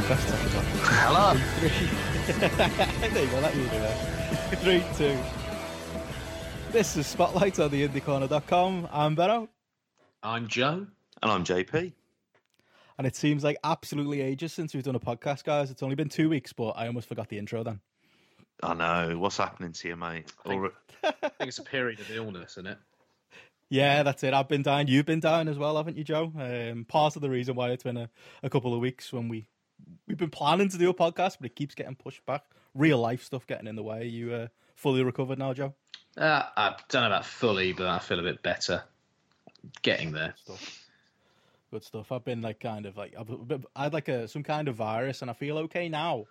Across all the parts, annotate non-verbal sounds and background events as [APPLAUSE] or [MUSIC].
podcast? I forgot. Hello. [LAUGHS] there you go, that usually works. Three, two. This is Spotlight on the IndieCorner.com. I'm Benno, I'm Joe. And I'm JP. and it seems like absolutely ages since we've done a podcast, guys. It's only been two weeks, but I almost forgot the intro then. I know. What's happening to you, mate? think- Or- I think it's a period of illness, isn't it? Yeah, that's it. I've been down. You've been down as well, haven't you, Joe? Um, part of the reason why it's been a, a couple of weeks when we we've been planning to do a podcast, but it keeps getting pushed back. Real life stuff getting in the way. You uh, fully recovered now, Joe? Uh, I don't know about fully, but I feel a bit better. Getting there. Stuff. Good stuff. I've been like kind of like I've, I had like a some kind of virus, and I feel okay now.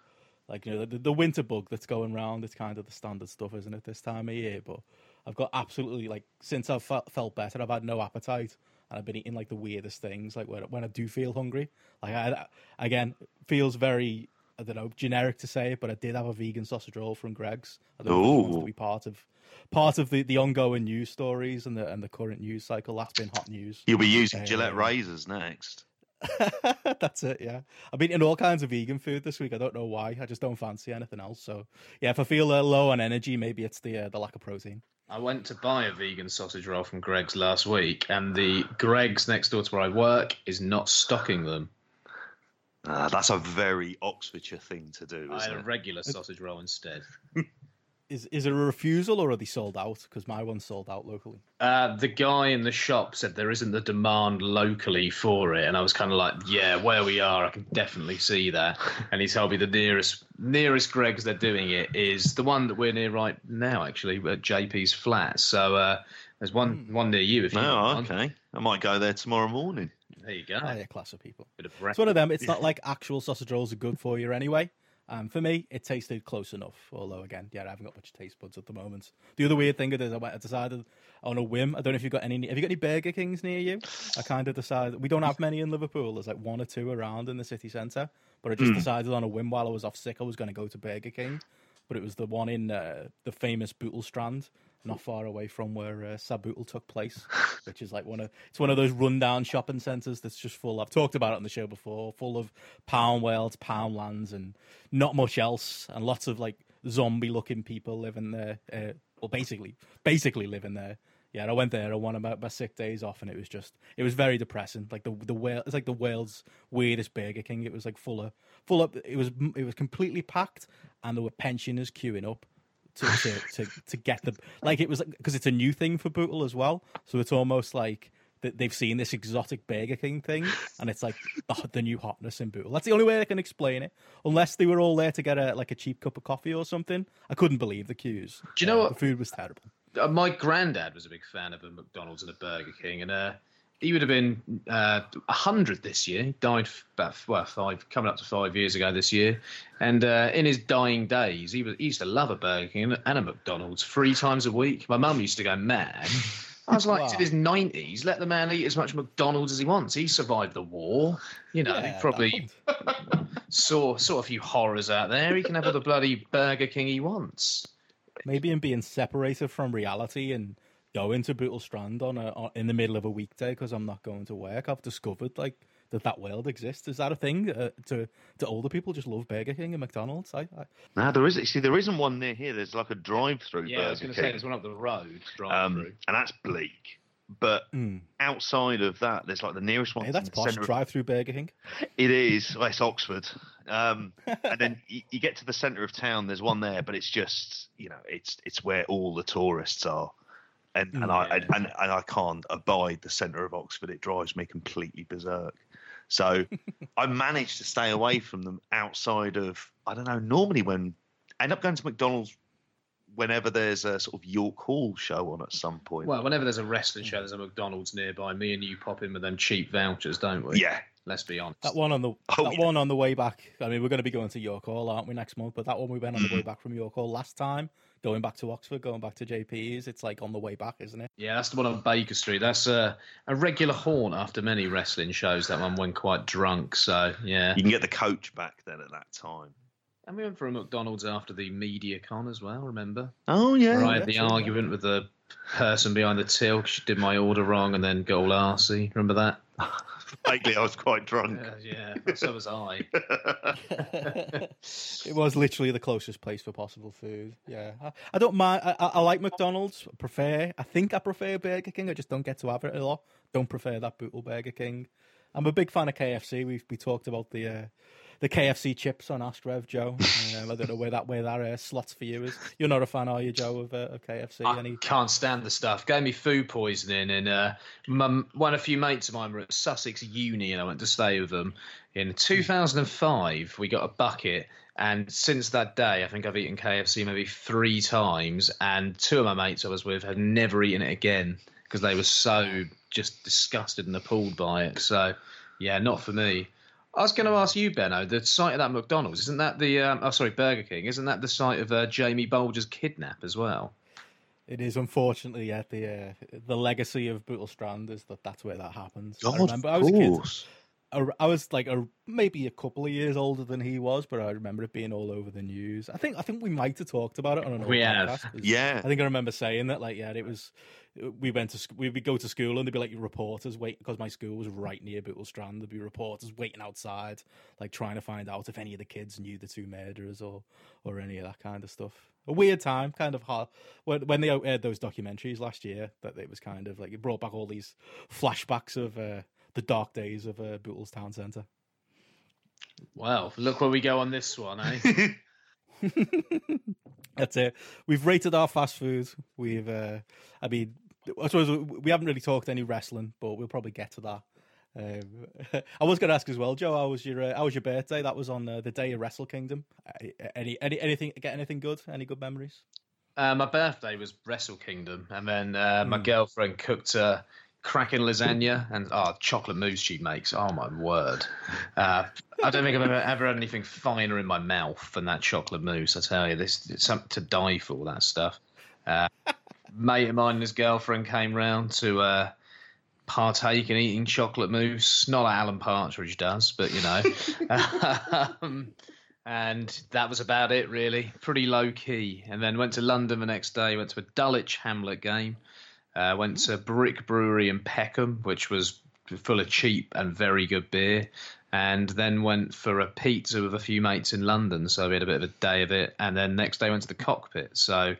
Like you know the, the winter bug that's going round. It's kind of the standard stuff, isn't it? This time of year, but I've got absolutely like since I've felt better, I've had no appetite, and I've been eating like the weirdest things. Like when when I do feel hungry, like I again feels very I don't know generic to say it, but I did have a vegan sausage roll from Greggs. I don't know if to be part of part of the, the ongoing news stories and the and the current news cycle. That's been hot news. You'll be using Gillette Um, razors next. [LAUGHS] That's it, yeah. I've been eating all kinds of vegan food this week. I don't know why. I just don't fancy anything else. So, yeah, if I feel uh, low on energy, maybe it's the uh, the lack of protein. I went to buy a vegan sausage roll from Greggs last week, and the Greggs next door to where I work is not stocking them. Uh, that's a very Oxfordshire thing to do, I isn't had a regular sausage roll instead. [LAUGHS] Is is it a refusal or are they sold out? Because my one's sold out locally. Uh, the guy in the shop said there isn't the demand locally for it, and I was kind of like, "Yeah, where we are, I can definitely see that." [LAUGHS] And he told me the nearest nearest Greggs they're doing it is the one that we're near right now, actually, at JP's flat. So uh, there's one one near you if you No, want. okay. I might go there tomorrow morning. There you go. Oh, yeah, class of people. Bit of It's one of them. It's [LAUGHS] not like actual sausage rolls are good for you anyway. Um, for me, it tasted close enough. Although, again, yeah, I haven't got much taste buds at the moment. The other weird thing is, I decided on a whim. I don't know if you've got any. Have you got any Burger Kings near you? I kind of decided we don't have many in Liverpool. There's like one or two around in the city centre. But I just decided on a whim while I was off sick, I was going to go to Burger King. But it was the one in uh, the famous Bootle Strand, not far away from where uh, took place, [LAUGHS] which is like one of it's one of those rundown shopping centres that's just full. I've talked about it on the show before, full of pound worlds, pound lands, and not much else, and lots of like zombie-looking people living there. Uh, well, basically, basically living there. Yeah, I went there on one of my, my sick days off, and it was just it was very depressing. Like the the world, it's like the world's weirdest Burger King. It was like full of full of. It was it was completely packed, and there were pensioners queuing up to to to, to get the like it was because it's a new thing for Bootle as well. So it's almost like that they've seen this exotic Burger King thing, and it's like the, the new hotness in Bootle. That's the only way I can explain it. Unless they were all there to get a like a cheap cup of coffee or something. I couldn't believe the queues. Do you know Uh, what- The food was terrible. uh, my granddad was a big fan of a McDonald's and a Burger King, and uh, he would have been uh, hundred this year. He died about well five, coming up to five years ago this year. And uh, in his dying days, he was he used to love a Burger King and, a McDonald's three times a week. My mum used to go mad. I was like, Wow. in his nineties. Let the man eat as much McDonald's as he wants. He survived the war. You know, Yeah, he probably [LAUGHS] saw saw a few horrors out there. He can have all the bloody Burger King he wants. maybe in being separated from reality and going to Bootle Strand on a on, in the middle of a weekday because I'm not going to work. I've discovered like that that world exists. Is that a thing? Uh, to to older people just love Burger King and McDonald's. I, I No, there is. See, there isn't one near here. There's like a drive-through Yeah, I was Burger going to say King, there's one up the road. Drive um, through. and that's bleak. But Mm. outside of that, there's like the nearest one. hey, that's posh. Drive through Burger King. It is. Well, it's Oxford. Um, and then [LAUGHS] you, you get to the centre of town. There's one there, but it's just you know, it's it's where all the tourists are, and and I Yeah. and, and I can't abide the centre of Oxford. It drives me completely berserk. So [LAUGHS] I managed to stay away from them outside of I don't know. Normally, when I end up going to McDonald's whenever there's a sort of York Hall show on at some point. Well, whenever there's a wrestling mm. show, there's a McDonald's nearby. Me and you pop in with them cheap vouchers, don't we? yeah, Let's be honest. That one on the Oh, that yeah. one on the way back. I mean, we're going to be going to York Hall, aren't we, next month? But that one we went on the way mm-hmm. back from York Hall last time, going back to Oxford, going back to JP's. It's like on the way back, isn't it? Yeah, that's the one on Baker Street. That's a, a regular haunt after many wrestling shows. That one went quite drunk. So yeah, you can get the coach back then at that time. and we went for a McDonald's after the media con as well. Remember? Oh yeah, Right, yeah, the true, yeah. argument with the person behind the till 'cause she did my order wrong and then got all arsey. Remember that? [LAUGHS] [LAUGHS] Vaguely, I was quite drunk. Uh, yeah, so was I. [LAUGHS] it was literally the closest place for possible food. Yeah, I, I don't mind. I, I, like McDonald's. I prefer. I think I prefer Burger King. I just don't get to have it a lot. Don't prefer that brutal Burger King. I'm a big fan of KFC. We we talked about the uh, the KFC chips on Ask Rev, Joe. Um, I don't know where that where that uh, slots for you is. You're not a fan, are you, Joe, of, uh, of KFC? I Any... can't stand the stuff. Gave me food poisoning, and uh, my, one of a few mates of mine were at Sussex Uni, and I went to stay with them. In 2005, we got a bucket, and since that day, I think I've eaten KFC maybe three times, and two of my mates I was with had never eaten it again because they were so just disgusted and appalled by it. So, yeah, not for me. I was going to ask you, Benno, the site of that McDonald's, isn't that the, um, oh, sorry, Burger King, isn't that the site of uh, Jamie Bulger's kidnap as well? It is unfortunately, yeah, the uh, the legacy of Bootle Strand is that that's where that happens. God, I remember I was a kid. I was like a, maybe a couple of years older than he was, but I remember it being all over the news. I think I think we might have talked about it on an we have. Yeah, I think I remember saying that. Like, yeah, it was. We went to school, we would go to school and there'd be like reporters waiting because my school was right near Bootle Strand. There'd be reporters waiting outside, like trying to find out if any of the kids knew the two murderers or or any of that kind of stuff. A weird time, kind of hard when when they aired those documentaries last year. That it was kind of like it brought back all these flashbacks of. Uh, the dark days of uh, Bootle's Town Centre. Well, look where we go on this one, eh? [LAUGHS] [LAUGHS] That's it. We've rated our fast food. We've, uh, I mean, I suppose we haven't really talked any wrestling, but we'll probably get to that. Um, [LAUGHS] I was going to ask as well, Joe. How was your uh, How was your birthday? That was on uh, the day of Wrestle Kingdom. Uh, any any anything? Get anything good? Any good memories? Uh, my birthday was Wrestle Kingdom, and then uh, my mm. girlfriend cooked cracking lasagna and oh, chocolate mousse she makes. Oh my word! Uh, I don't think I've ever, ever had anything finer in my mouth than that chocolate mousse. I tell you, this it's something to die for. That stuff. Uh, mate of mine and his girlfriend came round to uh, partake in eating chocolate mousse. Not like Alan Partridge does, but you know. [LAUGHS] um, and that was about it, really. Pretty low key. And then went to London the next day. Went to a Dulwich Hamlet game uh, went to Brick Brewery in Peckham, which was full of cheap and very good beer. And then went for a pizza with a few mates in London. So we had a bit of a day of it. And then next day went to the cockpit. So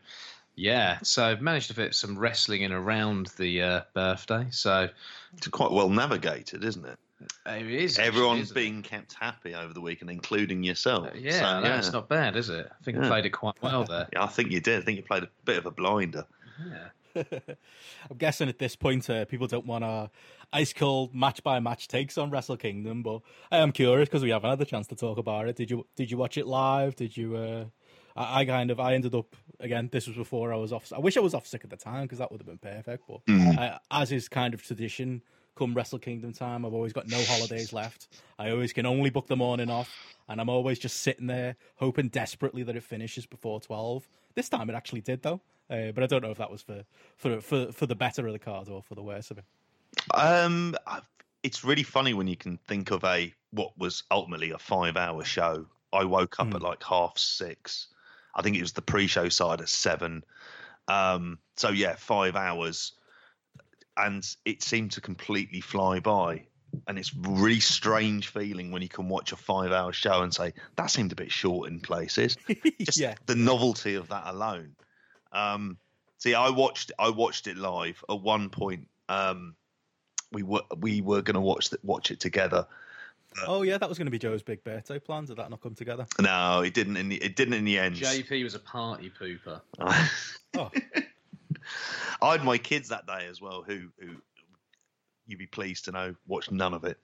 yeah, so I've managed to fit some wrestling in around the uh, birthday. So it's quite well navigated, isn't it? It is. Everyone's being kept happy over the weekend, including yourself. Uh, yeah, so, yeah, it's not bad, is it? I think yeah. I played it quite well there. Yeah, I think you did. I think you played a bit of a blinder. Yeah. I'm guessing at this point, uh, people don't want a ice cold match by match takes on Wrestle Kingdom, but I am curious because we haven't had the chance to talk about it. Did you Did you watch it live? Did you? Uh, I, I, kind of I ended up again. This was before I was off. I wish I was off sick at the time because that would have been perfect. But mm. I, as is kind of tradition, come Wrestle Kingdom time, I've always got no holidays left. I always can only book the morning off, and I'm always just sitting there hoping desperately that it finishes before twelve. This time it actually did though. Uh, but I don't know if that was for, for for for the better of the card or for the worse of it. Um, it's really funny when you can think of a what was ultimately a five-hour show. I woke up mm. at like half six. I think it was the pre-show side at seven. Um, so yeah, five hours, and it seemed to completely fly by. And it's really strange feeling when you can watch a five-hour show and say that seemed a bit short in places. [LAUGHS] Just yeah. the novelty of that alone. Um, see, I watched I watched it live at one point. Um, we were we were going to watch the, watch it together. oh yeah, that was going to be Joe's big birthday plan. Did that not come together? No, it didn't. In the, it didn't in the end. JP was a party pooper. oh. [LAUGHS] [LAUGHS] I had my kids that day as well, who who you'd be pleased to know watched none of it.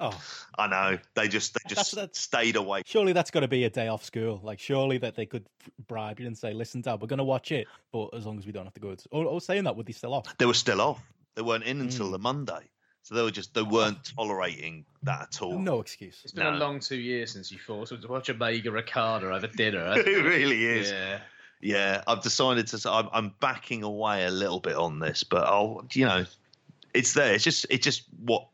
Oh, I know. They just they just that's, that's, stayed away. Surely that's got to be a day off school. Like surely that they could bribe you and say, "Listen, Dad, we're going to watch it, but as long as we don't have to go." To... Or, or saying that, would they still off? They were still off. They weren't in until mm. the Monday. So they were just they weren't tolerating that at all. No excuse. It's been no. a long two years since you thought to watch Omega Okada over dinner. [LAUGHS] it really is. Yeah. Yeah, I've decided to. I'm, I'm backing away a little bit on this, but I'll, you know, it's there. It's just, it's just what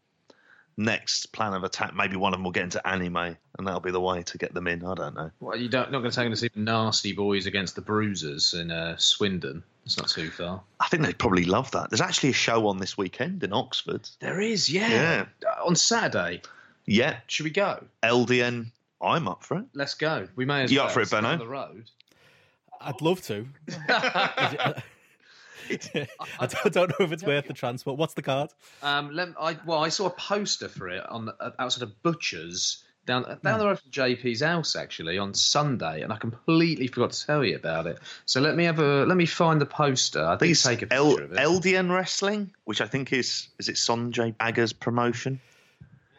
next plan of attack, maybe one of them will get into anime, and that'll be the way to get them in. I don't know. Well, you don't not going to take them to see the Nasty Boys against the Bruisers in uh, Swindon. It's not too far. I think they'd probably love that. There's actually a show on this weekend in Oxford. There is, yeah. Yeah. On Saturday, Yeah, should we go? LDN. I'm up for it. Let's go. We may as You well. up for it, Benno? The road. I'd love to. [LAUGHS] [LAUGHS] I don't, know if it's worth the transport. What's the card? Um, let, I, well, I saw a poster for it on uh, outside of Butcher's down down the road from JP's house actually on Sunday, and I completely forgot to tell you about it. So let me have a let me find the poster. I think It's take a L- picture of it. LDN Wrestling, which I think is is it Sanjay Bagga's promotion.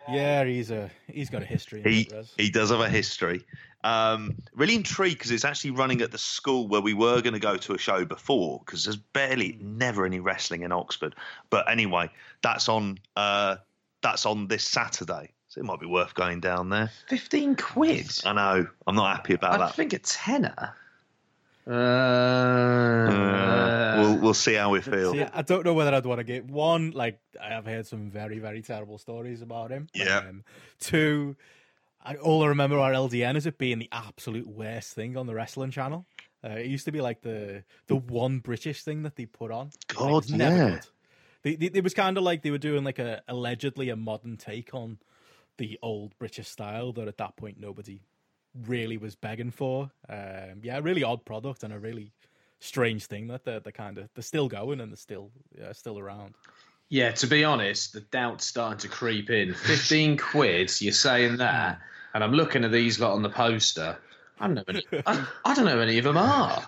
Yeah, he's a he's got a history. In He he does have a history. Um, really intrigued because it's actually running at the school where we were going to go to a show before because there's barely never any wrestling in Oxford. But anyway, that's on uh, that's on this Saturday, so it might be worth going down there. Fifteen quid. I know I'm not happy about I that. I think a tenner. Uh, Uh, we'll we'll see how we feel. See, I don't know whether I'd want to get one. Like I have heard some very very terrible stories about him. Yeah. Um, two, I, all I remember are LDN is it being the absolute worst thing on the wrestling channel. Uh, it used to be like the the one British thing that they put on. God, never yeah. They, they, it was kind of like they were doing like a allegedly a modern take on the old British style that at that point nobody really was begging for. Um, yeah, really odd product and a really strange thing that they're, they're kind of they're still going and they're still yeah, still around. Yeah, to be honest, the doubt's starting to creep in. [LAUGHS] Fifteen quid, you're saying that, and I'm looking at these lot on the poster. I don't know. Any, I, I don't know who any of them are.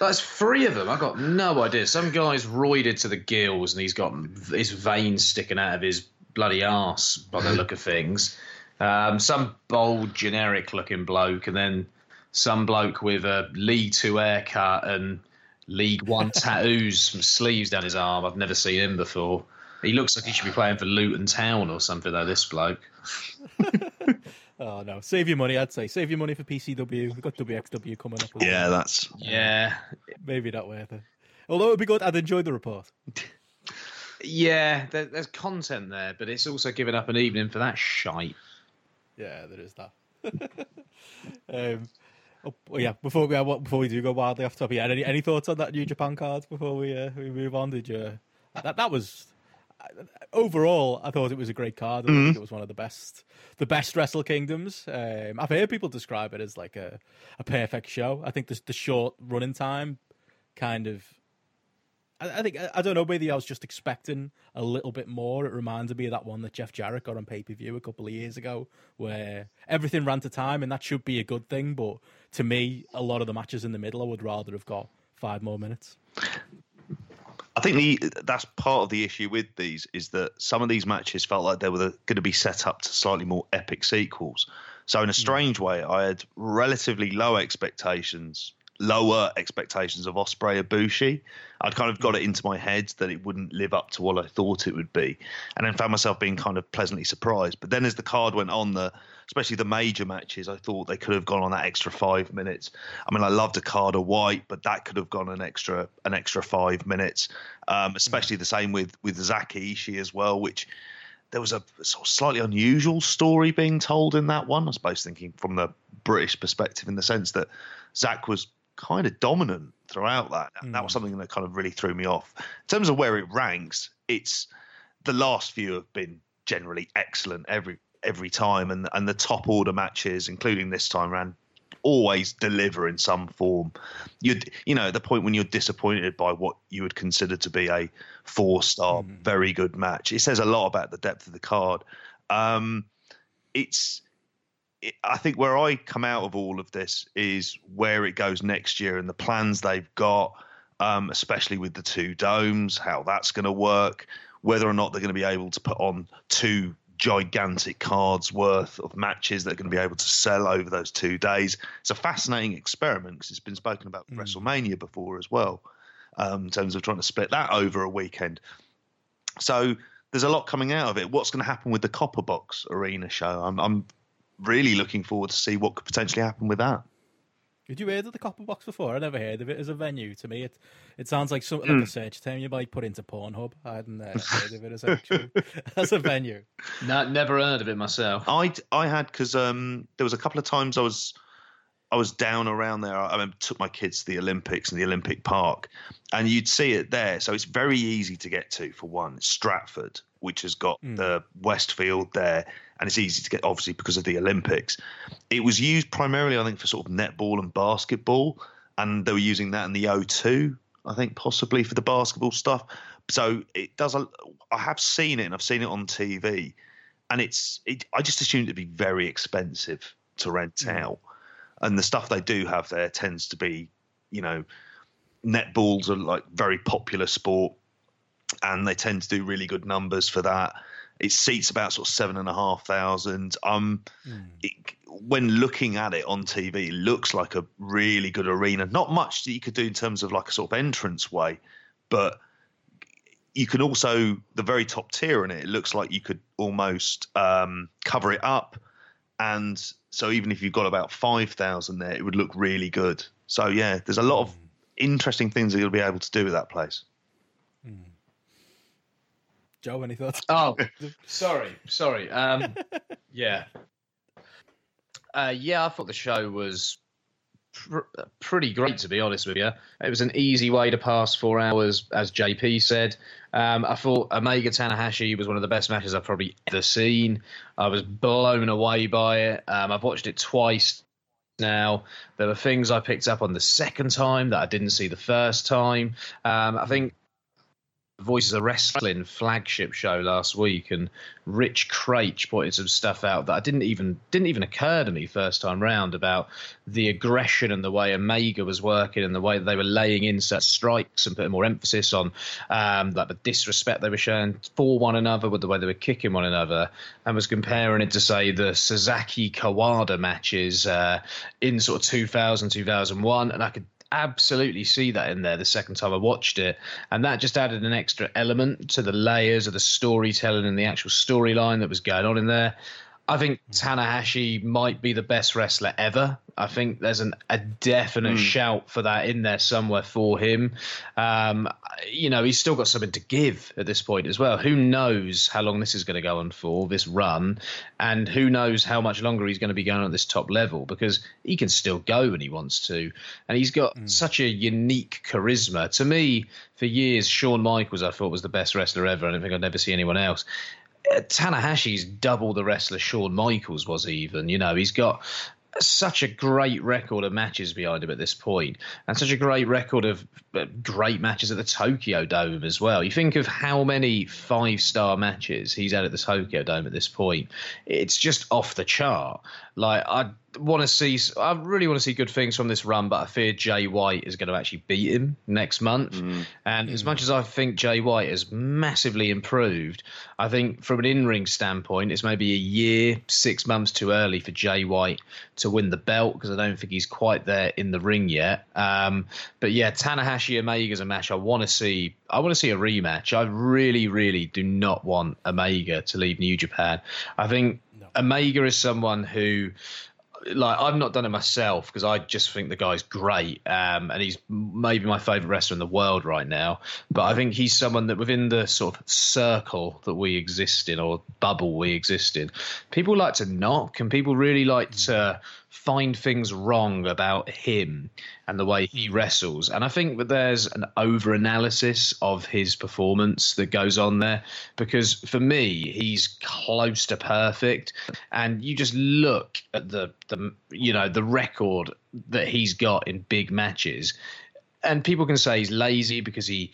That's three of them. I've got no idea. Some guy's roided to the gills, and he's got his veins sticking out of his bloody arse by the look of things. Um, some bold, generic-looking bloke, and then some bloke with a League Two haircut and League One [LAUGHS] tattoos, from sleeves down his arm. I've never seen him before. He looks like he should be playing for Luton Town or something, though. This bloke. [LAUGHS] Oh no, save your money. I'd say save your money for PCW. We've got WXW coming up. Yeah, well. that's Yeah, maybe not worth it. Although it'd be good. I'd enjoy the report. [LAUGHS] yeah. There, there's content there, but it's also giving up an evening for that shite. Yeah, there is that. um, oh, yeah. Before we uh, before we do go wildly off topic, yeah, any any thoughts on that New Japan card before we uh, we move on? Did you that that was overall? I thought it was a great card. I think it was one of the best the best Wrestle Kingdoms. Um, I've heard people describe it as like a a perfect show. I think the the short running time kind of I, I think I, I don't know. Maybe I was just expecting a little bit more. It reminded me of that one that Jeff Jarrett got on pay per view a couple of years ago, where everything ran to time, and that should be a good thing. But to me, a lot of the matches in the middle, I would rather have got five more minutes. I think the that's part of the issue with these is that some of these matches felt like they were going to be set up to slightly more epic sequels. So in a hmm. strange way, I had relatively low expectations, lower expectations of Ospreay Ibushi. I'd kind of got it into my head that it wouldn't live up to what I thought it would be, and then found myself being kind of pleasantly surprised. But then as the card went on, the especially the major matches, I thought they could have gone on that extra five minutes. I mean, I loved Okada White, but that could have gone an extra an extra five minutes. Um, especially the same with with Zack Ishii as well, which there was a sort of slightly unusual story being told in that one. I suppose thinking from the British perspective, in the sense that Zack was kind of dominant throughout that. And that was something that kind of really threw me off. In terms of where it ranks, it's the last few have been generally excellent every every time, and and the top order matches, including this time around, always deliver in some form. You'd you know at the point when you're disappointed by what you would consider to be a four star very good match. It says a lot about the depth of the card. Um, it's it, I think where I come out of all of this is where it goes next year and the plans they've got, um, especially with the two domes, how that's going to work, whether or not they're going to be able to put on two gigantic cards worth of matches that are going to be able to sell over those two days. It's a fascinating experiment because it's been spoken about with WrestleMania before as well, um, in terms of trying to split that over a weekend. So there's a lot coming out of it. What's going to happen with the Copper Box Arena show? I'm, I'm really looking forward to see what could potentially happen with that. Did you heard of the Copper Box before? I never heard of it as a venue. To me, it it sounds like something Hmm. like a search term you might put into Pornhub. I hadn't uh, [LAUGHS] heard of it as actually [LAUGHS] as a venue. No, never heard of it myself. I I had because um, there was a couple of times I was I was down around there. I, I took my kids to the Olympics and the Olympic Park, and you'd see it there. So it's very easy to get to. For one, Stratford, which has got mm. the Westfield there, and it's easy to get, obviously because of the Olympics. It was used primarily, I think, for sort of netball and basketball, and they were using that in the O2, I think, possibly for the basketball stuff. So it does. A, I have seen it, and I've seen it on TV, and it's. It, I just assumed it'd be very expensive to rent mm. out and the stuff they do have there tends to be, you know, netballs are like very popular sport, and they tend to do really good numbers for that. It seats about sort of seven and a half thousand. Um, mm. it, when looking at it on TV, it looks like a really good arena. Not much that you could do in terms of like a sort of entrance way, but you can also the very top tier in it. It looks like you could almost um, cover it up and so even if you've got about 5,000 there, it would look really good. So yeah, there's a lot of interesting things that you'll be able to do with that place. Mm. Joe, any thoughts? [LAUGHS] Oh, [LAUGHS] sorry, sorry. Um, [LAUGHS] yeah, uh, yeah. I thought the show was pr- pretty great, to be honest with you. It was an easy way to pass four hours, as JP said. Um, I thought Omega Tanahashi was one of the best matches I've probably ever seen. I was blown away by it. Um, I've watched it twice now. There were things I picked up on the second time that I didn't see the first time. Um, I think Voices of Wrestling flagship show last week, and Rich Kraetsch pointed some stuff out that I didn't even didn't even occur to me first time round about the aggression and the way Omega was working and the way they were laying in such strikes and putting more emphasis on um, like the disrespect they were showing for one another with the way they were kicking one another, and was comparing it to say the Sasaki Kawada matches uh, in sort of 2000 2001, and I could absolutely see that in there the second time I watched it, and that just added an extra element to the layers of the storytelling and the actual storyline that was going on in there. I think Tanahashi might be the best wrestler ever. I think there's an, a definite mm. shout for that in there somewhere for him. Um, you know, he's still got something to give at this point as well. Who knows how long this is going to go on for, this run, and who knows how much longer he's going to be going at this top level because he can still go when he wants to. And he's got mm. such a unique charisma. To me, for years, Shawn Michaels, I thought, was the best wrestler ever. I don't think I'd never see anyone else. Tanahashi's double the wrestler Shawn Michaels was even. You know, he's got such a great record of matches behind him at this point, and such a great record of uh, great matches at the Tokyo Dome as well. You think of how many five star matches he's had at the Tokyo Dome at this point, it's just off the chart. Like, I want to see. I really want to see good things from this run, but I fear Jay White is going to actually beat him next month. Mm. And mm. as much as I think Jay White has massively improved, I think from an in-ring standpoint, it's maybe a year, six months too early for Jay White to win the belt because I don't think he's quite there in the ring yet. Um, but yeah, Tanahashi Omega is a match I want to see. I want to see a rematch. I really, really do not want Omega to leave New Japan. I think Omega is someone who like I've not done it myself because I just think the guy's great, um, and he's maybe my favorite wrestler in the world right now. But I think he's someone that within the sort of circle that we exist in or bubble we exist in, people like to knock, and people really like to find things wrong about him and the way he wrestles. And I think that there's an over analysis of his performance that goes on there because for me, he's close to perfect. And you just look at the, the you know, the record that he's got in big matches. And people can say he's lazy because he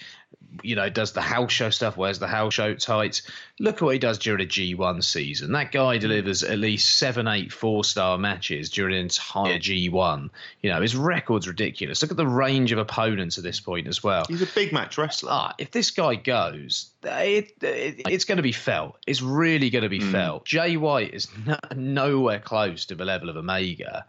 you know, does the house show stuff, wears the house show tights. Look at what he does during a G1 season. That guy delivers at least seven, eight four star matches during an entire G1. You know, his record's ridiculous. Look at the range of opponents at this point as well. He's a big match wrestler. Ah, if this guy goes, it, it, it's going to be felt. It's really going to be mm. felt. Jay White is no, [LAUGHS] nowhere close to the level of Omega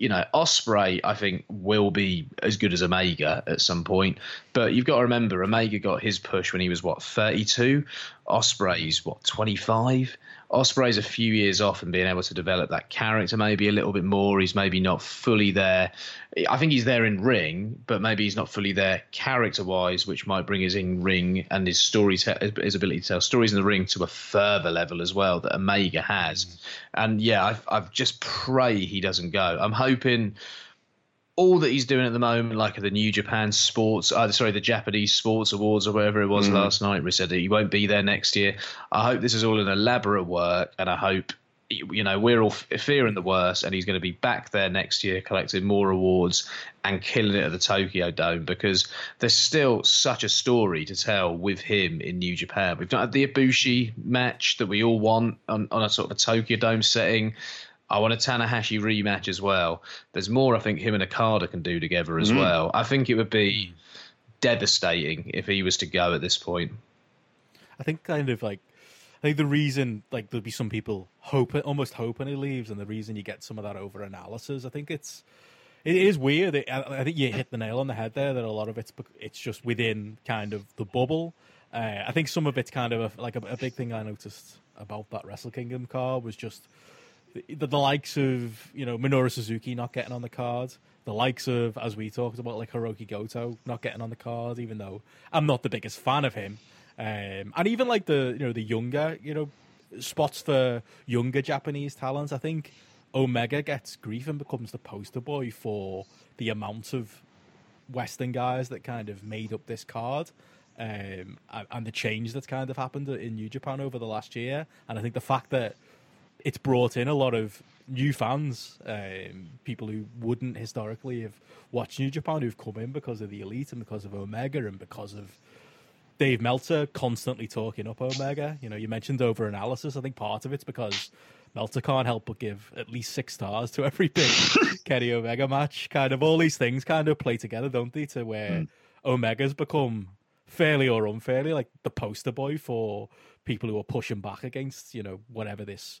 you know, Ospreay, I think, will be as good as Omega at some point. But you've got to remember, Omega got his push when he was, what, 32? Ospreay's what 25. Ospreay's a few years off and being able to develop that character maybe a little bit more. He's maybe not fully there. I think he's there in ring, but maybe he's not fully there character wise, which might bring his in ring and his story, his ability to tell stories in the ring to a further level as well that Omega has. Mm. And yeah, I've, I've just pray he doesn't go. I'm hoping all that he's doing at the moment, like the New Japan Sports, uh, sorry, the Japanese Sports Awards or whatever it was mm. last night, we said that he won't be there next year. I hope this is all an elaborate work, and I hope you know we're all fearing the worst, and he's going to be back there next year, collecting more awards and killing it at the Tokyo Dome because there's still such a story to tell with him in New Japan. We've not had the Ibushi match that we all want on, on a sort of a Tokyo Dome setting. I want a Tanahashi rematch as well. There's more I think him and Okada can do together as mm. well. I think it would be devastating if he was to go at this point. I think kind of like I think the reason like there'll be some people hoping almost hoping he leaves, and the reason you get some of that over analysis, I think it's it is weird. I think you hit the nail on the head there. That a lot of it's it's just within kind of the bubble. Uh, I think some of it's kind of a, like a, a, big thing I noticed about that Wrestle Kingdom card was just the, the, likes of you know Minoru Suzuki not getting on the card, the likes of as we talked about like Hiroki Goto not getting on the card, even though I'm not the biggest fan of him, um, and even like the you know the younger you know spots for younger Japanese talents. I think Omega gets grief and becomes the poster boy for the amount of Western guys that kind of made up this card. Um, and the change that's kind of happened in New Japan over the last year, and I think the fact that it's brought in a lot of new fans, um, people who wouldn't historically have watched New Japan, who've come in because of the Elite and because of Omega and because of Dave Meltzer constantly talking up Omega. You know, you mentioned over analysis. I think part of it's because Meltzer can't help but give at least six stars to every big [LAUGHS] Kenny Omega match. Kind of all these things kind of play together, don't they? To where mm. Omega's become fairly or unfairly like the poster boy for people who are pushing back against you know whatever this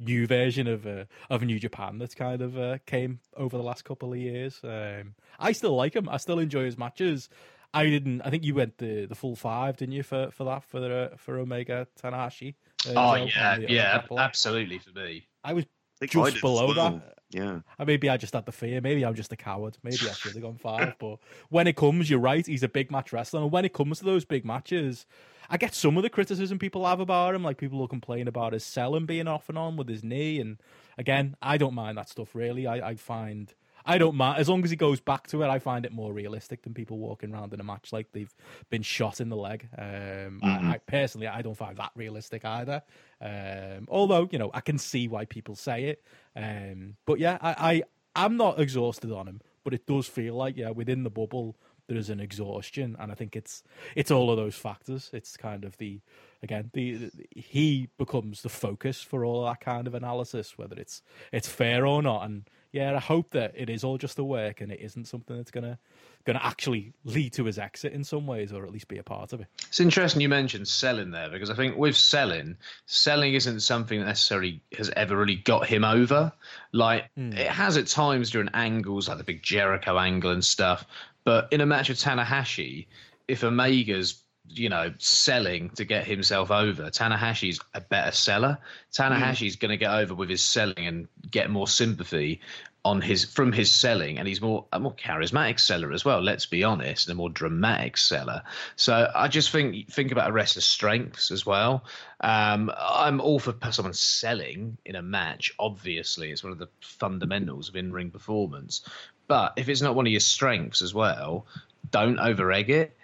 new version of uh, of New Japan that's kind of uh, came over the last couple of years. Um, I still like him. I still enjoy his matches. I didn't. I think you went the, the full five, didn't you, for for that for the, for Omega Tanahashi? Uh, oh yeah, yeah, absolutely for me. I was just below well. that. Yeah. And maybe I just had the fear. Maybe I'm just a coward. Maybe I should have gone five. but when it comes, you're right. He's a big match wrestler, and when it comes to those big matches, I get some of the criticism people have about him, like people will complain about his selling being off and on with his knee. And again, I don't mind that stuff really. I, I find I don't mind as long as he goes back to it. I find it more realistic than people walking around in a match like they've been shot in the leg. Um, mm-hmm. I, I, personally, I don't find that realistic either. Um, although you know, I can see why people say it. Um, but yeah, I, I I'm not exhausted on him, but it does feel like yeah, within the bubble there is an exhaustion, and I think it's it's all of those factors. It's kind of the again the, the, he becomes the focus for all that kind of analysis, whether it's it's fair or not. And yeah, I hope that it is all just a work and it isn't something that's gonna going to actually lead to his exit in some ways, or at least be a part of it. It's interesting you mentioned selling there because I think with selling, selling isn't something that necessarily has ever really got him over. Like mm. it has at times during angles, like the big Jericho angle and stuff, but in a match with Tanahashi, if Omega's you know selling to get himself over, Tanahashi's a better seller. Tanahashi's mm. going to get over with his selling and get more sympathy on his from his selling, and he's more a more charismatic seller as well. Let's be honest, and a more dramatic seller. So I just think think about a wrestler's strengths as well. Um, I'm all for someone selling in a match. Obviously, it's one of the fundamentals of in ring performance. But if it's not one of your strengths as well, don't over egg it.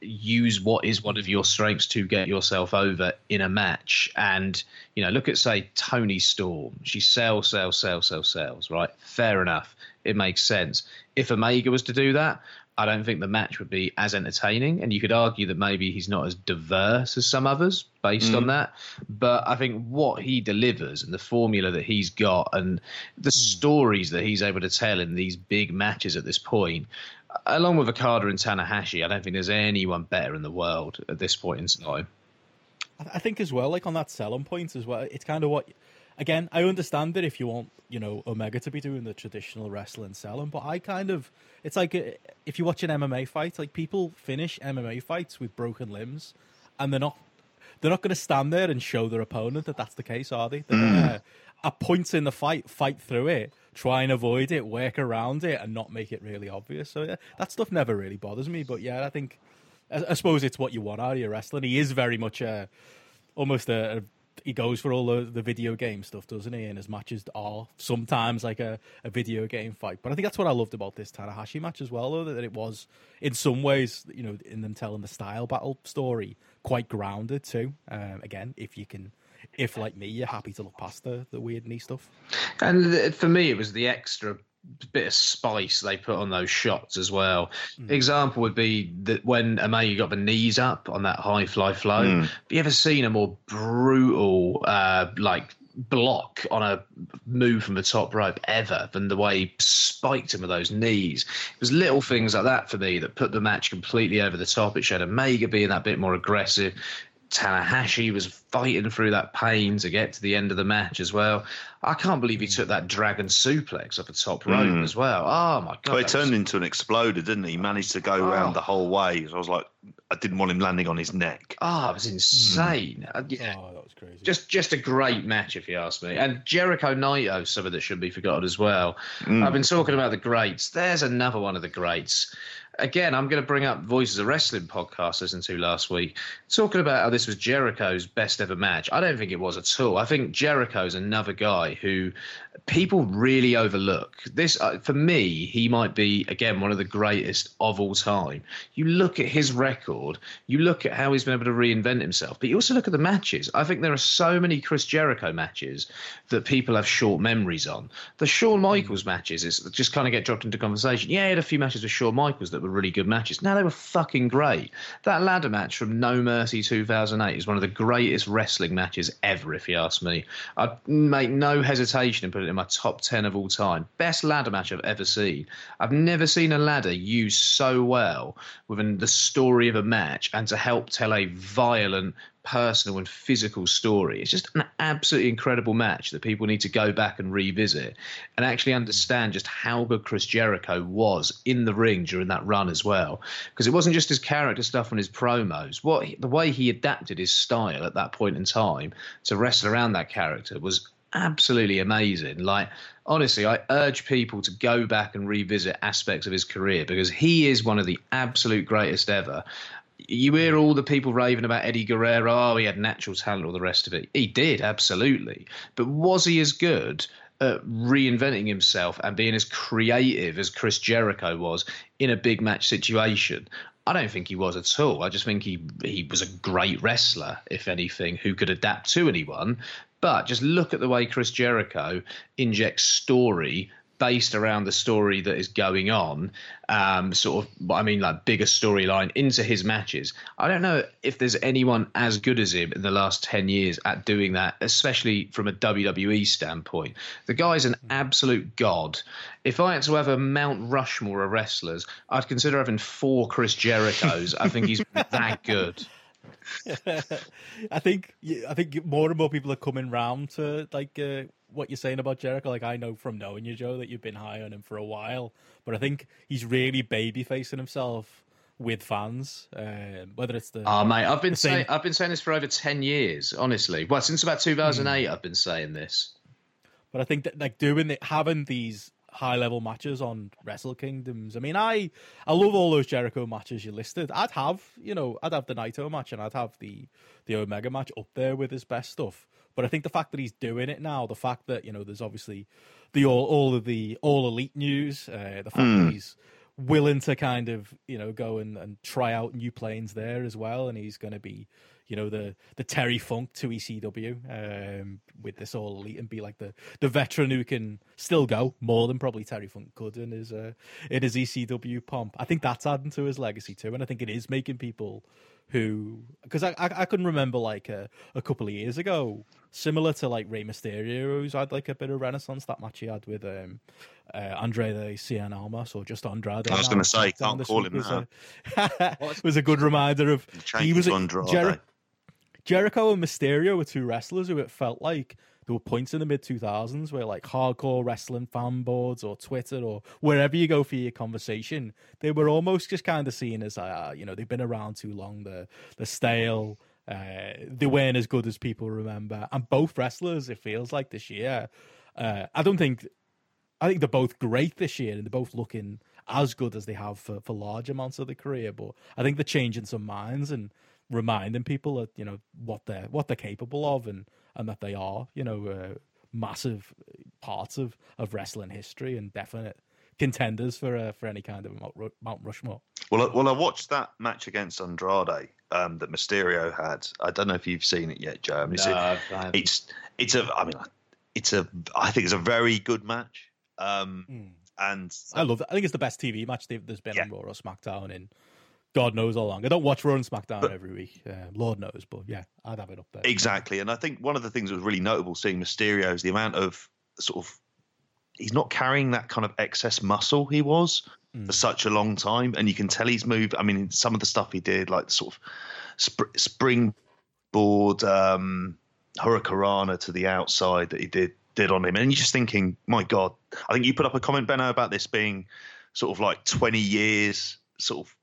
Use what is one of your strengths to get yourself over in a match. And, you know, look at, say, Toni Storm. She sells, sells, sells, sells, sells, right? Fair enough. It makes sense. If Omega was to do that, I don't think the match would be as entertaining. And you could argue that maybe he's not as diverse as some others based mm. on that. But I think what he delivers and the formula that he's got and the mm. stories that he's able to tell in these big matches at this point, along with Okada and Tanahashi, I don't think there's anyone better in the world at this point in time. I think as well, like on that selling point as well, it's kind of what again, I understand it if you want, you know, Omega to be doing the traditional wrestling selling, but I kind of, it's like uh, if you watch an MMA fight, like people finish MMA fights with broken limbs, and they're not, they're not going to stand there and show their opponent that that's the case, are they? They're gonna, at points in the fight, fight through it, try and avoid it, work around it, and not make it really obvious. So yeah, that stuff never really bothers me. But yeah, I think I, I suppose it's what you want out of your wrestling. He is very much a almost a, a he goes for all the, the video game stuff, doesn't he? And his matches are sometimes like a, a video game fight. But I think that's what I loved about this Tanahashi match as well, though, that it was in some ways, you know, in them telling the style battle story, quite grounded too. Um, again, if you can, if like me, you're happy to look past the, the weird knee stuff. And for me, it was the extra bit of spice they put on those shots as well. Mm. Example would be that when Omega got the knees up on that high fly flow. Mm. Have you ever seen a more brutal, uh, like block on a move from the top rope ever than the way he spiked him with those knees. It was little things like that for me that put the match completely over the top. It showed Omega being that bit more aggressive. Tanahashi was fighting through that pain to get to the end of the match as well. I can't believe he took that dragon suplex off the top rope mm. as well. Oh my god! Well, it turned was... into an exploder, didn't he? He managed to go oh. around the whole way. So I was like, I didn't want him landing on his neck. Oh, it was insane. Mm. yeah. Oh, that was crazy. Just, just a great match, if you ask me. And Jericho Naito, something that should be forgotten as well. Mm. I've been talking about the greats. There's another one of the greats again, I'm going to bring up Voices of Wrestling podcast I listened to last week, talking about how this was Jericho's best ever match. I don't think it was at all. I think Jericho's another guy who people really overlook. This, uh, for me, he might be, again, one of the greatest of all time. You look at his record, you look at how he's been able to reinvent himself, but you also look at the matches. I think there are so many Chris Jericho matches that people have short memories on. The Shawn Michaels matches is just kind of get dropped into conversation. Yeah, he had a few matches with Shawn Michaels that were really good matches. Now they were fucking great. That ladder match from No Mercy 2008 is one of the greatest wrestling matches ever, if you ask me. I'd make no hesitation in putting it in my top 10 of all time. Best ladder match I've ever seen. I've never seen a ladder used so well within the story of a match and to help tell a violent, personal, and physical story. It's just an absolutely incredible match that people need to go back and revisit and actually understand just how good Chris Jericho was in the ring during that run as well. Because it wasn't just his character stuff and his promos. What the way he adapted his style at that point in time to wrestle around that character was absolutely amazing. Like, honestly, I urge people to go back and revisit aspects of his career because he is one of the absolute greatest ever. You hear all the people raving about Eddie Guerrero. Oh, he had natural talent, all the rest of it. He did, absolutely. But was he as good at reinventing himself and being as creative as Chris Jericho was in a big match situation? I don't think he was at all. I just think he he was a great wrestler, if anything, who could adapt to anyone. But just look at the way Chris Jericho injects story based around the story that is going on, um, sort of, I mean, like bigger storyline into his matches. I don't know if there's anyone as good as him in the last 10 years at doing that, especially from a WWE standpoint. The guy's an absolute god. If I had to have a Mount Rushmore of wrestlers, I'd consider having four Chris Jerichos. I think he's [LAUGHS] that good. [LAUGHS] I think I think more and more people are coming round to like uh, what you're saying about Jericho. Like I know from knowing you, Joe, that you've been high on him for a while, but I think he's really baby facing himself with fans. Um, whether it's the oh mate, I've been saying I've been saying this for over ten years. Honestly, well since about 2008, mm. I've been saying this. But I think that like doing it, having these high level matches on Wrestle Kingdoms. I mean, I I love all those Jericho matches you listed. I'd have you know I'd have the Naito match and I'd have the the Omega match up there with his best stuff. But I think the fact that he's doing it now, the fact that you know there's obviously the all all of the all elite news, uh, the fact mm. that hmm. he's willing to kind of you know go and, and try out new planes there as well, and he's going to be you know the the Terry Funk to ECW um, with this all elite and be like the the veteran who can still go more than probably Terry Funk could in his uh, in his ECW pomp. I think that's adding to his legacy too, and I think it is making people who because I, I, I couldn't remember like a, a couple of years ago similar to like Rey Mysterio who's had like a bit of renaissance that match he had with um uh, Andrade Cien Almas or just Andrade. I was going to say can't call him that. A, [LAUGHS] was a good reminder of he was a, Jer- Jericho and Mysterio were two wrestlers who it felt like there were points in the mid 2000s where like hardcore wrestling fan boards or Twitter or wherever you go for your conversation, they were almost just kind of seen as uh, you know they've been around too long, the the stale. Uh, they weren't as good as people remember, and both wrestlers, it feels like this year. Uh, I don't think. I think they're both great this year, and they're both looking as good as they have for, for large amounts of the career. But I think they're changing some minds and reminding people that you know what they're what they're capable of, and and that they are you know uh, massive parts of of wrestling history and definite contenders for uh, for any kind of Mount Rushmore. Well, well, I watched that match against Andrade um, that Mysterio had. I don't know if you've seen it yet, Joe. I mean, no, it's, it's it's a. I mean, it's a. I think it's a very good match. Um, mm. And I love it. I think it's the best TV match there's been yeah. on Raw or SmackDown in God knows how long. I don't watch Raw and SmackDown but, every week. Uh, Lord knows, but yeah, I'd have it up there. Exactly, and I think one of the things that was really notable seeing Mysterio is the amount of sort of he's not carrying that kind of excess muscle he was mm. for such a long time, and you can tell he's moved. I mean, some of the stuff he did, like the sort of sp- springboard um, hurricanrana to the outside that he did did on him, and you're just thinking, my God. I think you put up a comment, Benno, about this being sort of like 20 years, sort of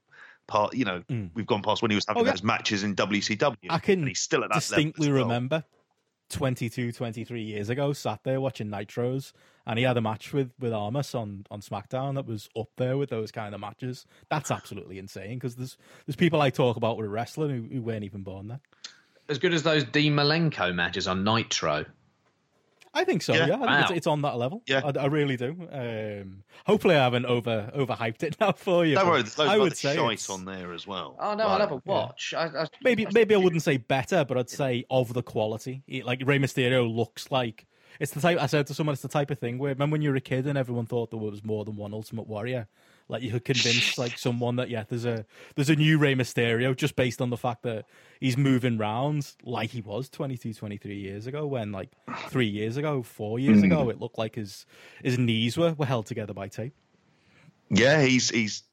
part. You know, mm. we've gone past when he was having oh, yeah. those matches in WCW. I can he's still at that distinctly well. remember 22, 23 years ago, sat there watching Nitros, and he had a match with with Almas on on SmackDown that was up there with those kind of matches. That's absolutely insane because there's there's people I talk about with wrestling who, who weren't even born then. As good as those Dean Malenko matches on Nitro. I think so. Yeah, yeah. I think wow. it's, it's, on that level. Yeah, I, I really do. Um, hopefully, I haven't over overhyped it [LAUGHS] now for you. Don't worry, there's I would say shite on there as well. Oh no, I'll have a watch. Yeah. I, I, maybe maybe I wouldn't say better, but I'd say of the quality. Like Rey Mysterio looks like it's the type. I said to someone, it's the type of thing where remember when you were a kid and everyone thought there was more than one Ultimate Warrior. Like you could convince [LAUGHS] like someone that yeah, there's a there's a new Rey Mysterio just based on the fact that he's moving round like he was 22, 23 years ago. When like three years ago, four years mm. ago, it looked like his his knees were, were held together by tape. Yeah, he's he's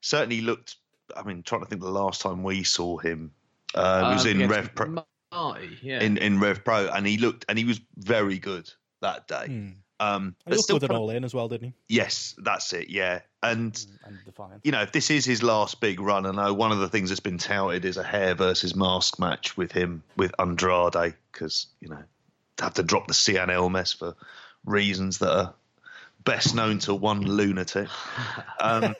certainly looked. I mean, trying to think the last time we saw him, uh, um, was in Rev Pro. Marty, yeah. In in Rev Pro, and he looked and he was very good that day. Mm. Um, he looked good at all in as well, didn't he? Yes, that's it. Yeah, and, and you know, if this is his last big run, I know one of the things that's been touted is a hair versus mask match with him with Andrade, because you know, have to drop the Cien Almas for reasons that are best known to one lunatic. [LAUGHS] Um, [LAUGHS]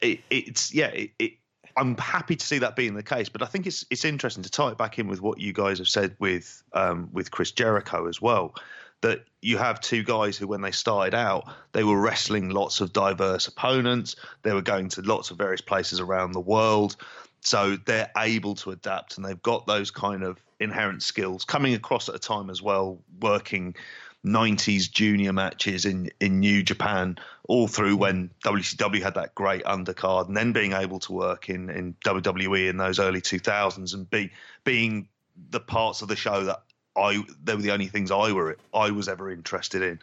it, it's yeah, it, it, I'm happy to see that being the case, but I think it's it's interesting to tie it back in with what you guys have said with um, with Chris Jericho as well that you have two guys who, when they started out, they were wrestling lots of diverse opponents. They were going to lots of various places around the world. So they're able to adapt and they've got those kind of inherent skills coming across at a time as well, working 90s junior matches in, in New Japan, all through when WCW had that great undercard, and then being able to work in, in WWE in those early 2000s and be being the parts of the show that I they were the only things I were I was ever interested in,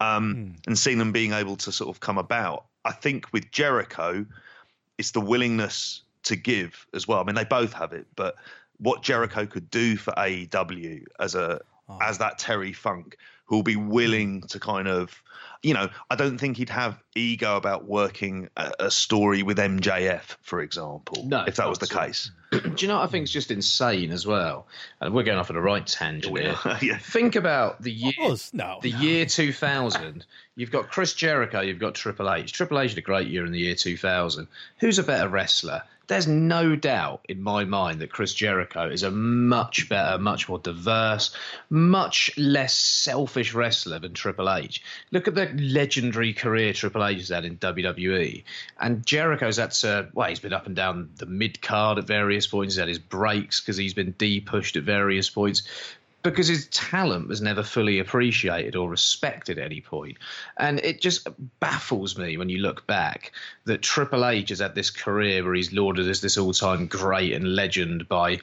um, mm. and seeing them being able to sort of come about. I think with Jericho, it's the willingness to give as well. I mean, they both have it, but what Jericho could do for AEW as a oh. as that Terry Funk, who'll be willing to kind of you know, I don't think he'd have ego about working a, a story with MJF, for example, no, if that was the case. Do you know what I think is just insane as well? And we're going off on a right tangent here. [LAUGHS] yeah. Think about the year, no, the no. year 2000. You've got Chris Jericho, you've got Triple H. Triple H had a great year in the year 2000. Who's a better wrestler? There's no doubt in my mind that Chris Jericho is a much better, much more diverse, much less selfish wrestler than Triple H. Look at the legendary career Triple H has had in WWE. And Jericho's had to, well, he's been up and down the mid card at various points. He's had his breaks because he's been de pushed at various points because his talent was never fully appreciated or respected at any point. And it just baffles me when you look back that Triple H has had this career where he's lauded as this all time great and legend by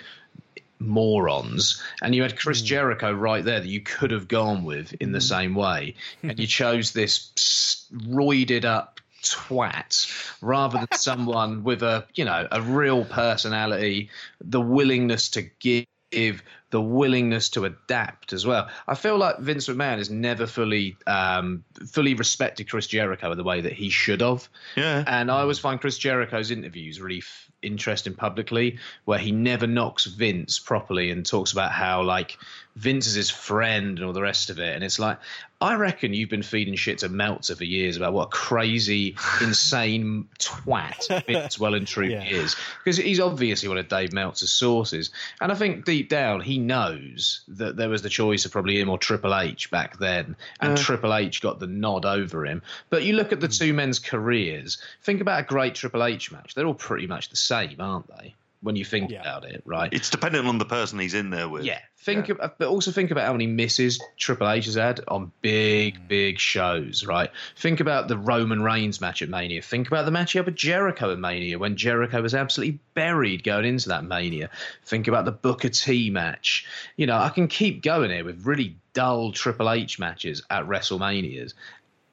morons. And you had Chris mm. Jericho right there that you could have gone with in the mm. same way. and you chose this roided up twat rather than [LAUGHS] someone with a you know a real personality the willingness to give the willingness to adapt as well. I feel like Vince McMahon has never fully um, fully respected Chris Jericho in the way that he should have. Yeah. And I always find Chris Jericho's interviews really f- interesting publicly, where he never knocks Vince properly and talks about how like Vince is his friend and all the rest of it. And it's like, I reckon you've been feeding shit to Meltzer for years about what a crazy, [LAUGHS] insane twat Vince well and truly Yeah. is. Because he's obviously one of Dave Meltzer's sources. And I think deep down he knows that there was the choice of probably him or Triple H back then. And uh. Triple H got the nod over him. But you look at the hmm. two men's careers, think about a great Triple H match. They're all pretty much the same, aren't they? When you think Yeah. about it, right? It's dependent on the person he's in there with. Yeah. Think Of, but also think about how many misses Triple H has had on big, mm. big shows, right? Think about the Roman Reigns match at Mania. Think about the match he had with Jericho at Mania when Jericho was absolutely buried going into that Mania. Think about the Booker T match. You know, I can keep going here with really dull Triple H matches at WrestleManias.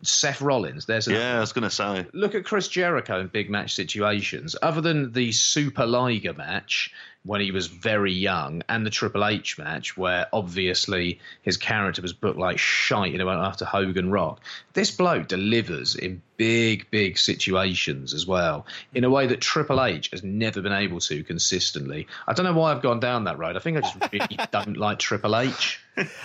Seth Rollins, there's another Yeah, I was going to say. look at Chris Jericho in big match situations. Other than the Super Liga match when he was very young, and the Triple H match where obviously his character was booked like shite and it went after Hogan Rock. This bloke delivers in big, big situations as well, in a way that Triple H has never been able to consistently. I don't know why I've gone down that road. I think I just really [LAUGHS] don't like Triple H.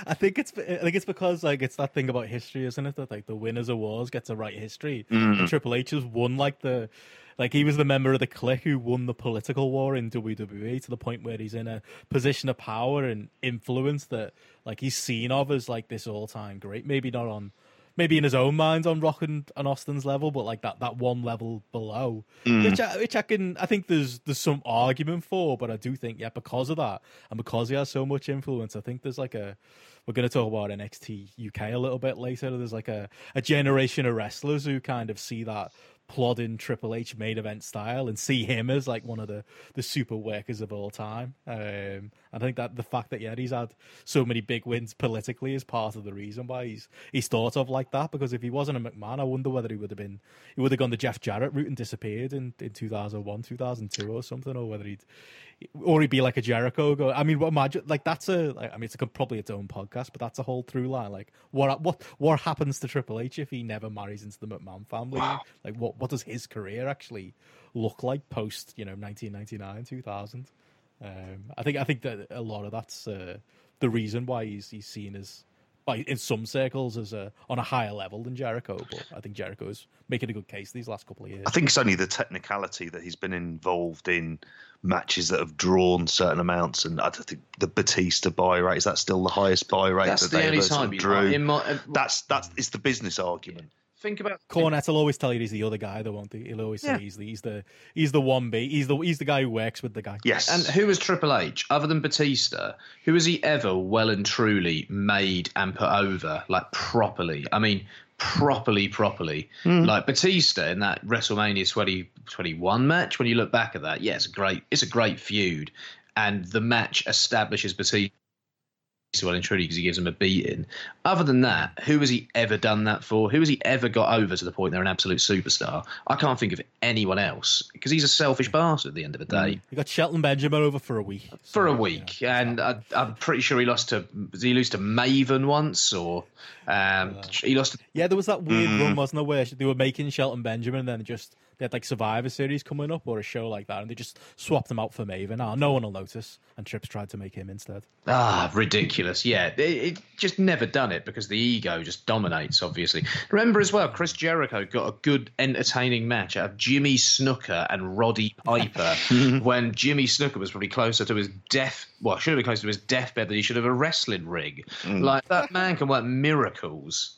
I think it's I think it's because like it's that thing about history, isn't it? That like the winners of wars get to write history. And mm. Triple H has won like the like he was the member of the clique who won the political war in WWE to the point where he's in a position of power and influence that like he's seen of as like this all time great. Maybe not on maybe in his own mind on Rock and, and Austin's level, but like that, that one level below, mm. which I, which I can I think there's there's some argument for, but I do think yeah because of that and because he has so much influence, I think there's like a we're going to talk about NXT UK a little bit later. There's like a a generation of wrestlers who kind of see that plodding Triple H main event style and see him as like one of the the super workers of all time. Um, I think that the fact that yeah he's had so many big wins politically is part of the reason why he's he's thought of like that. Because if he wasn't a McMahon, I wonder whether he would have been he would have gone the Jeff Jarrett route and disappeared in in 2001, 2002 or something, or whether he'd or he'd be like a Jericho. Go, I mean, what imagine like that's a. Like, I mean, it's a, probably its own podcast, but that's a whole through line. Like, what what what happens to Triple H if he never marries into the McMahon family? Like, what what does his career actually look like post you know 1999, 2000? Um, I think I think that a lot of that's uh, the reason why he's he's seen as. By, in some circles, as a on a higher level than Jericho, but I think Jericho is making a good case these last couple of years. I think it's only the technicality that he's been involved in matches that have drawn certain amounts, and I don't think the Batista buy rate is that still the highest buy rate That's that the they only ever sort of time drew. in my, uh, That's that's it's the business argument. Think about Cornette will always tell you he's the other guy, though, won't he? He'll always say Yeah. he's the he's the he's the one B. He's the he's the guy who works with the guy. Yes, And who was Triple H other than Batista? Who has he ever well and truly made and put over like properly? I mean, properly, properly. Hmm. Like Batista in that WrestleMania 20, 21 match. When you look back at that, yeah, it's a great, it's a great feud, and the match establishes Batista well and truly because he gives him a beating. Other than that, who has he ever done that for? Who has he ever got over to the point they're an absolute superstar? I can't think of anyone else because he's a selfish bastard at the end of the day You got Shelton Benjamin over for a week. for a week, yeah. and I, I'm pretty sure he lost to did he lose to Maven once, or um, he lost. To, Yeah, there was that weird Mm. run, wasn't there, where they were making Shelton Benjamin and then just they had like Survivor Series coming up or a show like that, and they just swapped them out for Maven. Now no one will notice, and Trips tried to make him instead. ah, ridiculous! Yeah, it, it just never done it because the ego just dominates. Obviously, remember as well, Chris Jericho got a good, entertaining match out of Jimmy Snuka and Roddy Piper [LAUGHS] when Jimmy Snuka was probably closer to his death. Well, should have been closer to his deathbed than he should have a wrestling rig. Like that man can work miracles.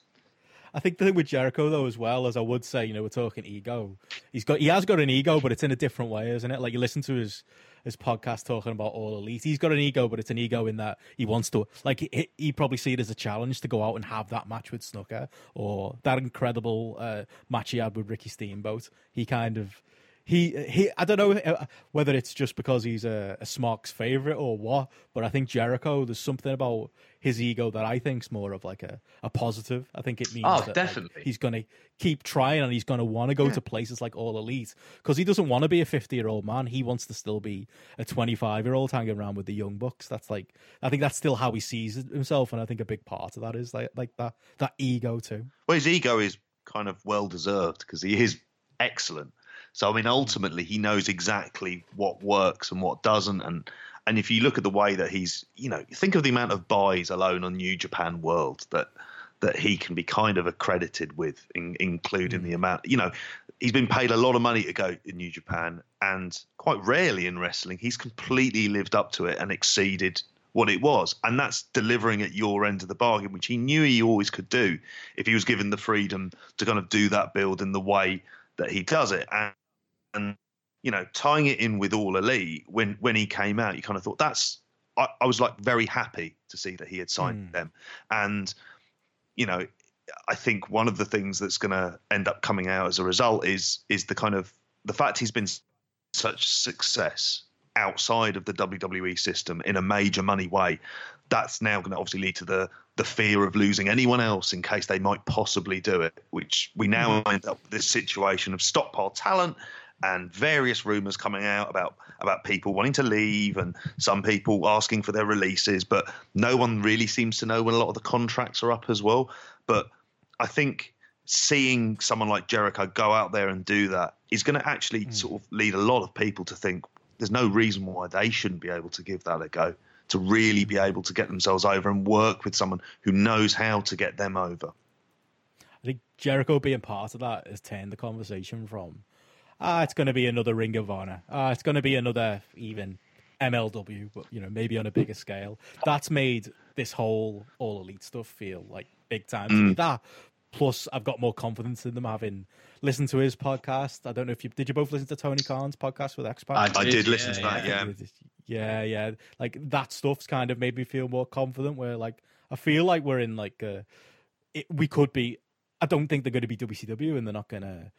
I think the thing with Jericho though, as well as I would say, you know, we're talking ego. He's got he has got an ego, but it's in a different way, isn't it? Like you listen to his his podcast talking about all elite. He's got an ego, but it's an ego in that he wants to like he, he probably see it as a challenge to go out and have that match with Snuka or that incredible uh, match he had with Ricky Steamboat. He kind of he he I don't know uh, whether it's just because he's a, a Smark's favorite or what, but I think Jericho there's something about his ego that I think's more of like a, a positive. I think it means Oh, that, like, he's going to keep trying and he's going to want to go Yeah. to places like All Elite because he doesn't want to be a 50 year old man. He wants to still be a 25 year old hanging around with the young bucks. That's like I think that's still how he sees himself, and I think a big part of that is like like that that ego too. Well, his ego is kind of well deserved because he is excellent. So I mean, ultimately, he knows exactly what works and what doesn't, and and if you look at the way that he's, you know, think of the amount of buys alone on New Japan World that that he can be kind of accredited with, in, including the mm. amount, you know, he's been paid a lot of money to go in New Japan, and quite rarely in wrestling, he's completely lived up to it and exceeded what it was. And that's delivering at your end of the bargain, which he knew he always could do if he was given the freedom to kind of do that build in the way that he does it. And, and you know, tying it in with All Elite, when, when he came out, you kind of thought that's, I, I was like very happy to see that he had signed Mm. them. And, you know, I think one of the things that's going to end up coming out as a result is is the kind of the fact he's been such success outside of the WWE system in a major money way. That's now going to obviously lead to the the fear of losing anyone else in case they might possibly do it. Which we now end up with this situation of stockpile talent and various rumors coming out about about people wanting to leave and some people asking for their releases, but no one really seems to know when a lot of the contracts are up as well. But I think seeing someone like Jericho go out there and do that is going to actually hmm. sort of lead a lot of people to think there's no reason why they shouldn't be able to give that a go to really be able to get themselves over and work with someone who knows how to get them over. I think Jericho being part of that has turned the conversation from ah, it's going to be another Ring of Honor, ah, it's going to be another even MLW, but you know maybe on a bigger scale. That's made this whole all elite stuff feel like big time to me. That plus I've got more confidence in them having listened to his podcast. I don't know if you did. You both listen to Tony Khan's podcast with X Pac? I I did, did listen to yeah, that, yeah. yeah. yeah, yeah. Like that stuff's kind of made me feel more confident. Where like I feel like we're in like a, it, we could be. I don't think they're going to be WCW, and they're not going to.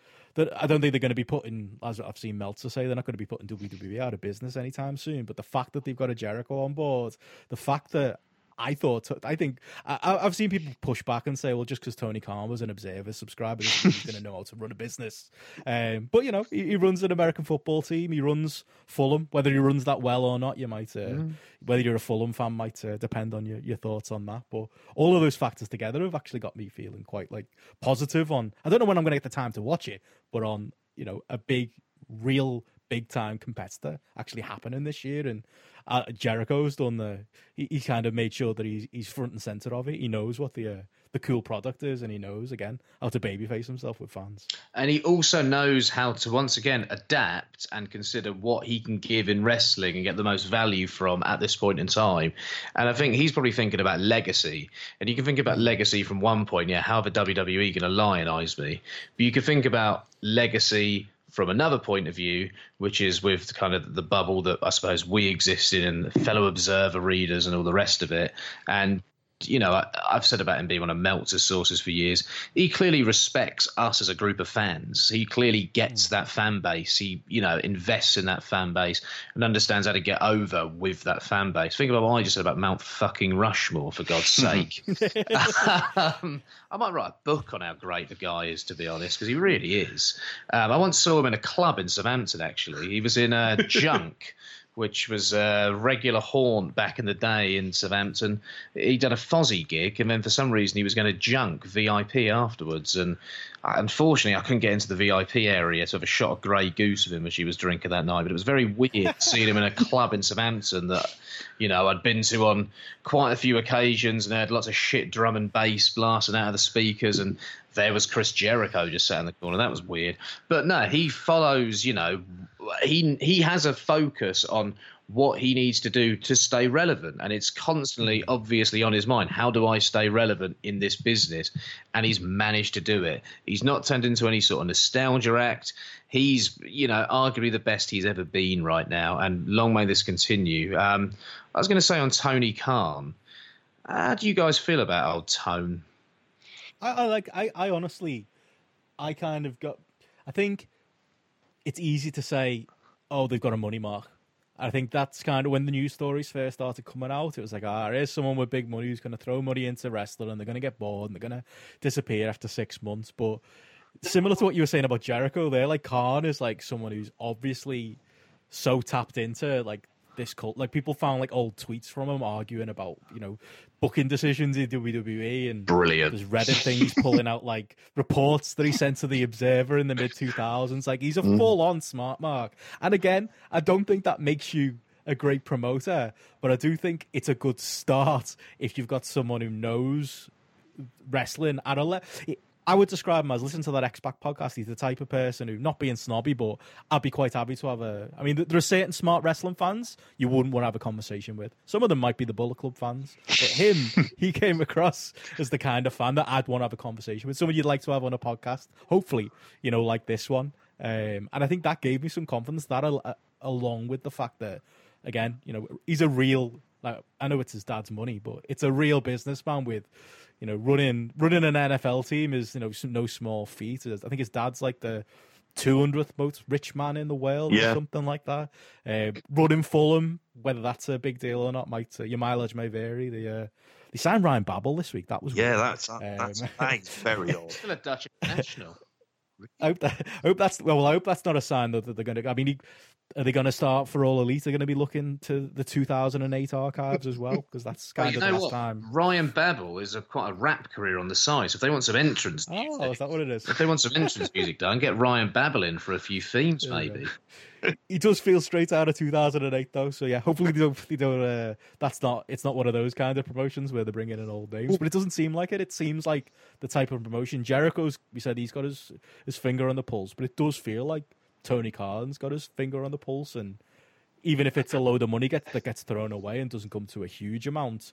I don't think they're going to be putting, as I've seen Meltzer say, they're not going to be putting WWE out of business anytime soon. But the fact that they've got a Jericho on board, the fact that I thought, I think, I, I've seen people push back and say, well, just because Tony Khan was an Observer subscriber, he's going to know how to run a business. Um, but, you know, he, he runs an American football team. He runs Fulham. Whether he runs that well or not, you might, uh, whether you're a Fulham fan, might uh, depend on your, your thoughts on that. But all of those factors together have actually got me feeling quite like positive on, I don't know when I'm going to get the time to watch it, but on, you know, a big, real big time competitor actually happening this year. And uh, Jericho's done the, he, he kind of made sure that he's, he's front and center of it. He knows what the, uh, the cool product is, and he knows again how to babyface himself with fans. And he also knows how to once again adapt and consider what he can give in wrestling and get the most value from at this point in time. And I think he's probably thinking about legacy. And you can think about legacy from one point, yeah, how the WWE going to lionize me? But you can think about legacy from another point of view, which is with kind of the bubble that I suppose we exist in and fellow observer readers and all the rest of it. And you know, I, I've said about him being one of Meltzer's sources for years. He clearly respects us as a group of fans. He clearly gets that fan base. He, you know, invests in that fan base and understands how to get over with that fan base. Think about what I just said about Mount fucking Rushmore, for God's [LAUGHS] sake. um, I might write a book on how great the guy is, to be honest, because he really is. Um, I once saw him in a club in Southampton, actually. He was in a [LAUGHS] junk which was a regular haunt back in the day in Southampton. He'd done a Fozzy gig, and then for some reason he was going to junk VIP afterwards. And unfortunately, I couldn't get into the VIP area to have a shot of Grey Goose with him as she was drinking that night. But it was very weird seeing him in a club in Southampton that, you know, I'd been to on quite a few occasions and they had lots of shit drum and bass blasting out of the speakers. And there was Chris Jericho just sat in the corner. That was weird. But no, he follows, you know, he he has a focus on what he needs to do to stay relevant. And it's constantly obviously on his mind how do i stay relevant in this business? And he's managed to do it. He's not turned into any sort of nostalgia act. He's you know arguably the best he's ever been right now. And long may this continue. Um, i was going to say on tony khan how do you guys feel about old tone? I, I like I, I honestly I kind of got I think it's easy to say, oh, they've got a money mark. I think that's kind of when the news stories first started coming out. It was like, ah, here's someone with big money who's going to throw money into wrestling and they're going to get bored and they're going to disappear after six months. But similar to what you were saying about Jericho, there, like Khan is like someone who's obviously so tapped into like this cult. Like people found like old tweets from him arguing about you know booking decisions in WWE and Brilliant. there's Reddit things pulling out like reports that he sent to the Observer in the mid 2000s. Like he's a mm. full on smart mark. And again, I don't think that makes you a great promoter, but I do think it's a good start if you've got someone who knows wrestling at a le- I would describe him as listen to that X Pac podcast. He's the type of person who, not being snobby, but I'd be quite happy to have a. I mean, there are certain smart wrestling fans you wouldn't want to have a conversation with. Some of them might be the Bullet Club fans, but him, [LAUGHS] he came across as the kind of fan that I'd want to have a conversation with. Someone you'd like to have on a podcast, hopefully, you know, like this one. Um, and I think that gave me some confidence. That al- along with the fact that, again, you know, he's a real. Like I know it's his dad's money, but it's a real businessman with you know, running running an NFL team is you know no small feat. I think his dad's like the 200th most rich man in the world Yeah. or something like that. Uh, running Fulham, whether that's a big deal or not, might uh, your mileage may vary. The uh, they signed Ryan Babel this week. That was Yeah, weird. that's that's, Um, that is very [LAUGHS] old. Still a Dutch international. I hope, that, I hope that's well. I hope that's not a sign that, that they're going to. I mean, he, are they going to start for all elite? They're going to be looking to the 2008 archives as well because that's kind you of the last what? time. Ryan Babel is a quite a rap career on the side. So if they want some entrance, Oh, music, is that what it is? if they want some entrance [LAUGHS] music done, get Ryan Babel in for a few themes, maybe. [LAUGHS] he does feel straight out of 2008 though so yeah hopefully they don't, they don't uh, that's not it's not one of those kind of promotions where they're bringing in old names but it doesn't seem like it. It seems like the type of promotion jericho's we said he's got his his finger on the pulse but it does feel like tony khan's got his finger on the pulse and even if it's a load of money gets that gets thrown away and doesn't come to a huge amount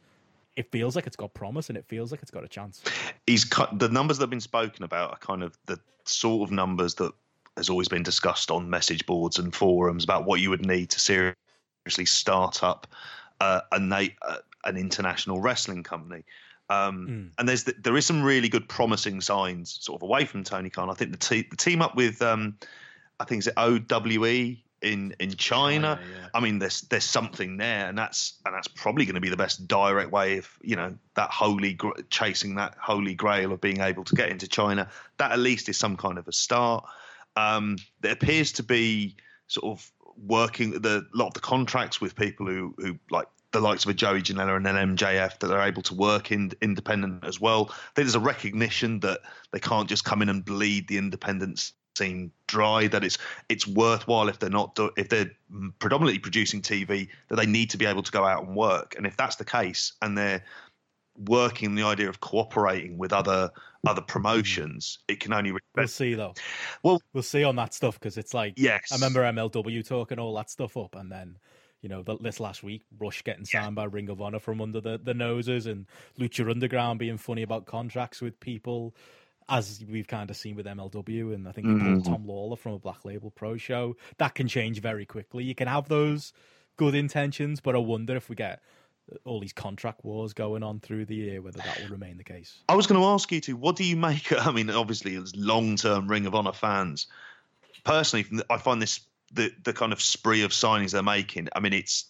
it feels like it's got promise and it feels like it's got a chance. He's cut, the numbers that have been spoken about are kind of the sort of numbers that has always been discussed on message boards and forums about what you would need to seriously start up uh, a uh, an international wrestling company. Um, Mm. And there's the, there is some really good promising signs sort of away from Tony Khan. I think the, te- the team up with um, I think is it OWE in in China. yeah. I mean, there's there's something there, and that's and that's probably going to be the best direct way of you know that holy gr- chasing that holy grail of being able to get into China. That at least is some kind of a start. Um, there appears to be sort of working the lot of the contracts with people who who like the likes of a Joey Janela and an MJF that are able to work in independent as well. I think there's a recognition that they can't just come in and bleed the independent scene dry. That it's it's worthwhile if they're not do, if they're predominantly producing TV that they need to be able to go out and work. And if that's the case, and they're working the idea of cooperating with other other promotions, it can only. we'll see though Well- we'll see on that stuff because it's like Yes, I remember MLW talking all that stuff up, and then you know the, this last week, Rush getting signed by Ring of Honor from under the, the noses, and Lucha Underground being funny about contracts with people, as we've kind of seen with MLW, and I think Mhm. Tom Lawlor from a Black Label Pro show. That can change very quickly. You can have those good intentions, but I wonder if we get all these contract wars going on through the year, whether that will remain the case. I was going to ask you to, what do you make? I mean, obviously, as long-term Ring of Honor fans, personally, I find this the the kind of spree of signings they're making. I mean, it's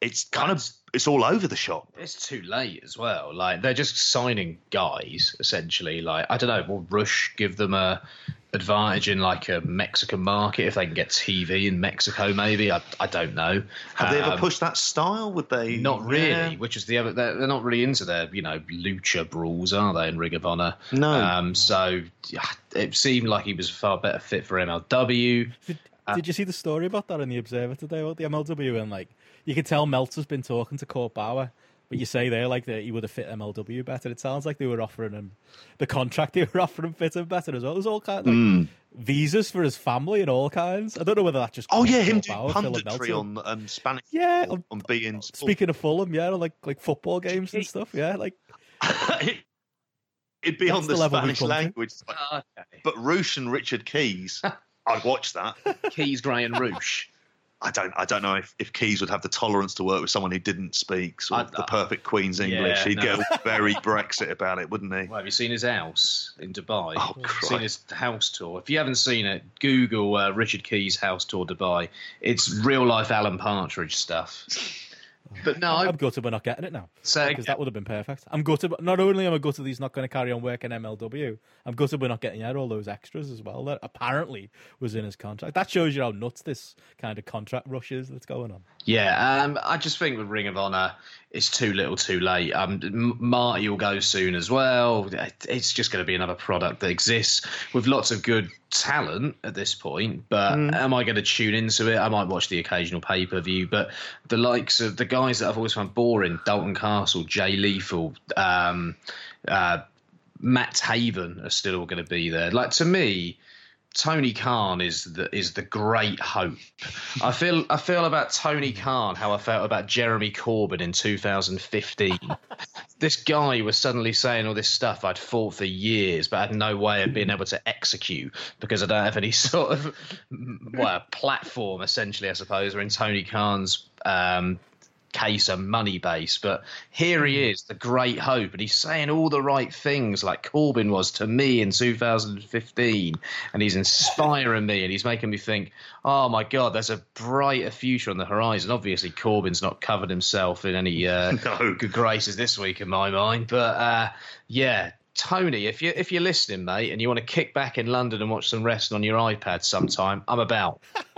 it's kind of That's- it's all over the shop. It's too late as well. Like they're just signing guys essentially. Like I don't know. Will Rush give them a advantage in like a Mexican market if they can get TV in Mexico? Maybe I, I don't know. Have they ever Um, pushed that style? Would they? Not really. Yeah. Which is the other. They're, they're not really into their you know lucha brawls, are they? In Ring of Honor. No. Um. So yeah, it seemed like he was a far better fit for MLW. Uh, Did you see the story about that in the Observer today about the MLW? And like, you can tell Meltzer's been talking to Court Bauer, but you say there like that he would have fit MLW better. It sounds like they were offering him the contract they were [LAUGHS] offering fit him better as well. There's all kinds like Mm. visas for his family and all kinds. I don't know whether that just Oh yeah, him Court doing Bauer, punditry Meltzer. on um, Spanish Yeah, on- on being Speaking of Fulham, yeah, like like football games and stuff. Yeah, like [LAUGHS] It'd be That's on the the, Spanish come to. language, Okay. but Roosh and Richard Keys, [LAUGHS] I'd watch that. Keys, Gray, and Roosh. I don't. I don't know if, if Keys would have the tolerance to work with someone who didn't speak sort of I- the perfect Queen's English. Yeah, He'd no. get very [LAUGHS] Brexit about it, wouldn't he? Well, have you seen his house in Dubai? Oh, Have you Christ. seen his house tour? If you haven't seen it, Google uh, Richard Keys house tour Dubai. It's real life Alan Partridge stuff. But no, I I'm gutted we're not getting it now because that would have been perfect. I'm gutted. but Not only am I gutted he's not going to carry on working MLW, I'm gutted we're not getting out all those extras as well that apparently was in his contract. That shows you how nuts this kind of contract rush is that's going on. Yeah, um, I just think with Ring of Honor, it's too little, too late. Um, Marty will go soon as well. It's just going to be another product that exists with lots of good talent at this point. But am I going to tune into it? I might watch the occasional pay per view. But the likes of the guys that I've always found boring: Dalton Castle, Jay Lethal, um, uh, Matt Taven are still all going to be there. Like to me, Tony Khan is the is the great hope. I feel I feel about Tony Khan how I felt about Jeremy Corbyn in 2015. this guy was suddenly saying all this stuff I'd fought for years, but I had no way of being able to execute because I don't have any [LAUGHS] sort of well platform. Essentially, I suppose, or in Tony Khan's um, case a money base. But here he is, the great hope, and he's saying all the right things like Corbyn was to me in 2015, and he's inspiring me, and he's making me think, oh my God, there's a brighter future on the horizon. Obviously, Corbyn's not covered himself in any uh, [LAUGHS] No. good graces this week in my mind, but uh, yeah. Tony, if you if you're listening, mate, and you want to kick back in London and watch some wrestling on your iPad sometime, I'm about. [LAUGHS]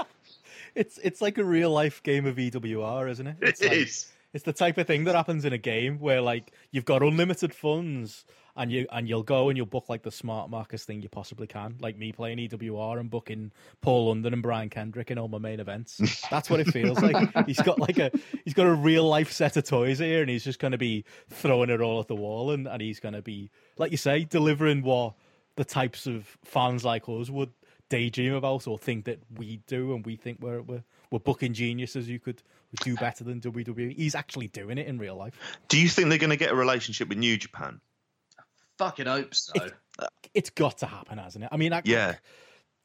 It's it's like a real life game of EWR, isn't it? It's It like- is. It's the type of thing that happens in a game where like you've got unlimited funds and you and you'll go and you'll book like the smart markest thing you possibly can. Like me playing EWR and booking Paul London and Brian Kendrick in all my main events. That's what it feels like. [LAUGHS] He's got like a he's got a real life set of toys here and he's just gonna be throwing it all at the wall and, and he's gonna be like you say, delivering what the types of fans like us would daydream about or think that we do and we think we're we're, we're booking geniuses who could do better than WWE. He's actually doing it in real life. Do you think they're going to get a relationship with New Japan? Fucking hope so. It's got to happen, hasn't it? I mean, I, Yeah.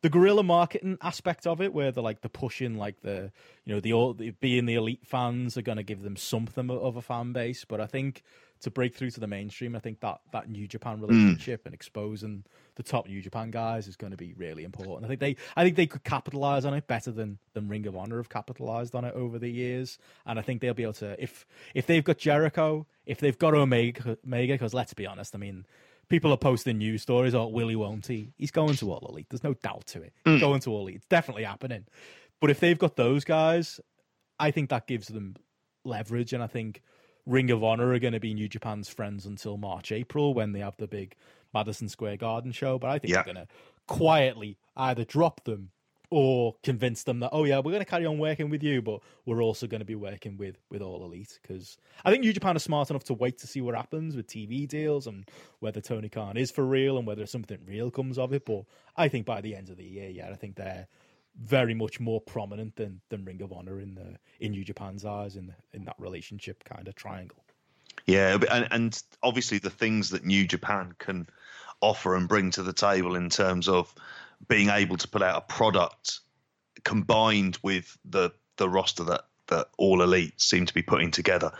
the guerrilla marketing aspect of it, where they're like the pushing, like the you know the all the, being the elite fans are going to give them something of a fan base. But I think to break through to the mainstream, I think that that New Japan hmm. relationship and exposing the top New Japan guys is going to be really important. I think they I think they could capitalize on it better than than Ring of Honor have capitalized on it over the years. And I think they'll be able to if if they've got Jericho, if they've got Omega, Omega, because let's be honest, I mean. People are posting news stories. Oh, Willie won't he? He's going to all elite. There's no doubt to it. He's going to all elite. It's definitely happening. But if they've got those guys, I think that gives them leverage. And I think Ring of Honor are going to be New Japan's friends until March, April when they have the big Madison Square Garden show. But I think Yeah. they're going to quietly either drop them or convince them that oh yeah we're going to carry on working with you but we're also going to be working with with all elite because i think new japan are smart enough to wait to see what happens with tv deals and whether tony khan is for real and whether something real comes of it but i think by the end of the year yeah i think they're very much more prominent than than ring of honor in the in new japan's eyes in in that relationship kind of triangle Yeah, and, and obviously the things that New Japan can offer and bring to the table in terms of being able to put out a product combined with the the roster that that all elite seem to be putting together.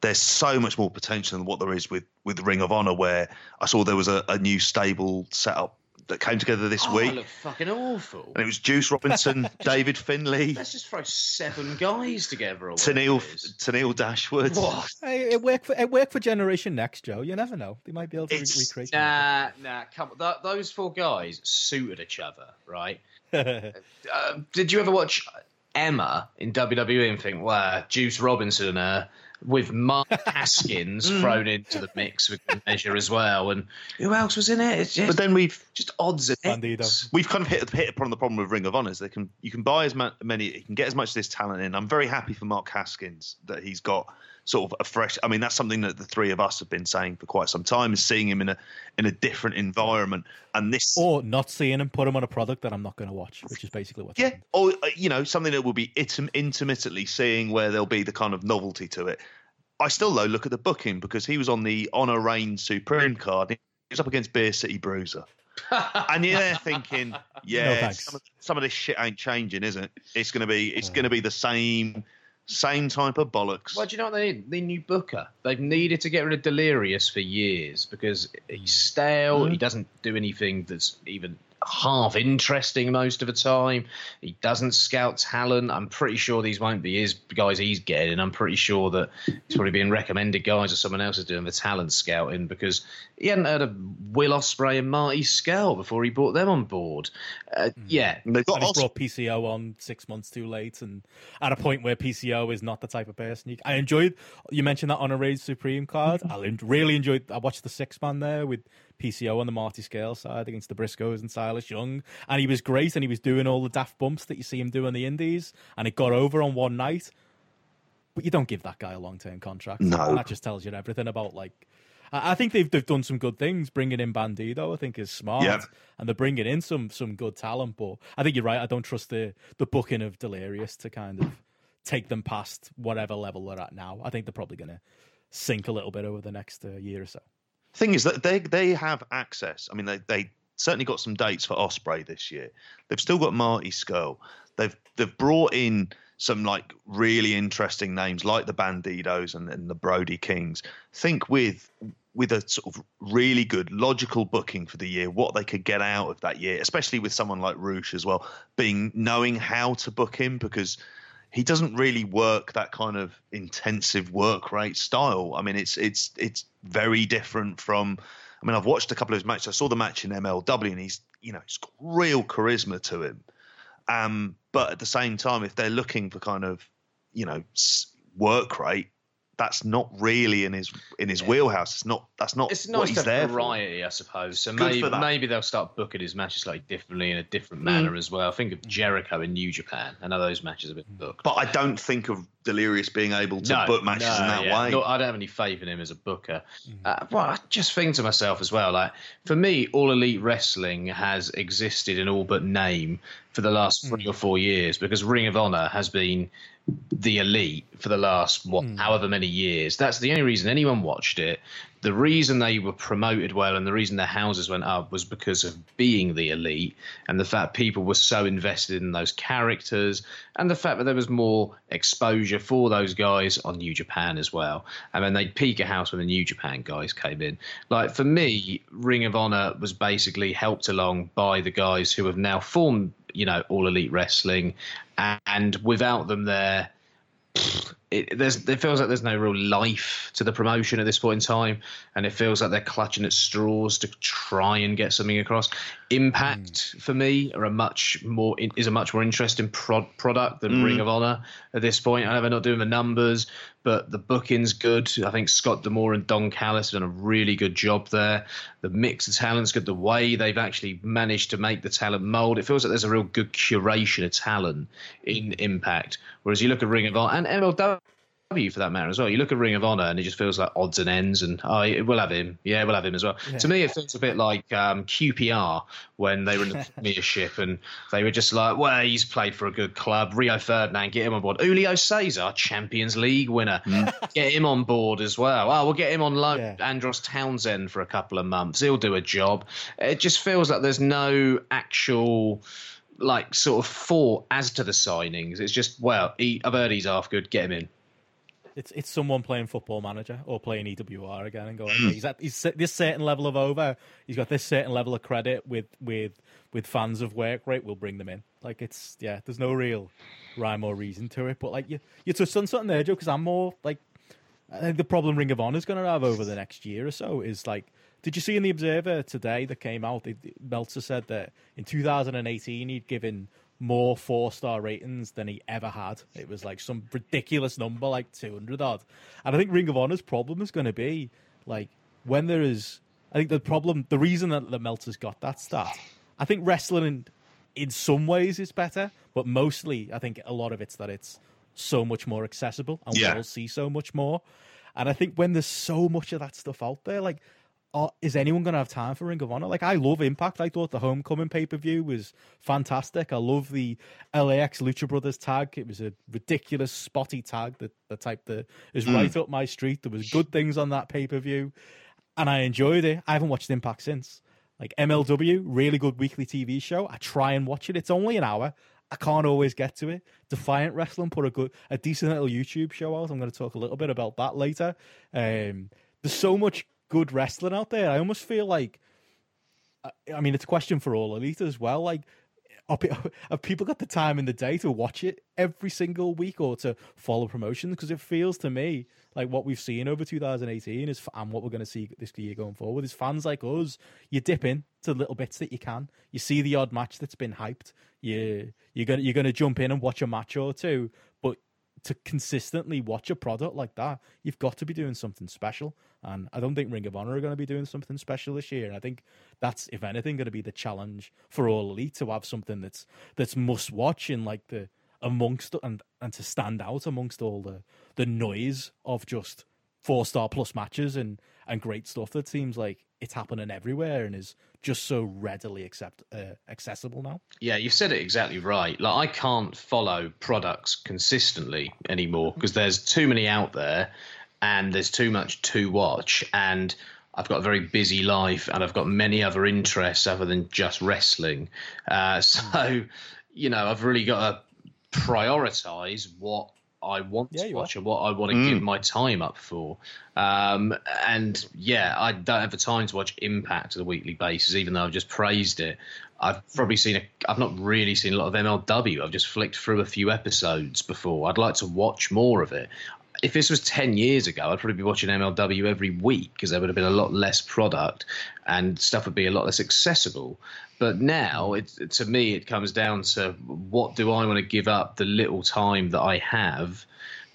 There's so much more potential than what there is with with Ring of Honor, where I saw there was a, a new stable set up that came together this Oh, week, I look fucking awful. and it was Juice Robinson, [LAUGHS] David Finlay, Let's just throw seven guys together. Or Tennille whatever it is. Tennille Dashwood. What? hey, it worked for it worked for generation next joe you never know they might be able to re- It's- recreate Nah, nah. Come on. Th- those four guys suited each other, right? [LAUGHS] Uh, did you ever watch Emma in WWE and think, wow, Juice Robinson uh, with Mark [LAUGHS] Haskins mm. thrown into the mix with the measure as well? And who else was in it? It's just, But then we've just odds and Bandido. ends. we've kind of hit hit upon the problem with Ring of Honor. Is they can you can buy as many, you can get as much of this talent in. I'm very happy for Mark Haskins that he's got sort of a fresh. I mean, that's something that the three of us have been saying for quite some time. Is seeing him in a in a different environment, and this. or not seeing him put him on a product that i'm not going to watch which is basically what. yeah, happened. or uh, you know, something that will be item- intermittently seeing where there'll be the kind of novelty to it. I still though look at the booking because he was on the Honor Reigns Supreme card. He was up against Beer City Bruiser. [LAUGHS] and you're there thinking, yeah, thanks. some, of, some of this shit ain't changing, is it? It's gonna be, it's gonna be the same, same type of bollocks. Well, do you know what they need? They need Booker. They've needed to get rid of Delirious for years because he's stale. Mm-hmm. He doesn't do anything that's even half interesting most of the time. He doesn't scout talent. I'm pretty sure these won't be his guys he's getting. And I'm pretty sure that he's probably being recommended guys or someone else is doing the talent scouting because he hadn't heard of Will Ospreay and Marty Scurll before he brought them on board. Uh, Yeah, And they've got And he's Os- brought PCO on six months too late, and at a point where PCO is not the type of person. You, I enjoyed. You mentioned that Honor Reigns Supreme card. [LAUGHS] I really enjoyed. I watched the six man there with PCO on the Marty Scurll side against the Briscoes and Silas Young, and he was great. And he was doing all the daft bumps that you see him do in the Indies, and it got over on one night. But you don't give that guy a long term contract. No. And that just tells you everything about like. I think they've they've done some good things. Bringing in Bandido, I think, is smart, Yeah. and they're bringing in some some good talent. But I think you're right. I don't trust the the booking of Delirious to kind of take them past whatever level they're at now. I think they're probably going to sink a little bit over the next uh, year or so. Thing is that they they have access. I mean, they they certainly got some dates for Ospreay this year. They've still got Marty Scurll. They've they've brought in some like really interesting names like the Bandidos and, and the Brody Kings. Think with with a sort of really good logical booking for the year, what they could get out of that year, especially with someone like Roosh as well, being knowing how to book him because he doesn't really work that kind of intensive work rate style. I mean, it's it's it's very different from. I mean, I've watched a couple of his matches. I saw the match in MLW, and he's you know he's got real charisma to him. Um, but at the same time, if they're looking for kind of you know work rate, that's not really in his in his wheelhouse. It's not that's not It's what nice he's to there have for. variety, I suppose. So Good maybe maybe they'll start booking his matches slightly differently in a different manner Mm. as well. Think of Jericho in New Japan. I know those matches have been booked. But I don't think of Delirious being able to book matches in that yeah. way. No, I don't have any faith in him as a booker. Uh, well, I just think to myself as well, like for me, all elite wrestling has existed in all but name for the last three or four years because Ring of Honor has been the elite for the last what hmm. however many years. That's the only reason anyone watched it. The reason they were promoted well and the reason their houses went up was because of being the elite and the fact people were so invested in those characters and the fact that there was more exposure for those guys on New Japan as well. And then they'd peak a house when the New Japan guys came in. Like for me, Ring of Honor was basically helped along by the guys who have now formed, you know, all elite wrestling and without them there it, there's, it feels like there's no real life to the promotion at this point in time, and it feels like they're clutching at straws to try and get something across. Impact hmm. for me are a much more is a much more interesting prod, product than Ring hmm. of Honor at this point. I know they're not doing the numbers, but the booking's good. I think Scott D'Amore and Don Callis have done a really good job there. The mix of talent's good. The way they've actually managed to make the talent mold, it feels like there's a real good curation of talent in Impact. Whereas you look at Ring of Honor and MLW for that matter as well. You look at Ring of Honor and it just feels like odds and ends, and oh, we'll have him. Yeah, we'll have him as well. To me, it feels a bit like um, QPR when they were in the [LAUGHS] Premiership and they were just like, well, he's played for a good club. Rio Ferdinand, get him on board. Julio Cesar, Champions League winner, get him on board as well. Oh, we'll get him on loan. Yeah. Andros Townsend for a couple of months. He'll do a job. It just feels like there's no actual like sort of thought as to the signings. It's just well, he, I've heard he's half good. Get him in. It's it's someone playing Football Manager or playing EWR again and going, hmm. he's at he's this certain level of over. He's got this certain level of credit with with with fans of work rate. We'll bring them in. Like it's yeah, there's no real rhyme or reason to it. But like you you touched on something there, Joe, because I'm more like I think the problem Ring of Honor is going to have over the next year or so is like. Did you see in the Observer today that came out? Meltzer said that in 2018 he'd given more four star ratings than he ever had. It was like some ridiculous number, like 200 odd. And I think Ring of Honor's problem is going to be like when there is. I think the problem, the reason that, the Meltzer's got that stat, I think wrestling in, in some ways is better, but mostly I think a lot of it's that it's so much more accessible and Yeah. we'll see so much more. And I think when there's so much of that stuff out there, like, uh, is anyone going to have time for Ring of Honor? Like, I love Impact. I thought the Homecoming pay per view was fantastic. I love the LAX Lucha Brothers tag. It was a ridiculous, spotty tag, the, the type that is right up my street. There was good things on that pay per view, and I enjoyed it. I haven't watched Impact since. Like MLW, really good weekly TV show. I try and watch it. It's only an hour. I can't always get to it. Defiant Wrestling put a good, a decent little YouTube show out. I'm going to talk a little bit about that later. Um, there's so much good wrestling out there. I almost feel like, I mean, it's a question for all elite as well. Like, [LAUGHS] have people got the time in the day to watch it every single week or to follow promotions? Because it feels to me like what we've seen over 2018 is and what we're going to see this year going forward is fans like us. You dip in to little bits that you can. You see the odd match that's been hyped. You you're gonna you're gonna jump in and watch a match or two, to consistently watch a product like that, you've got to be doing something special. And I don't think Ring of Honor are going to be doing something special this year. And I think that's, if anything, going to be the challenge for all elite to have something that's that's must watch in like the amongst and and to stand out amongst all the the noise of just four star plus matches and and great stuff that seems like it's happening everywhere and is just so readily accept uh, accessible now. Yeah, you said it exactly right. Like I can't follow products consistently anymore because there's too many out there and there's too much to watch and I've got a very busy life and I've got many other interests other than just wrestling. Uh, [LAUGHS] so, you know, I've really got to prioritize what I want yeah, to watch are. and what I want to mm. give my time up for. Um, and yeah, I don't have the time to watch Impact on a weekly basis, even though I've just praised it. I've probably seen a. I've not really seen a lot of MLW. I've just flicked through a few episodes before. I'd like to watch more of it. If this was ten years ago, I'd probably be watching MLW every week because there would have been a lot less product and stuff would be a lot less accessible. But now, it, to me, it comes down to what do I want to give up the little time that I have,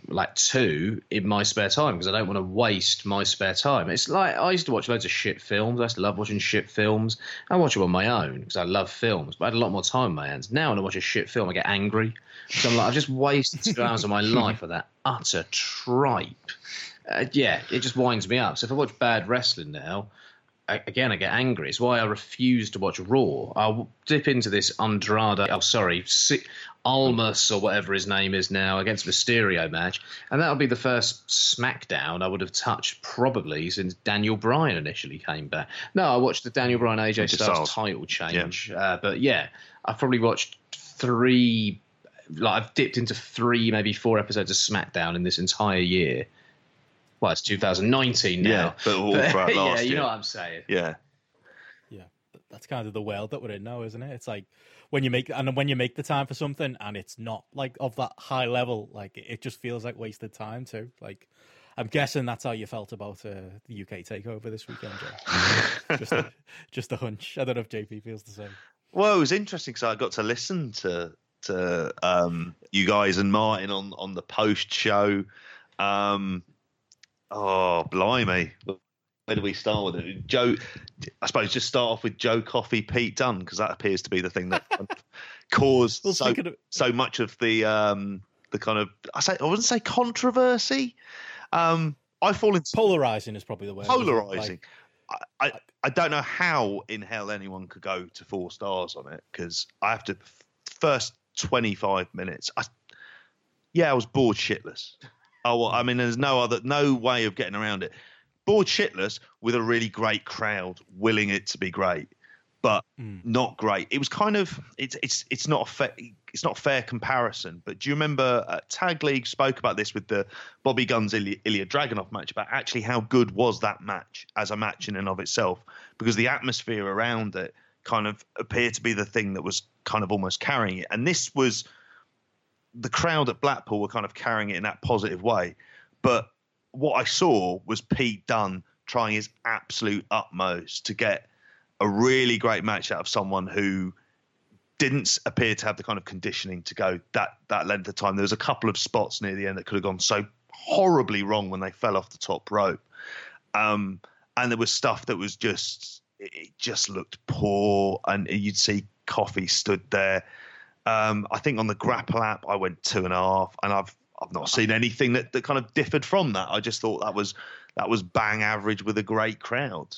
like two in my spare time because I don't want to waste my spare time. It's like I used to watch loads of shit films. I used to love watching shit films. I watch them on my own because I love films, but I had a lot more time on my hands. Now when I watch a shit film, I get angry. So I'm like, I've just wasted two hours of my [LAUGHS] life for that utter tripe. Uh, yeah, it just winds me up. So if I watch bad wrestling now, again, I get angry. It's why I refuse to watch Raw. I'll dip into this Andrade, oh, sorry, Almas or whatever his name is now against Mysterio match. And that'll be the first SmackDown I would have touched probably since Daniel Bryan initially came back. No, I watched the Daniel Bryan AJ Styles title change. Yeah. Uh, but yeah, I've probably watched three, like I've dipped into three, maybe four episodes of SmackDown in this entire year well, it's 2019 now. Yeah, but all [LAUGHS] but, last yeah, you know what I'm saying. Yeah, yeah, that's kind of the world that we're in now, isn't it? It's like when you make and when you make the time for something and it's not like of that high level, like it just feels like wasted time too. Like I'm guessing that's how you felt about uh, the UK takeover this weekend, Joe. [LAUGHS] just, a, just a hunch. I don't know if JP feels the same. Well, it was interesting because I got to listen to to um, you guys and Martin on on the post show. Um, Oh, blimey. Where do we start with it? Joe, I suppose just start off with Joe Coffey, Pete Dunne, because that appears to be the thing that [LAUGHS] caused well, so, of... so much of the um, the kind of I say I wouldn't say controversy. Um, I fall into polarizing is probably the word. Polarizing. Like, I, I, I don't know how in hell anyone could go to four stars on it because I have to first twenty five minutes. I, yeah, I was bored shitless. Oh, I mean, there's no other, no way of getting around it. Bored shitless with a really great crowd, willing it to be great, but mm. not great. It was kind of, it's, it's, it's not a fair, it's not a fair comparison. But do you remember uh, Tag League spoke about this with the Bobby Gunns Ilya, Ilya Dragunov match about actually how good was that match as a match in and of itself because the atmosphere around it kind of appeared to be the thing that was kind of almost carrying it. And this was the crowd at Blackpool were kind of carrying it in that positive way. But what I saw was Pete Dunne trying his absolute utmost to get a really great match out of someone who didn't appear to have the kind of conditioning to go that that length of time. There was a couple of spots near the end that could have gone so horribly wrong when they fell off the top rope, um, and there was stuff that was just it just looked poor, and you'd see Coffey stood there um, I think on the Grapple app, I went two and a half, and I've I've not seen anything that, that kind of differed from that. I just thought that was that was bang average with a great crowd.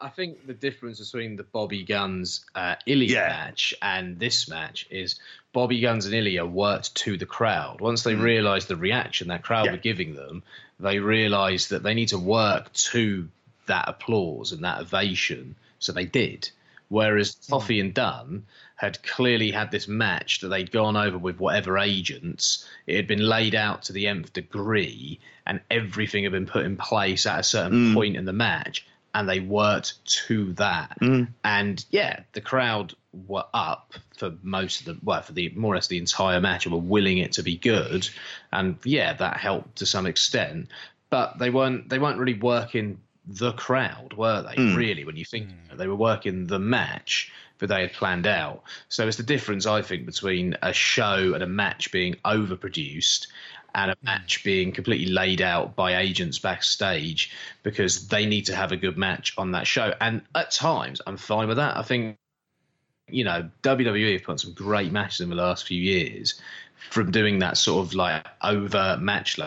I think the difference between the Bobby Gunns uh, Ilya yeah. match and this match is Bobby Gunns and Ilya worked to the crowd. Once they mm. realised the reaction that crowd yeah. were giving them, they realised that they need to work to that applause and that ovation. So they did. Whereas Coffey and Dunne had clearly had this match that they'd gone over with whatever agents. It had been laid out to the nth degree, and everything had been put in place at a certain mm. point in the match, and they worked to that. Mm. And yeah, the crowd were up for most of the well for the more or less the entire match and were willing it to be good, and yeah, that helped to some extent. But they weren't they weren't really working the crowd, were they? Mm. Really, when you think they were working the match that they had planned out. So it's the difference, I think, between a show and a match being overproduced and a hmm. match being completely laid out by agents backstage because they need to have a good match on that show. And at times, I'm fine with that. I think, you know, WWE have put some great matches in the last few years from doing that sort of like over match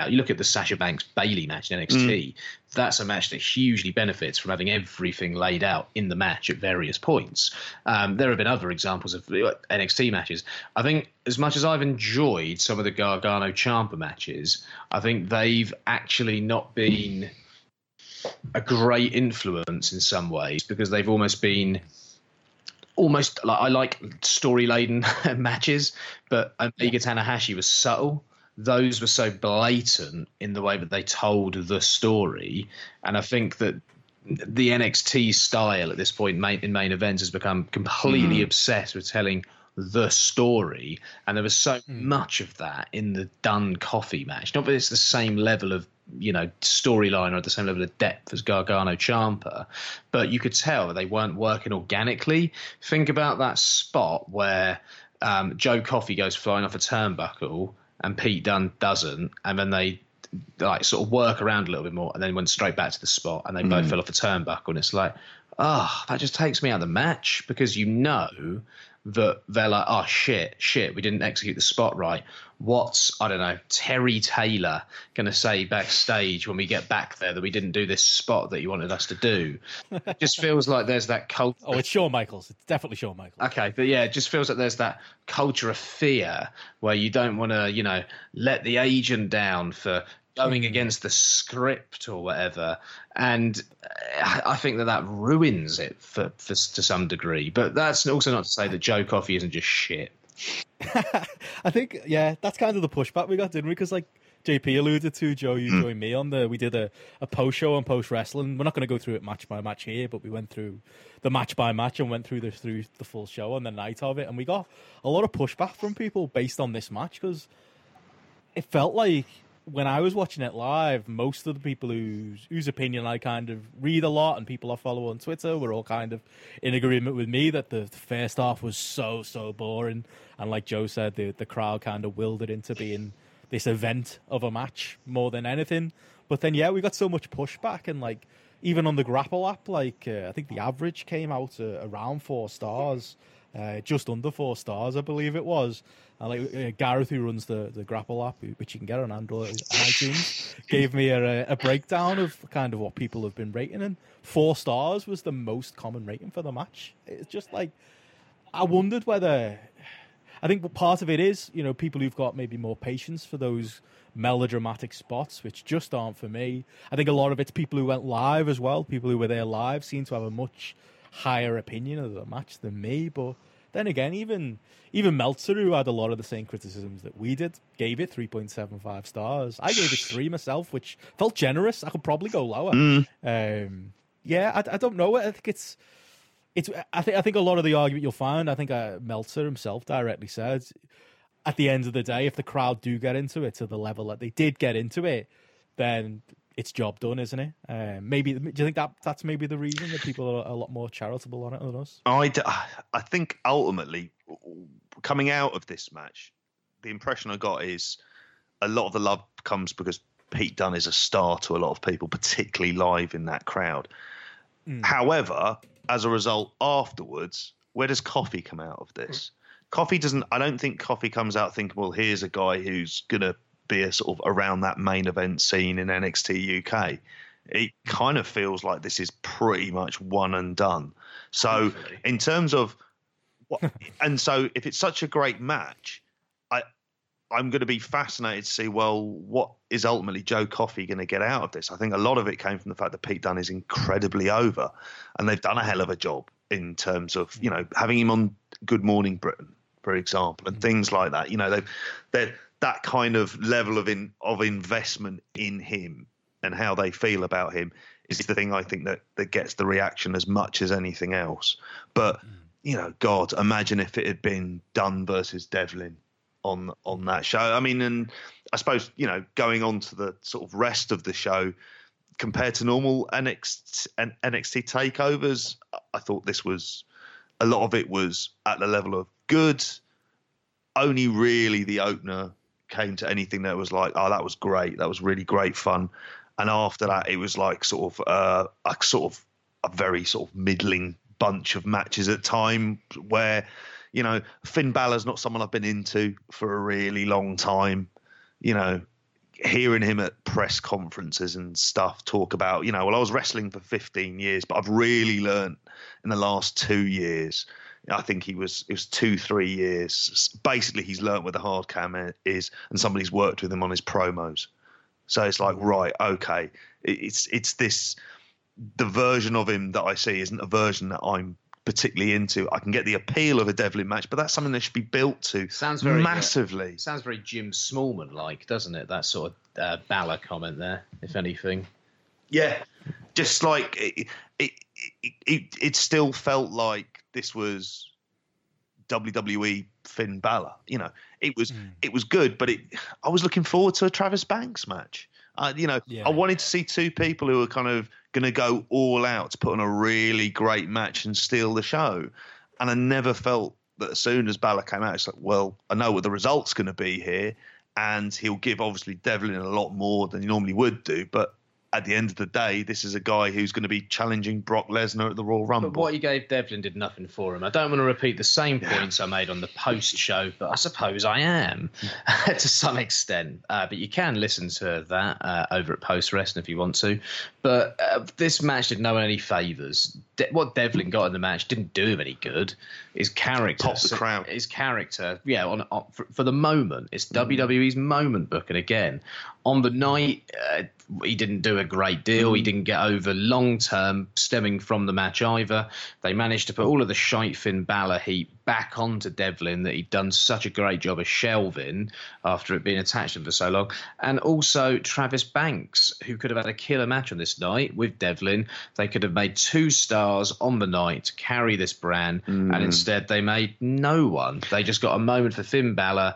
Uh, you look at the Sasha Banks Bayley match in NXT. Mm. That's a match that hugely benefits from having everything laid out in the match at various points. Um, there have been other examples of uh, NXT matches. I think as much as I've enjoyed some of the Gargano Ciampa matches, I think they've actually not been a great influence in some ways because they've almost been almost like I like story laden [LAUGHS] matches, but Omega Tanahashi was subtle those were so blatant in the way that they told the story. And I think that the NXT style at this point in main events has become completely mm. obsessed with telling the story. And there was so mm. much of that in the Dunne Coffey match. Not that it's the same level of you know storyline or at the same level of depth as Gargano Ciampa, but you could tell that they weren't working organically. Think about that spot where um, Joe Coffey goes flying off a turnbuckle and Pete Dunne doesn't, and then they like sort of work around a little bit more, and then went straight back to the spot, and they mm. both fell off a turnbuckle, and it's like, oh, that just takes me out of the match because you know that they're like, oh shit, shit, we didn't execute the spot right. What's I don't know, Terry Taylor going to say backstage when we get back there that we didn't do this spot that you wanted us to do? it just [LAUGHS] feels like there's that culture. Oh, it's Shawn Michaels. It's definitely Shawn Michaels. Okay, but yeah, it just feels like there's that culture of fear where you don't want to, you know, let the agent down for going hmm. against the script or whatever. And uh, I think that that ruins it for, for to some degree. But that's also not to say that Joe Coffey isn't just shit. [LAUGHS] I think yeah, that's kind of the pushback we got, didn't we? Because like JP alluded to, Joe, you mm. joined me on the. We did a, a post show on post wrestling. We're not going to go through it match by match here, but we went through the match by match and went through the through the full show on the night of it, and we got a lot of pushback from people based on this match because it felt like when I was watching it live, most of the people whose whose opinion I kind of read a lot and people I follow on Twitter were all kind of in agreement with me that the first half was so so boring, and like Joe said, the the crowd kind of willed it into being this event of a match more than anything. But then yeah, we got so much pushback and like even on the Grapple app, like uh, I think the average came out uh, around four stars, uh, just under four stars, I believe it was. And like uh, Gareth, who runs the, the Grapple app, which you can get on Android and iTunes, gave me a, a breakdown of kind of what people have been rating, and four stars was the most common rating for the match. It's just like I wondered whether I think part of it is you know people who've got maybe more patience for those melodramatic spots, which just aren't for me. I think a lot of it's people who went live as well. People who were there live seem to have a much higher opinion of the match than me, but then again, even even Meltzer, who had a lot of the same criticisms that we did, gave it 3.75 stars. I gave it three myself, which felt generous. I could probably go lower. Mm. Um, yeah, I, I, don't know. I think it's it's. I think I think a lot of the argument you'll find. I think uh, Meltzer himself directly said, at the end of the day, if the crowd do get into it to the level that they did get into it, then it's job done, isn't it? Um, maybe do you think that that's maybe the reason that people are a lot more charitable on it than us? I, I think ultimately coming out of this match, the impression I got is a lot of the love comes because Pete Dunne is a star to a lot of people, particularly live in that crowd. Mm. However, as a result, afterwards, where does Coffey come out of this? Coffey doesn't. I don't think Coffey comes out thinking, "Well, here's a guy who's gonna be a sort of around that main event scene in NXT UK. It kind of feels like this is pretty much one and done. So Hopefully. in terms of what, and so if it's such a great match, I'm going to be fascinated to see well what is ultimately Joe Coffey going to get out of this. I think a lot of it came from the fact that Pete Dunne is incredibly over, and they've done a hell of a job in terms of you know having him on Good Morning Britain, for example, and mm. things like that. You know, they they that kind of level of in of investment in him and how they feel about him is the thing I think that that gets the reaction as much as anything else. But mm. you know, God, imagine if it had been Dunne versus Devlin on on that show. I mean, and I suppose you know, going on to the sort of rest of the show compared to normal NXT, NXT takeovers, I thought this was a lot of it was at the level of good. Only really the opener came to anything that was like, oh, that was great, that was really great fun, and after that, it was like sort of uh, a sort of a very sort of middling bunch of matches at time where you know Finn Balor's not someone I've been into for a really long time. You know, hearing him at press conferences and stuff talk about, you know, well, I was wrestling for 15 years, but I've really learned in the last two years. I think he was it was two three years. Basically, he's learnt where the hard cam is, and somebody's worked with him on his promos. So it's like, right, okay, it's it's this the version of him that I see isn't a version that I'm particularly into. I can get the appeal of a Devlin match, but that's something that should be built to sounds very massively. Uh, sounds very Jim Smallman like, doesn't it? That sort of uh, Balor comment there, if anything. Yeah, just like it, it, it, it, it still felt like this was WWE Finn Balor. You know, it was mm. it was good, but it I was looking forward to a Travis Banks match. Uh, you know, yeah. I wanted to see two people who were kind of going to go all out to put on a really great match and steal the show. And I never felt that as soon as Balor came out, it's like, well, I know what the result's going to be here. And he'll give obviously Devlin a lot more than he normally would do. But at the end of the day, this is a guy who's going to be challenging Brock Lesnar at the Royal Rumble. But what he gave Devlin did nothing for him. I don't want to repeat the same points I made on the post show, but I suppose I am [LAUGHS] to some extent. Uh, but you can listen to that uh, over at Post Wrestling if you want to. But uh, this match did no one any favours. De- what Devlin got in the match didn't do him any good. His character, top the crowd. His character, yeah, on, on for, for, the moment, it's mm. WWE's moment booking again. On the night, uh, he didn't do a great deal. Mm. He didn't get over long term stemming from the match either. They managed to put all of the shite Finn Balor heat back onto Devlin that he'd done such a great job of shelving after it being attached to him for so long. And also Travis Banks, who could have had a killer match on this night with Devlin. They could have made two stars on the night to carry this brand, mm. and instead they made no one. They just got a moment for Finn Balor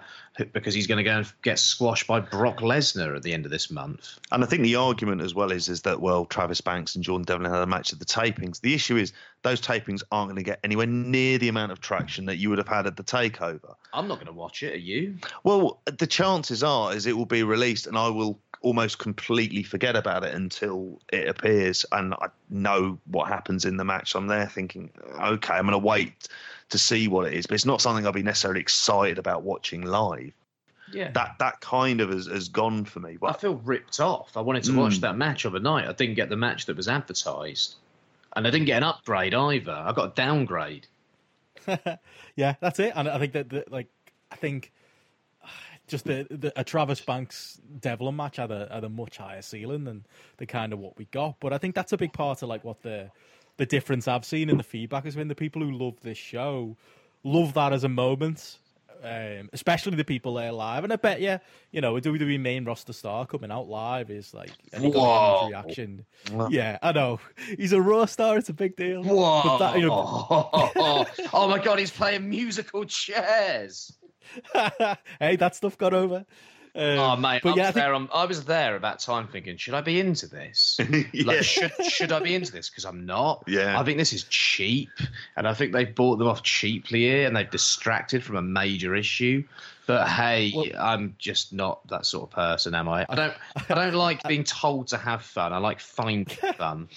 because he's going to go and get squashed by Brock Lesnar at the end of this month. And I think the argument as well is is that well, Travis Banks and Jordan Devlin had a match at the tapings. The issue is those tapings aren't going to get anywhere near the amount of traction that you would have had at the takeover. I'm not going to watch it. Are you? Well, the chances are is it will be released, and I will almost completely forget about it until it appears, and I know what happens in the match. I'm there thinking, okay, I'm going to wait to see what it is, but it's not something I'll be necessarily excited about watching live. Yeah. That that kind of has, has gone for me. But I feel ripped off. I wanted to mm. watch that match overnight. I didn't get the match that was advertised. And I didn't get an upgrade either. I got a downgrade. [LAUGHS] yeah, that's it. And I think that, the, like, I think [SIGHS] just the, the a Travis Banks Devlin match had a, had a much higher ceiling than the kind of what we got. But I think that's a big part of like what the the difference I've seen in the feedback has been the people who love this show love that as a moment. Um, especially the people there live, and I bet you, you know, a WWE main roster star coming out live is like any reaction. Yeah, I know he's a raw star; it's a big deal. Whoa! That, you know... [LAUGHS] oh my god, he's playing musical chairs. [LAUGHS] hey, that stuff got over. Um, oh mate, but I, yeah, was I, think... there, I was there at that time thinking, should I be into this? [LAUGHS] yeah. Like, should should I be into this? Because I'm not. Yeah. I think this is cheap, and I think they've bought them off cheaply here, and they've distracted from a major issue. But hey, well, I'm just not that sort of person, am I? I don't I don't like [LAUGHS] being told to have fun. I like finding [LAUGHS] fun.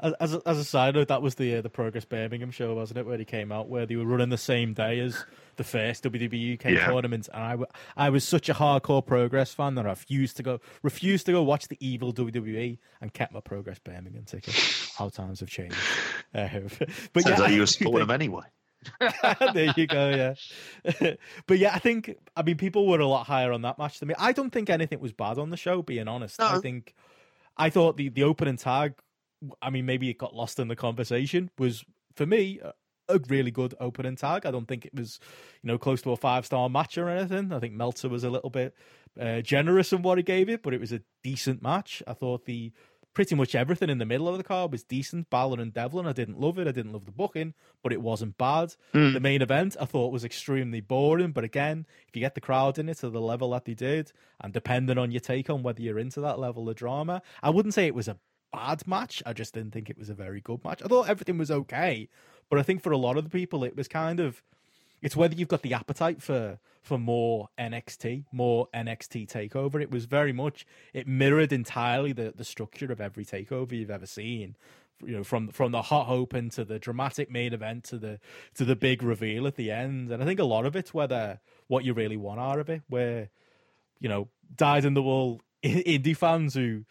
As, a, as a side note, that was the uh, the Progress Birmingham show, wasn't it? Where he came out, where they were running the same day as the first WWE UK yeah. tournament, and I, w- I was such a hardcore Progress fan that I refused to go refused to go watch the evil WWE and kept my Progress Birmingham ticket. How times have changed. Uh, [LAUGHS] but Sounds yeah, like you [LAUGHS] were supporting them anyway. [LAUGHS] there you go, yeah. but yeah, I think I mean people were a lot higher on that match than me. I don't think anything was bad on the show, being honest. No. I think I thought the the opening tag I mean maybe it got lost in the conversation was for me, a really good opening tag. I don't think it was, you know, close to a five star match or anything. I think Meltzer was a little bit uh, generous in what he gave it, but it was a decent match. I thought the pretty much everything in the middle of the card was decent. Balor and Devlin, I didn't love it. I didn't love the booking, but it wasn't bad. Mm. The main event I thought was extremely boring, but again, if you get the crowd in it to the level that they did, and depending on your take on whether you're into that level of drama, I wouldn't say it was a bad match. I just didn't think it was a very good match. I thought everything was okay, but I think for a lot of the people, it was kind of it's whether you've got the appetite for for more NXT, more NXT takeover. It was very much it mirrored entirely the the structure of every takeover you've ever seen. You know, from from the hot open to the dramatic main event to the to the big reveal at the end. And I think a lot of it's whether what you really want out of it, where you know, died in the wool indie fans who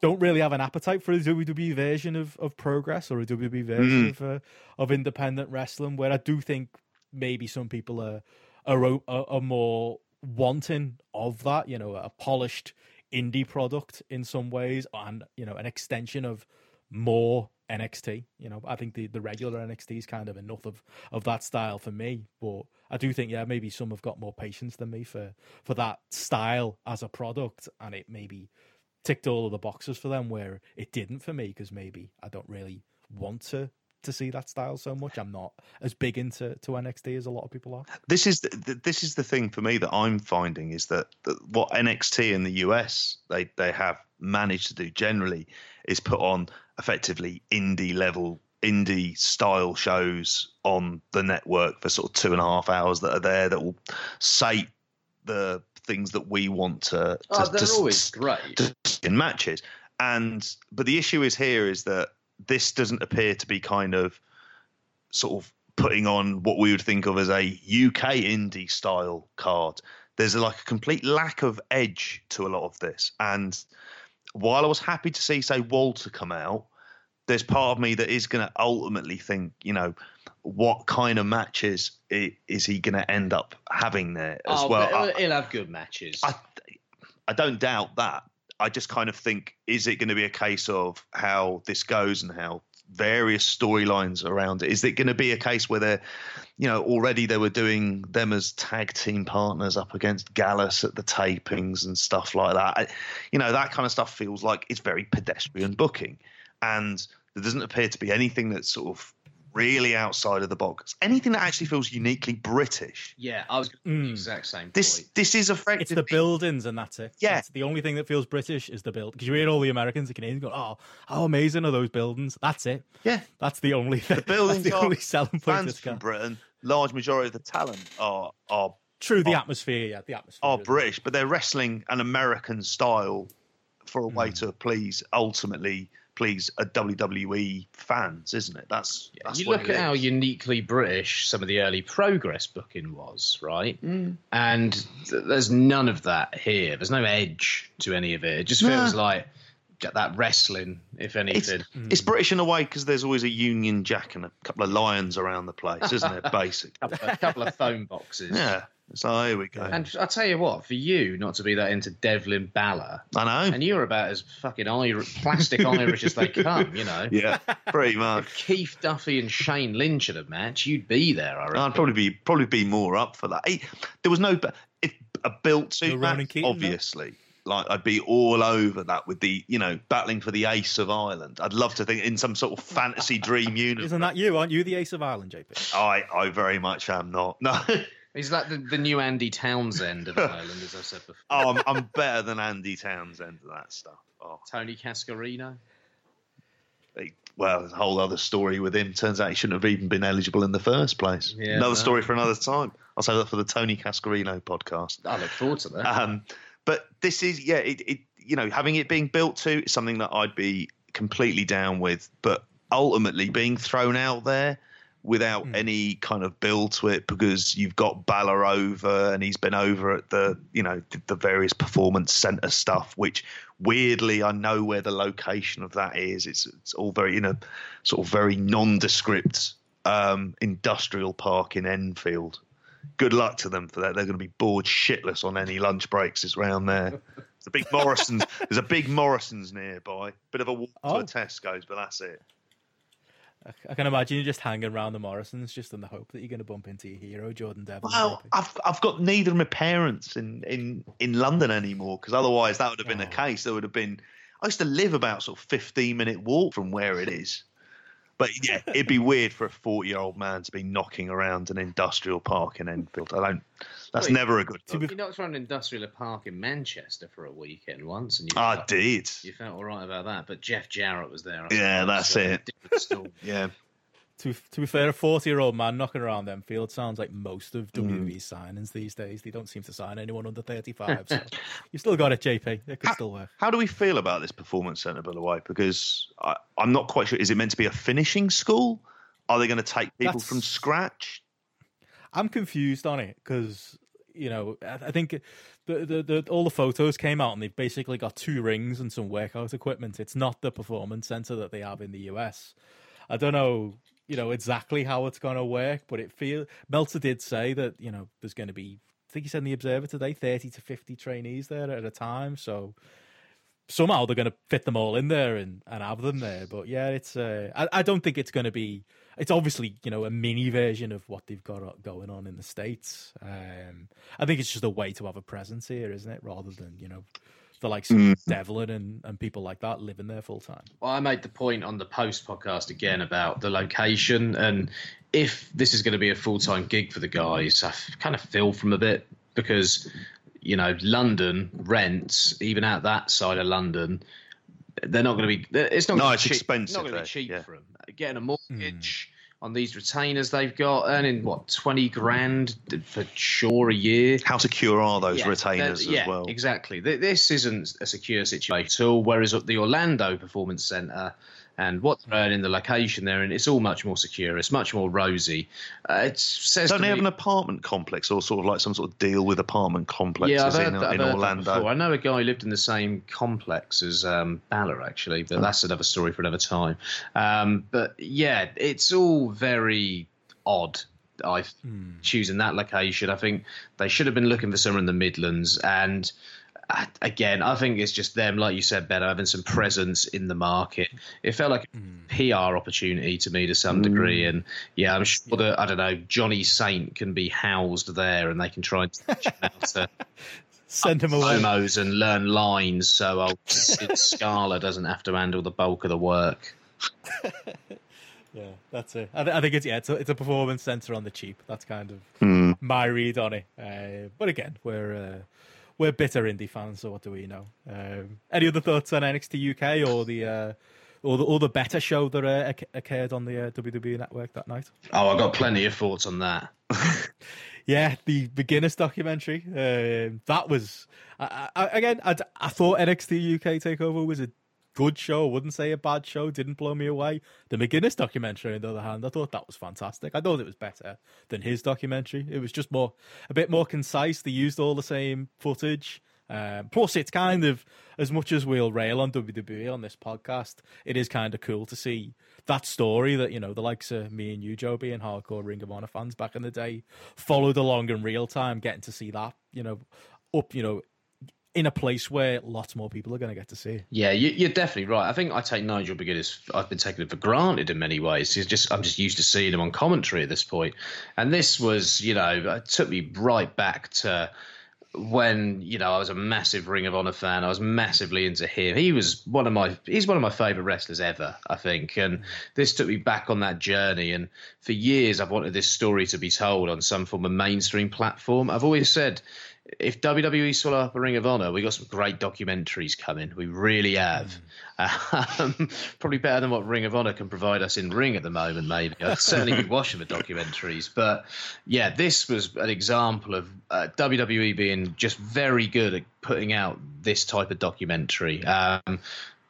don't really have an appetite for a WWE version of, of progress or a WWE version mm. of uh, of independent wrestling. Where I do think maybe some people are are, are more wanting of that. You know, a polished indie product in some ways, and you know, an extension of more NXT. You know, I think the, the regular NXT is kind of enough of, of that style for me. But I do think, yeah, maybe some have got more patience than me for, for that style as a product, and it maybe ticked all of the boxes for them where it didn't for me because maybe I don't really want to to see that style so much. I'm not as big into to NXT as a lot of people are. This is the, this is the thing for me that I'm finding is that, that what NXT in the US they they have managed to do generally is put on effectively indie level indie style shows on the network for sort of two and a half hours that are there that will sate the things that we want to. Oh, to ah, they're to, always great in matches. And but the issue is here is that this doesn't appear to be kind of sort of putting on what we would think of as a UK indie style card. There's like a complete lack of edge to a lot of this. And while I was happy to see, say, Walter come out, there's part of me that is going to ultimately think, you know, what kind of matches is he going to end up having there as oh, well? He'll have good matches. I, I don't doubt that. I just kind of think, is it going to be a case of how this goes and how various storylines around it? Is it going to be a case where they're, you know, already they were doing them as tag team partners up against Gallus at the tapings and stuff like that? I, you know, that kind of stuff feels like it's very pedestrian booking. And there doesn't appear to be anything that's sort of really outside of the box. Anything that actually feels uniquely British. Yeah, I was mm. the exact same. This point. this is effective. It's the buildings and that's it. Yeah, that's the only thing that feels British is the build. Because you hear all the Americans and Canadians go, "Oh, how amazing are those buildings?" That's it. Yeah, that's the only. thing. The [LAUGHS] buildings the only selling point. Fans from Britain, large majority of the talent are are true. The are, atmosphere, yeah, the atmosphere are British, but they're wrestling an American style for a way mm. to please ultimately please a WWE fans, isn't it? That's, that's you look at how uniquely British some of the early Progress booking was, right? Mm. And th- there's none of that here. There's no edge to any of it. It just feels nah. like that wrestling, if anything. It's, mm. it's British in a way because there's always a Union Jack and a couple of lions around the place, isn't it? [LAUGHS] Basic. a couple, a couple of phone boxes. Yeah. So here we go. And I tell you what, for you not to be that into Devlin Balor, I know, and you're about as fucking Irish, plastic Irish as they [LAUGHS] come, you know. Yeah, pretty much. If Keith Duffy and Shane Lynch had a match, you'd be there. I would probably be probably be more up for that. There was no if a built to match, Keaton, obviously. No? Like I'd be all over that with the you know battling for the Ace of Ireland. I'd love to think in some sort of fantasy dream [LAUGHS] universe. Isn't that you? Aren't you the Ace of Ireland, JP? I I very much am not. No. [LAUGHS] He's like the, the new Andy Townsend of Ireland, as I said before. [LAUGHS] Oh, I'm, I'm better than Andy Townsend and that stuff. Oh. Tony Cascarino. well, there's a whole other story with him. Turns out he shouldn't have even been eligible in the first place. Yeah, another no. story for another time. I'll save that for the Tony Cascarino podcast. I look forward to that. Um, but this is, yeah, it, it, you know, having it being built to is something that I'd be completely down with. But ultimately, being thrown out there without mm. any kind of build to it because you've got Balor over and he's been over at the you know the, the various performance center stuff which weirdly I know where the location of that is it's it's all very in a sort of very nondescript um, industrial park in Enfield good luck to them for that they're going to be bored shitless on any lunch breaks is around there there's a big Morrison's [LAUGHS] there's a big Morrison's nearby bit of a walk oh. to a Tesco's but that's it I, can imagine you just hanging around the Morrisons just in the hope that you're going to bump into your hero, Jordan Devlin. Well, I've I've got neither of my parents in in in London anymore because otherwise that would have been the Oh. case. There would have been. I used to live about sort of fifteen minute walk from where it is. But yeah, it'd be weird for a forty-year-old man to be knocking around an industrial park in Enfield. I don't. That's Wait, never a good. Look. You knocked around an Industrial Park in Manchester for a weekend once, and you I felt, did. you felt all right about that. But Jeff Jarrett was there. I Yeah, that's so it. [LAUGHS] Yeah. To to be fair, a forty year old man knocking around Enfield sounds like most of Mm. WWE signings these days. They don't seem to sign anyone under thirty five. [LAUGHS] So you still got it, JP. It could still work. How do we feel about this performance centre, by the way? Because I, I'm not quite sure. Is it meant to be a finishing school? Are they going to take people That's- from scratch? I'm confused on it because you know I, I think the, the the all the photos came out and they've basically got two rings and some workout equipment. It's not the performance center that they have in the US. I don't know, you know exactly how it's going to work, but it feel Meltzer did say that you know there's going to be. I think he said in the Observer today, thirty to fifty trainees there at a time. So somehow they're going to fit them all in there and, and have them there. But yeah, it's uh, I, I don't think it's going to be. It's obviously you know a mini version of what they've got going on in the states. Um, I think it's just a way to have a presence here, isn't it? Rather than you know the likes of mm. Devlin and, and people like that living there full time. Well, I made the point on the post podcast again about the location, and if this is going to be a full time gig for the guys, I f- kind of feel from a bit because you know London rents, even out that side of London, they're not going to be. It's not. No, gonna it's be cheap, expensive Not going to be cheap yeah. for them. Getting a mortgage. Hmm. On these retainers they've got, earning what twenty grand for sure a year. How secure are those Yeah, retainers yeah, as well? Exactly. This isn't a secure situation at all. Whereas at the Orlando Performance Centre and what they're earning, the location there, and it's all much more secure. It's much more rosy. Uh, it says Don't to they have an apartment complex or sort of like some sort of deal with apartment complexes yeah, I've heard, in, that, I've in heard that Orlando? before. I know a guy who lived in the same complex as um, Balor, actually, but that's another story for another time. Um, but yeah, it's all very odd. I choosing that location. I think they should have been looking for somewhere in the Midlands, and again, I think it's just them, like you said, better having some presence in the market. It felt like a PR opportunity to me to some degree, and yeah, I'm sure that I don't know Johnny Saint can be housed there, and they can try and teach him how to [LAUGHS] Send him away. promos and learn lines, so old Sid Scala doesn't have to handle the bulk of the work. [LAUGHS] Yeah, that's it. I, th- I think it's yeah, it's a, it's a performance center on the cheap. That's kind of Hmm. my read on it. Uh, but again, we're uh, we're bitter indie fans, so what do we know? Um, any other thoughts on NXT UK or the uh, or the or the better show that uh, occurred on the uh, WWE network that night? Oh, I got plenty of thoughts on that. [LAUGHS] Yeah, the beginners documentary. Um, that was I, I, again. I, I thought NXT UK Takeover was a good show. Wouldn't say a bad show. Didn't blow me away. The McGuinness documentary, on the other hand, I thought that was fantastic. I thought it was better than his documentary. It was just more a bit more concise. They used all the same footage. Um, plus, it's kind of as much as we'll rail on WWE on this podcast, it is kind of cool to see that story that you know the likes of me and you, Joe, being hardcore Ring of Honor fans back in the day, followed along in real time, getting to see that you know up you know in a place where lots more people are going to get to see. Yeah, you, you're definitely right. I think I take Nigel McGuinness. I've been taking it for granted in many ways. He's just I'm just used to seeing him on commentary at this point, and this was you know it took me right back to when you know I was a massive Ring of Honor fan. I was massively into him. He was one of my he's one of my favorite wrestlers ever, I think. And this took me back on that journey. And for years, I've wanted this story to be told on some form of mainstream platform. I've always said. If WWE swallow up a Ring of Honor, we got some great documentaries coming. We really have. Um, [LAUGHS] probably better than what Ring of Honor can provide us in Ring at the moment. Maybe I'd certainly be watching the documentaries. But yeah, this was an example of uh, WWE being just very good at putting out this type of documentary. Um,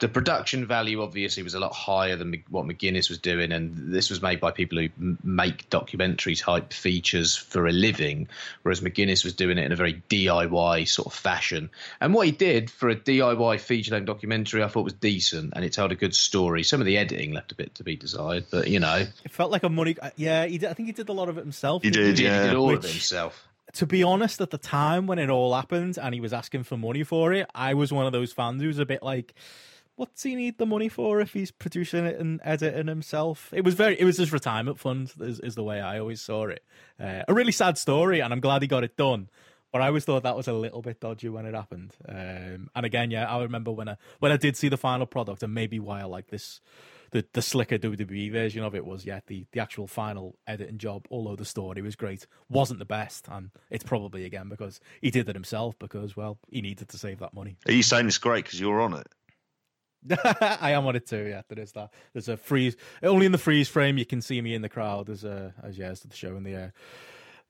the production value obviously was a lot higher than what McGuinness was doing, and this was made by people who make documentary type features for a living, whereas McGuinness was doing it in a very DIY sort of fashion. And what he did for a DIY feature length documentary, I thought was decent, and it told a good story. Some of the editing left a bit to be desired, but you know, It felt like a money. Uh, yeah, he did, I think he did a lot of it himself. He didn't did, he yeah. did all of it himself. to be honest, at the time when it all happened and he was asking for money for it, I was one of those fans who was a bit like, what's he need the money for if he's producing it and editing himself? It was very, it was his retirement fund, is, is the way I always saw it. Uh, a really sad story, and I'm glad he got it done. But I always thought that was a little bit dodgy when it happened. Um, and again, yeah, I remember when I when I did see the final product, and maybe why I like this the the slicker WWE version of it was yeah the the actual final editing job. Although the story was great, wasn't the best, and it's probably again because he did it himself because well he needed to save that money. Are you saying it's great because you're on it? [LAUGHS] I am on it too. Yeah, there is that. There's a freeze only in the freeze frame. You can see me in the crowd as uh, as yeah as the show in the air.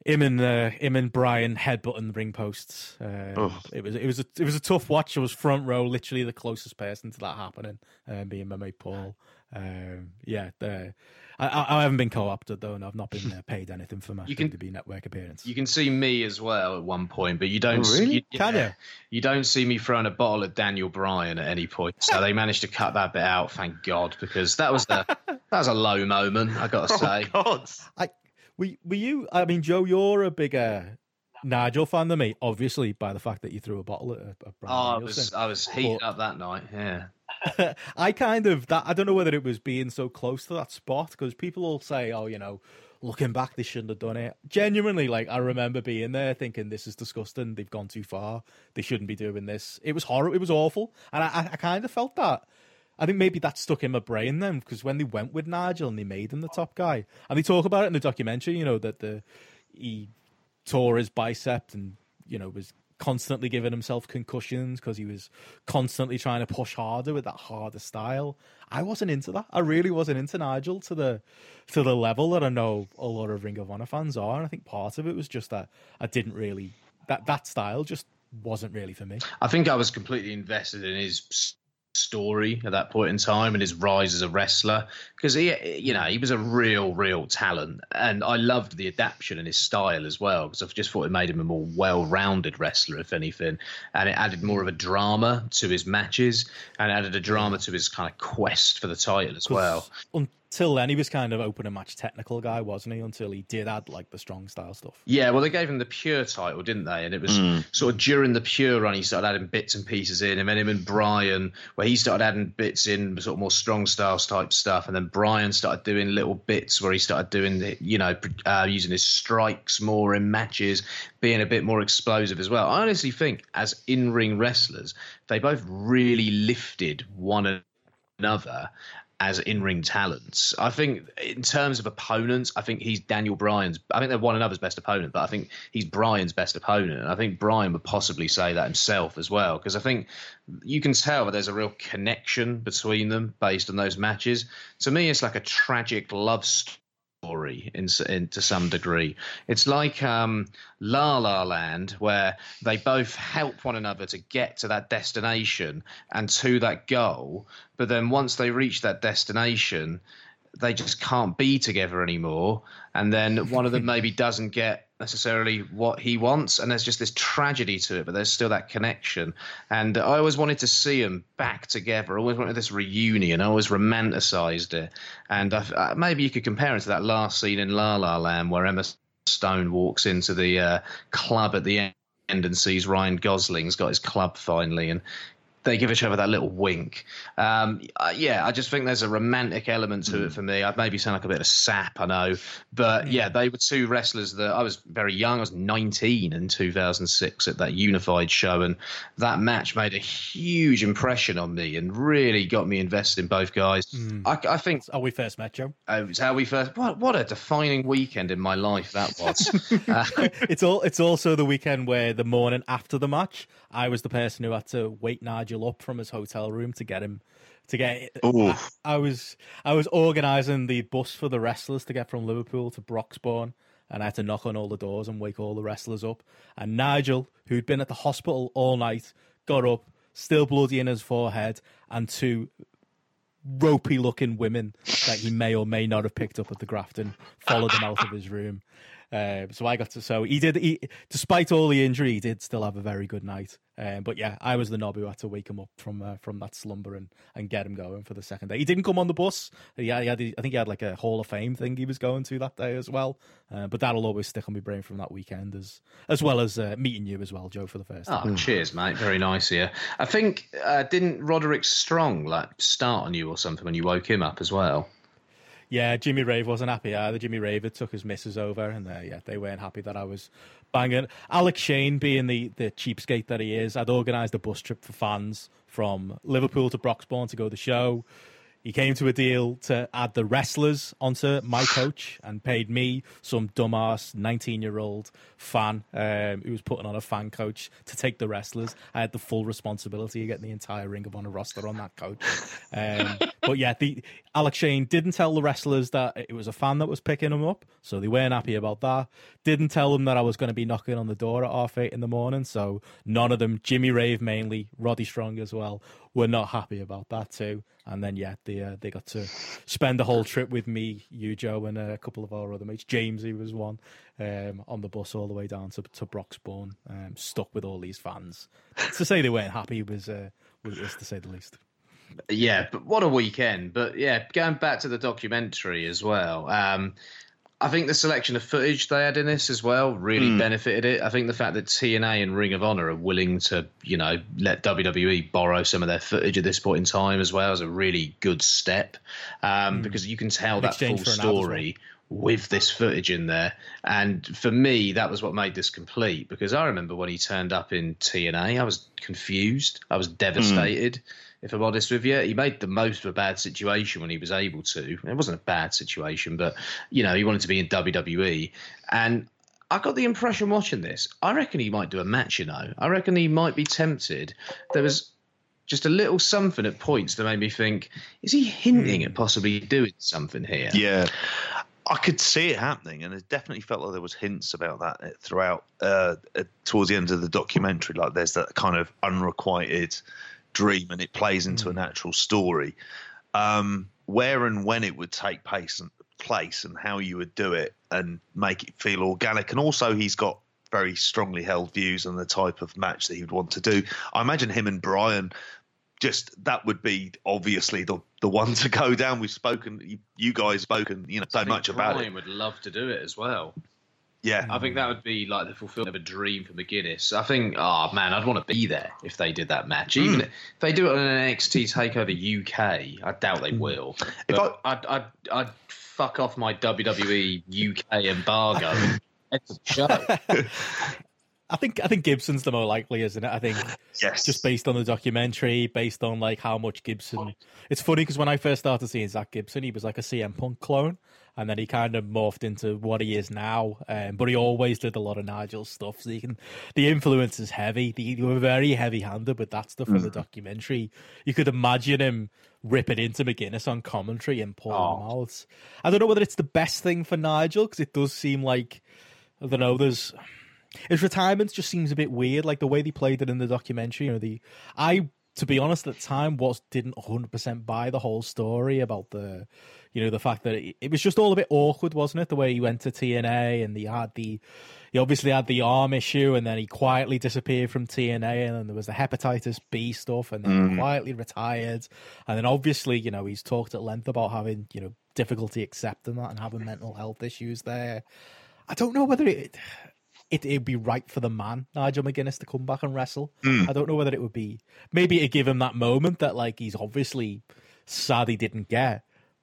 Him and uh, him and Bryan headbutting the ring posts. Uh, it was it was a it was a tough watch. I was front row, literally the closest person to that happening, uh, being my mate Paul. Um, yeah, the, I, I haven't been co-opted though, and I've not been uh, paid anything for my you can, WWE Network appearance. You can see me as well at one point, but you don't. Oh, really? You, can you? You don't see me throwing a bottle at Daniel Bryan at any point. So they managed to cut that bit out, thank God, because that was a [LAUGHS] that was a low moment. I got to say. oh, say. God. I were, were you? I mean, Joe, you're a bigger Nigel fan than me, obviously, by the fact that you threw a bottle at, at Bryan. Oh, I was I was heated but, up that night. Yeah. [LAUGHS] I kind of that I don't know whether it was being so close to that spot because people all say, "Oh, you know, looking back, they shouldn't have done it." Genuinely, like I remember being there thinking, "This is disgusting. They've gone too far. They shouldn't be doing this." It was horrible. It was awful, and I, I kind of felt that. I think maybe that stuck in my brain then because when they went with Nigel and they made him the top guy, and they talk about it in the documentary, you know, that the he tore his bicep and you know was constantly giving himself concussions because he was constantly trying to push harder with that harder style. I wasn't into that. I really wasn't into Nigel to the to the level that I know a lot of Ring of Honor fans are. And I think part of it was just that I didn't really that that style just wasn't really for me. I think I was completely invested in his story at that point in time and his rise as a wrestler because he you know he was a real real talent and I loved the adaptation and his style as well because I just thought it made him a more well-rounded wrestler if anything and it added more of a drama to his matches and added a drama mm. to his kind of quest for the title as well till then he was kind of open and match technical guy, wasn't he? Until he did add like the strong style stuff. Yeah, well, they gave him the pure title, didn't they? And it was mm. sort of during the pure run he started adding bits and pieces in, and then him and Bryan, where he started adding bits in, sort of more strong styles type stuff, and then Bryan started doing little bits where he started doing, the, you know, uh, using his strikes more in matches, being a bit more explosive as well. I honestly think as in ring wrestlers, they both really lifted one another as in-ring talents. I think in terms of opponents, I think he's Daniel Bryan's. I think they're one another's best opponent, but I think he's Bryan's best opponent. And I think Bryan would possibly say that himself as well, because I think you can tell that there's a real connection between them based on those matches. To me, it's like a tragic love story story in, in, to some degree. It's like um, La La Land, where they both help one another to get to that destination and to that goal. But then once they reach that destination, they just can't be together anymore. And then one of them [LAUGHS] maybe doesn't get necessarily what he wants, and there's just this tragedy to it, but there's still that connection. And I always wanted to see them back together. I always wanted this reunion. I always romanticized it. And I, maybe you could compare it to that last scene in La La Land where Emma Stone walks into the uh, club at the end and sees Ryan Gosling's got his club finally, and they give each other that little wink. Um, yeah, I just think there's a romantic element to it hmm. for me. I maybe sound like a bit of sap, I know, but yeah, they were two wrestlers that I was very young. I was 19 in 2006 at that Unified show, and that match made a huge impression on me and really got me invested in both guys. Mm. I, I, think how we first met, Joe. Uh, it's how we first. What what a defining weekend in my life that was. [LAUGHS] uh, it's all. It's also the weekend where the morning after the match, I was the person who had to wake Nigel up from his hotel room to get him to get. I, I, was I was organising the bus for the wrestlers to get from Liverpool to Broxbourne, and I had to knock on all the doors and wake all the wrestlers up. And Nigel, who'd been at the hospital all night, got up, still bloody in his forehead, and two ropey looking women that he may or may not have picked up at the Grafton followed him out of his room Um, so I got to. So he did. He, despite all the injury, he did still have a very good night. Um, but yeah, I was the knob who had to wake him up from uh, from that slumber and, and get him going for the second day. He didn't come on the bus. He had, he had I think he had like a Hall of Fame thing he was going to that day as well. Uh, but that'll always stick on my brain from that weekend as as well as uh, meeting you as well, Joe, for the first time. Oh, cheers, mate. Very nice here. I think uh, didn't Roderick Strong like start on you or something when you woke him up as well? Yeah, Jimmy Rave wasn't happy either. Jimmy Rave had took his missus over, and uh, yeah, they weren't happy that I was banging. Alex Shane, being the, the cheapskate that he is, I'd organised a bus trip for fans from Liverpool to Broxbourne to go to the show. He came to a deal to add the wrestlers onto my coach and paid me some dumbass 19 year old fan um, who was putting on a fan coach to take the wrestlers. I had the full responsibility of getting the entire Ring of Honor roster on that coach. Um, [LAUGHS] but yeah, the Alex Shane didn't tell the wrestlers that it was a fan that was picking them up, so they weren't happy about that. Didn't tell them that I was going to be knocking on the door at half eight in the morning, so none of them, Jimmy Rave mainly, Roddy Strong as well, were not happy about that too. And then yeah, they uh, they got to spend the whole trip with me, you Joe, and a couple of our other mates. James, he was one, um, on the bus all the way down to to Broxbourne, um, stuck with all these fans. to say they weren't happy was uh, was, was to say the least. Yeah, but what a weekend! But yeah, going back to the documentary as well. Um, I think the selection of footage they had in this as well really mm. benefited it. I think the fact that TNA and Ring of Honor are willing to, you know, let WWE borrow some of their footage at this point in time as well is a really good step um, mm. because you can tell that full story with this footage in there. And for me, that was what made this complete because I remember when he turned up in TNA, I was confused, I was devastated. Mm if I'm honest with you. He made the most of a bad situation when he was able to. It wasn't a bad situation, but you know, he wanted to be in WWE. And I got the impression watching this, I reckon he might do a match, you know. I reckon he might be tempted. There was just a little something at points that made me think, is he hinting at possibly doing something here? Yeah. I could see it happening, and it definitely felt like there was hints about that throughout. Uh, towards the end of the documentary, like there's that kind of unrequited dream and it plays into a natural story. Um, where and when it would take place and place and how you would do it and make it feel organic. And also, he's got very strongly held views on the type of match that he would want to do. I imagine him and Bryan. Just that would be obviously the the one to go down. We've spoken, you, you guys spoken, you know, so much Bryan about it. Would love to do it as well. Yeah, I think that would be like the fulfillment of a dream for McGuinness. I think, oh man, I'd want to be there if they did that match. Even mm. if they do it on an NXT Takeover UK, I doubt they hmm. will. If I, I'd, I'd, I'd fuck off my WWE UK embargo. [LAUGHS] show. [LAUGHS] I think I think Gibson's the more likely, isn't it? I think yes. just based on the documentary, based on like how much Gibson. It's funny because when I first started seeing Zack Gibson, he was like a CM Punk clone, and then he kind of morphed into what he is now. Um, but he always did a lot of Nigel stuff, so you can the influence is heavy. The, you were very heavy handed with that stuff mm. in the documentary. You could imagine him ripping into McGuinness on commentary and pulling oh. out. I don't know whether it's the best thing for Nigel because it does seem like I don't know. There's his retirement just seems a bit weird, like the way they played it in the documentary. You know, the I to be honest at the time was didn't 100% buy the whole story about the you know the fact that it, it, was just all a bit awkward wasn't it the way he went to TNA and he had the he obviously had the arm issue and then he quietly disappeared from TNA and then there was the hepatitis B stuff and then mm. he quietly retired and then obviously you know he's talked at length about having you know difficulty accepting that and having mental health issues there I don't know whether it it would be right for the man Nigel McGuinness to come back and wrestle. Mm. I don't know whether it would be maybe to give him that moment that like he's obviously sad he didn't get.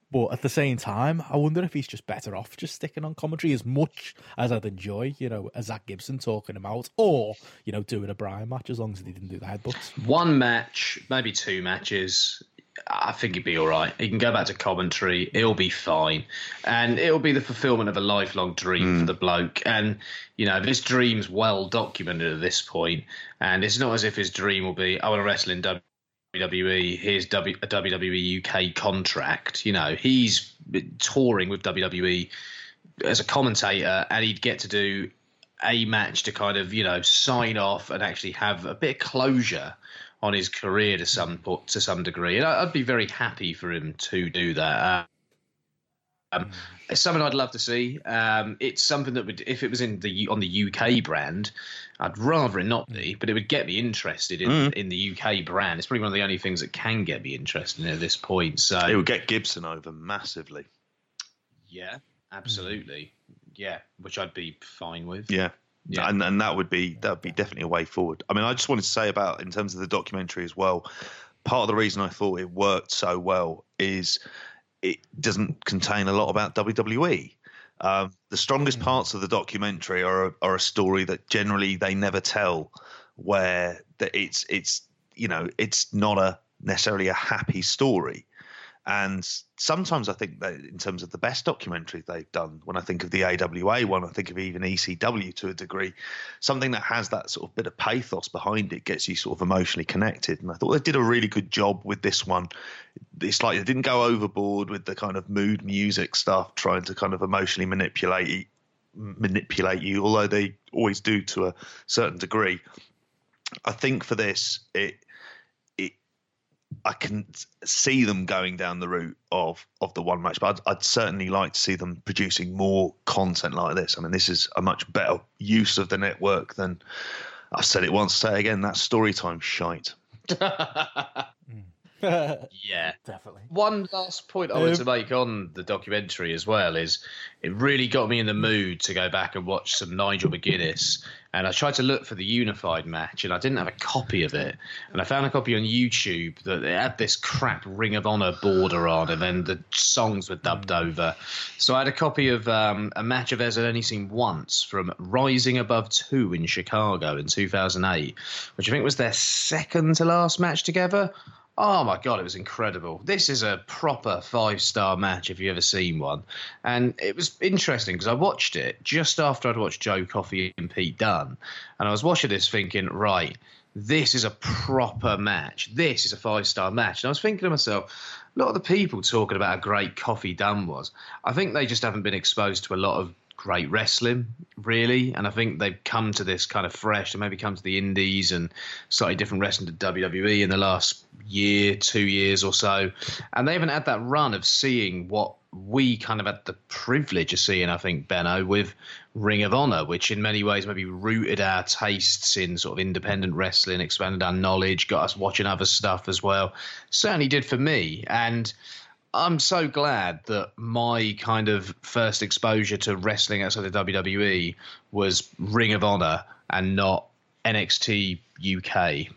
But at the same time, I wonder if he's just better off just sticking on commentary as much as I'd enjoy, you know, a Zack Gibson talking him out, or you know, doing a Bryan match as long as he didn't do the headbutts. One match, maybe two matches. I think he'd be all right. He can go back to commentary. It'll be fine, and it'll be the fulfillment of a lifelong dream mm. for hmm. the bloke. And you know, this dream's well documented at this point, and it's not as if his dream will be, "I want to wrestle in WWE. Here's w, a WWE UK contract." You know, he's touring with WWE as a commentator, and he'd get to do a match to kind of you know sign off and actually have a bit of closure on his career to some to some degree, and I'd be very happy for him to do that. Um, it's something I'd love to see. Um, it's something that would, if it was in the on the UK brand, I'd rather it not be, but it would get me interested in Mm. in the UK brand. It's probably one of the only things that can get me interested at this point. So It would get Gibson over massively. yeah, absolutely, yeah, which I'd be fine with. Yeah. Yeah. And and that would be that would be definitely a way forward. I mean, I just wanted to say about in terms of the documentary as well. Part of the reason I thought it worked so well is it doesn't contain a lot about WWE. Um, the strongest parts of the documentary are a, are a story that generally they never tell, where that it's it's you know it's not a necessarily a happy story. And sometimes I think that in terms of the best documentaries they've done, when I think of the AWA one, I think of even ECW to a degree, something that has that sort of bit of pathos behind it gets you sort of emotionally connected. And I thought they did a really good job with this one. It's like they didn't go overboard with the kind of mood music stuff, trying to kind of emotionally manipulate manipulate you, although they always do to a certain degree. I think for this, it I can see them going down the route of of the one match, but I'd, I'd certainly like to see them producing more content like this. I mean, this is a much better use of the network than I've said it once, say it again. That story time shite. [LAUGHS] yeah. Definitely. One last point I wanted Um, to make on the documentary as well is it really got me in the mood to go back and watch some Nigel McGuinness. And I tried to look for the unified match and I didn't have a copy of it. And I found a copy on YouTube that had this crap Ring of Honor border on and then the songs were dubbed over. So I had a copy of um, a match of theirs I'd only seen once from Rising Above 2 in Chicago in 2008, which I think was their second to last match together. Oh my god, it was incredible. This is a proper five star match if you've ever seen one. And it was interesting because I watched it just after I'd watched Joe Coffey and Pete Dunne. And I was watching this thinking, right, this is a proper match. This is a five star match. And I was thinking to myself, a lot of the people talking about how great Coffey Dunne was, I think they just haven't been exposed to a lot of great wrestling, really. And I think they've come to this kind of fresh and maybe come to the indies and slightly different wrestling to WWE in the last year, two years or so. And they haven't had that run of seeing what we kind of had the privilege of seeing, I think, Benno, with Ring of Honor, which in many ways maybe rooted our tastes in sort of independent wrestling, expanded our knowledge, got us watching other stuff as well. Certainly did for me. And I'm so glad that my kind of first exposure to wrestling outside of WWE was Ring of Honor and not NXT UK.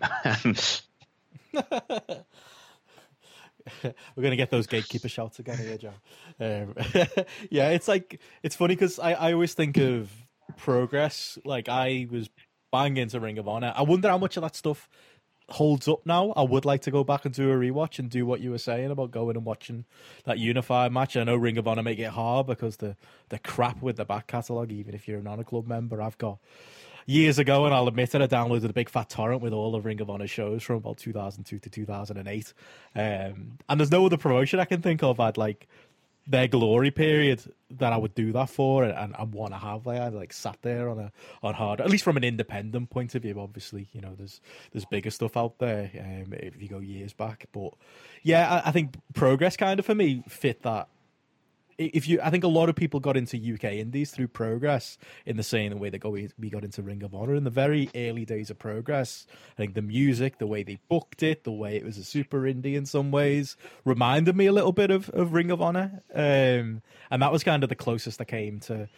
[LAUGHS] We're gonna get those gatekeeper shouts again here, Joe. Um, [LAUGHS] yeah, it's like it's funny because I, I always think of progress. Like I was banging into Ring of Honor. I wonder how much of that stuff holds up now. I would like to go back and do a rewatch and do what you were saying about going and watching that unified match. I know Ring of Honor make it hard because the the crap with the back catalogue. Even if you're a non club member, I've got years ago, and I'll admit it, I downloaded a big fat torrent with all the Ring of Honor shows from about 2002 to 2008. Um, and there's no other promotion I can think of I'd like their glory period that I would do that for and, and want to have. Like I like sat there on a on hard, at least from an independent point of view. Obviously, you know, there's there's bigger stuff out there um, if you go years back. But yeah, I, I think progress kind of for me fit that if you, I think a lot of people got into UK indies through Progress in the same way that we got into Ring of Honor in the very early days of Progress. I think the music, the way they booked it, the way it was a super indie in some ways, reminded me a little bit of, of Ring of Honor, um, and that was kind of the closest I came to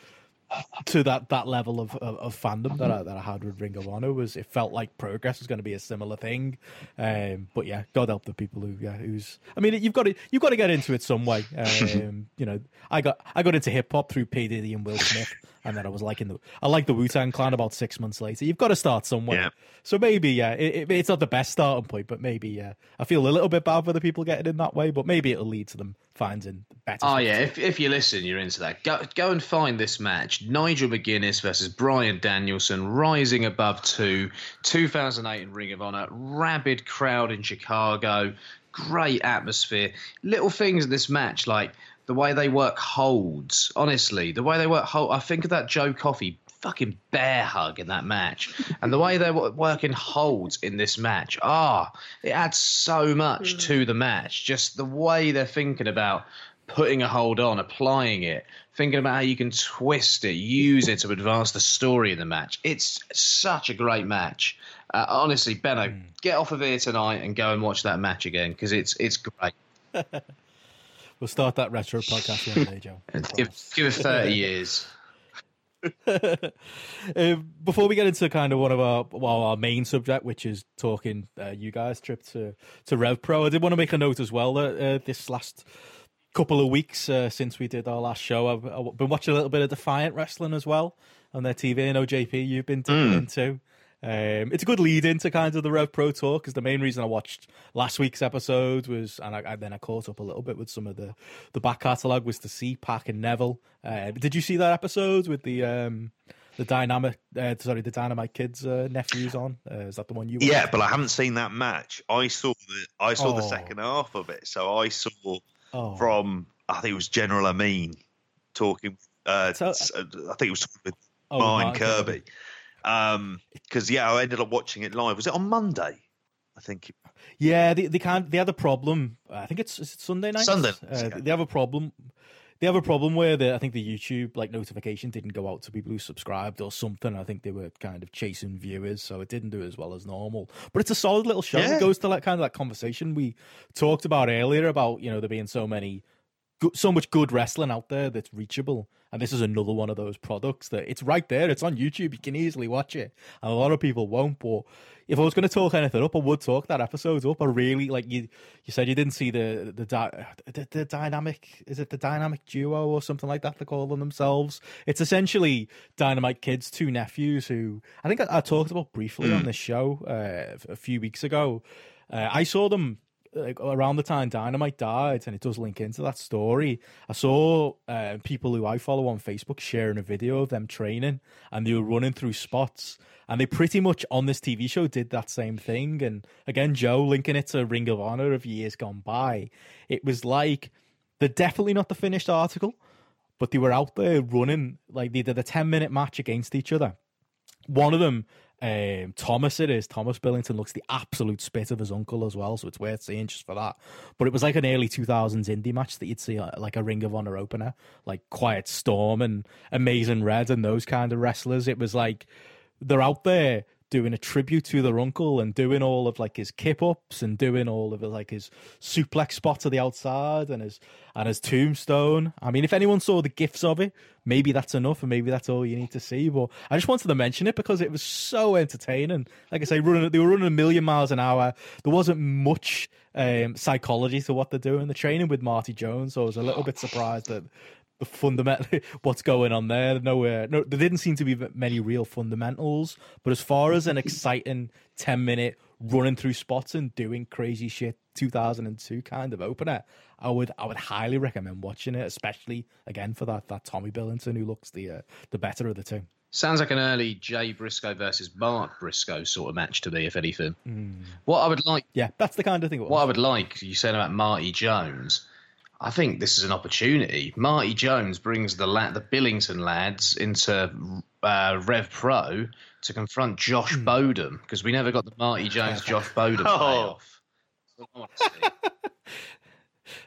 to that that level of, of, of fandom that I, that I had with Ring of Honor was it felt like Progress was going to be a similar thing, um, but yeah, God help the people who yeah who's I mean you've got to you've got to get into it some way. [LAUGHS] Um, you know, I got I got into hip hop through P. Diddy and Will Smith, [LAUGHS] and then I was liking the I like the Wu Tang Clan about six months later. You've got to start somewhere. Yeah. So maybe yeah, it, it, it's not the best starting point, but maybe yeah, I feel a little bit bad for the people getting in that way, but maybe it'll lead to them finding better. Oh yeah, if if you listen, you're into that. Go go and find this match: Nigel McGuinness versus Bryan Danielson, rising above two, 2008 in Ring of Honor, rabid crowd in Chicago, great atmosphere. Little things in this match like the way they work holds. Honestly, the way they work hold. I think of that Joe Coffey fucking bear hug in that match, and the way they're working holds in this match. Ah, it adds so much to the match. Just the way they're thinking about putting a hold on, applying it, thinking about how you can twist it, use it to advance the story in the match. It's such a great match. Uh, honestly, Benno, mm. get off of here tonight and go and watch that match again because it's it's great. [LAUGHS] we'll start that retro podcast one day, Joe. [LAUGHS] Give, give it 30 [LAUGHS] years. uh, [LAUGHS] before we get into kind of one of our well our main subject, which is talking uh, you guys trip to to Rev Pro, I did want to make a note as well that uh, this last couple of weeks uh, since we did our last show, I've, I've, been watching a little bit of Defiant Wrestling as well on their TV. I know JP, you've been tuning mm. into. Um, it's a good lead into kind of the Rev Pro talk because the main reason I watched last week's episode was, and I, I, then I caught up a little bit with some of the the back catalogue was to see Pac and Neville. Uh, did you see that episode with the um, the dynamic? Uh, sorry, the Dynamite Kids uh, nephews on? Uh, is that the one you? Yeah, but I haven't seen that match. I saw the I saw oh. the second half of it, so I saw oh. from I think it was General Amin talking. Uh, so, I think it was with oh, Mine Kirby. Kirby um, because yeah, I ended up watching it live. Was it on Monday? I think. Yeah, they they can't. They had a problem. I think it's, it's Sunday night. Sunday. Uh, they have a problem. They have a problem where the, I think the YouTube like notification didn't go out to people who subscribed or something. I think they were kind of chasing viewers, so it didn't do as well as normal. But it's a solid little show. Yeah. It goes to like kind of that conversation we talked about earlier about you know there being so many so much good wrestling out there that's reachable. And this is another one of those products that it's right there. It's on YouTube. You can easily watch it. And a lot of people won't. But if I was going to talk anything up, I would talk that episode up. I really like you. You said you didn't see the the, the the dynamic. Is it the dynamic duo or something like that? They call them themselves. It's essentially Dynamite Kids, two nephews who I think I, I talked about briefly mm. on this show uh, a few weeks ago. Uh, I saw them like around the time Dynamite died, and it does link into that story. I saw uh, people who I follow on Facebook sharing a video of them training, and they were running through spots, and they pretty much on this TV show did that same thing. And again, Joe linking it to Ring of Honor of years gone by, it was like they're definitely not the finished article, but they were out there running like they did a ten minute match against each other. One of them um, Thomas, it is. Thomas Billington looks the absolute spit of his uncle as well, so it's worth seeing just for that. But it was like an early 2000s indie match that you'd see uh, like a Ring of Honor opener, like Quiet Storm and Amazing Red and those kind of wrestlers. It was like they're out there doing a tribute to their uncle and doing all of like his kip ups and doing all of like his suplex spot to the outside and his and his tombstone. I mean, if anyone saw the gifs of it, maybe that's enough and maybe that's all you need to see. But I just wanted to mention it because it was so entertaining. Like I say, running they were running a million miles an hour. There wasn't much um, psychology to what they're doing. The training with Marty Jones, so I was a little bit surprised that fundamentally [LAUGHS] what's going on there. Nowhere, no, there didn't seem to be many real fundamentals. But as far as an [LAUGHS] exciting ten minute running through spots and doing crazy shit, 2002 kind of opener, I would I would highly recommend watching it, especially again for that that Tommy Billington who looks the uh, the better of the two. Sounds like an early Jay Briscoe versus Mark Briscoe sort of match to me, if anything. Mm. What I would like, yeah, that's the kind of thing. What I would like, you said about Marty Jones I think this is an opportunity. Marty Jones brings the la- the Billington lads into uh, Rev Pro to confront Josh mm. Bodom because we never got the Marty Jones [LAUGHS] Josh Bodom oh. payoff. [LAUGHS]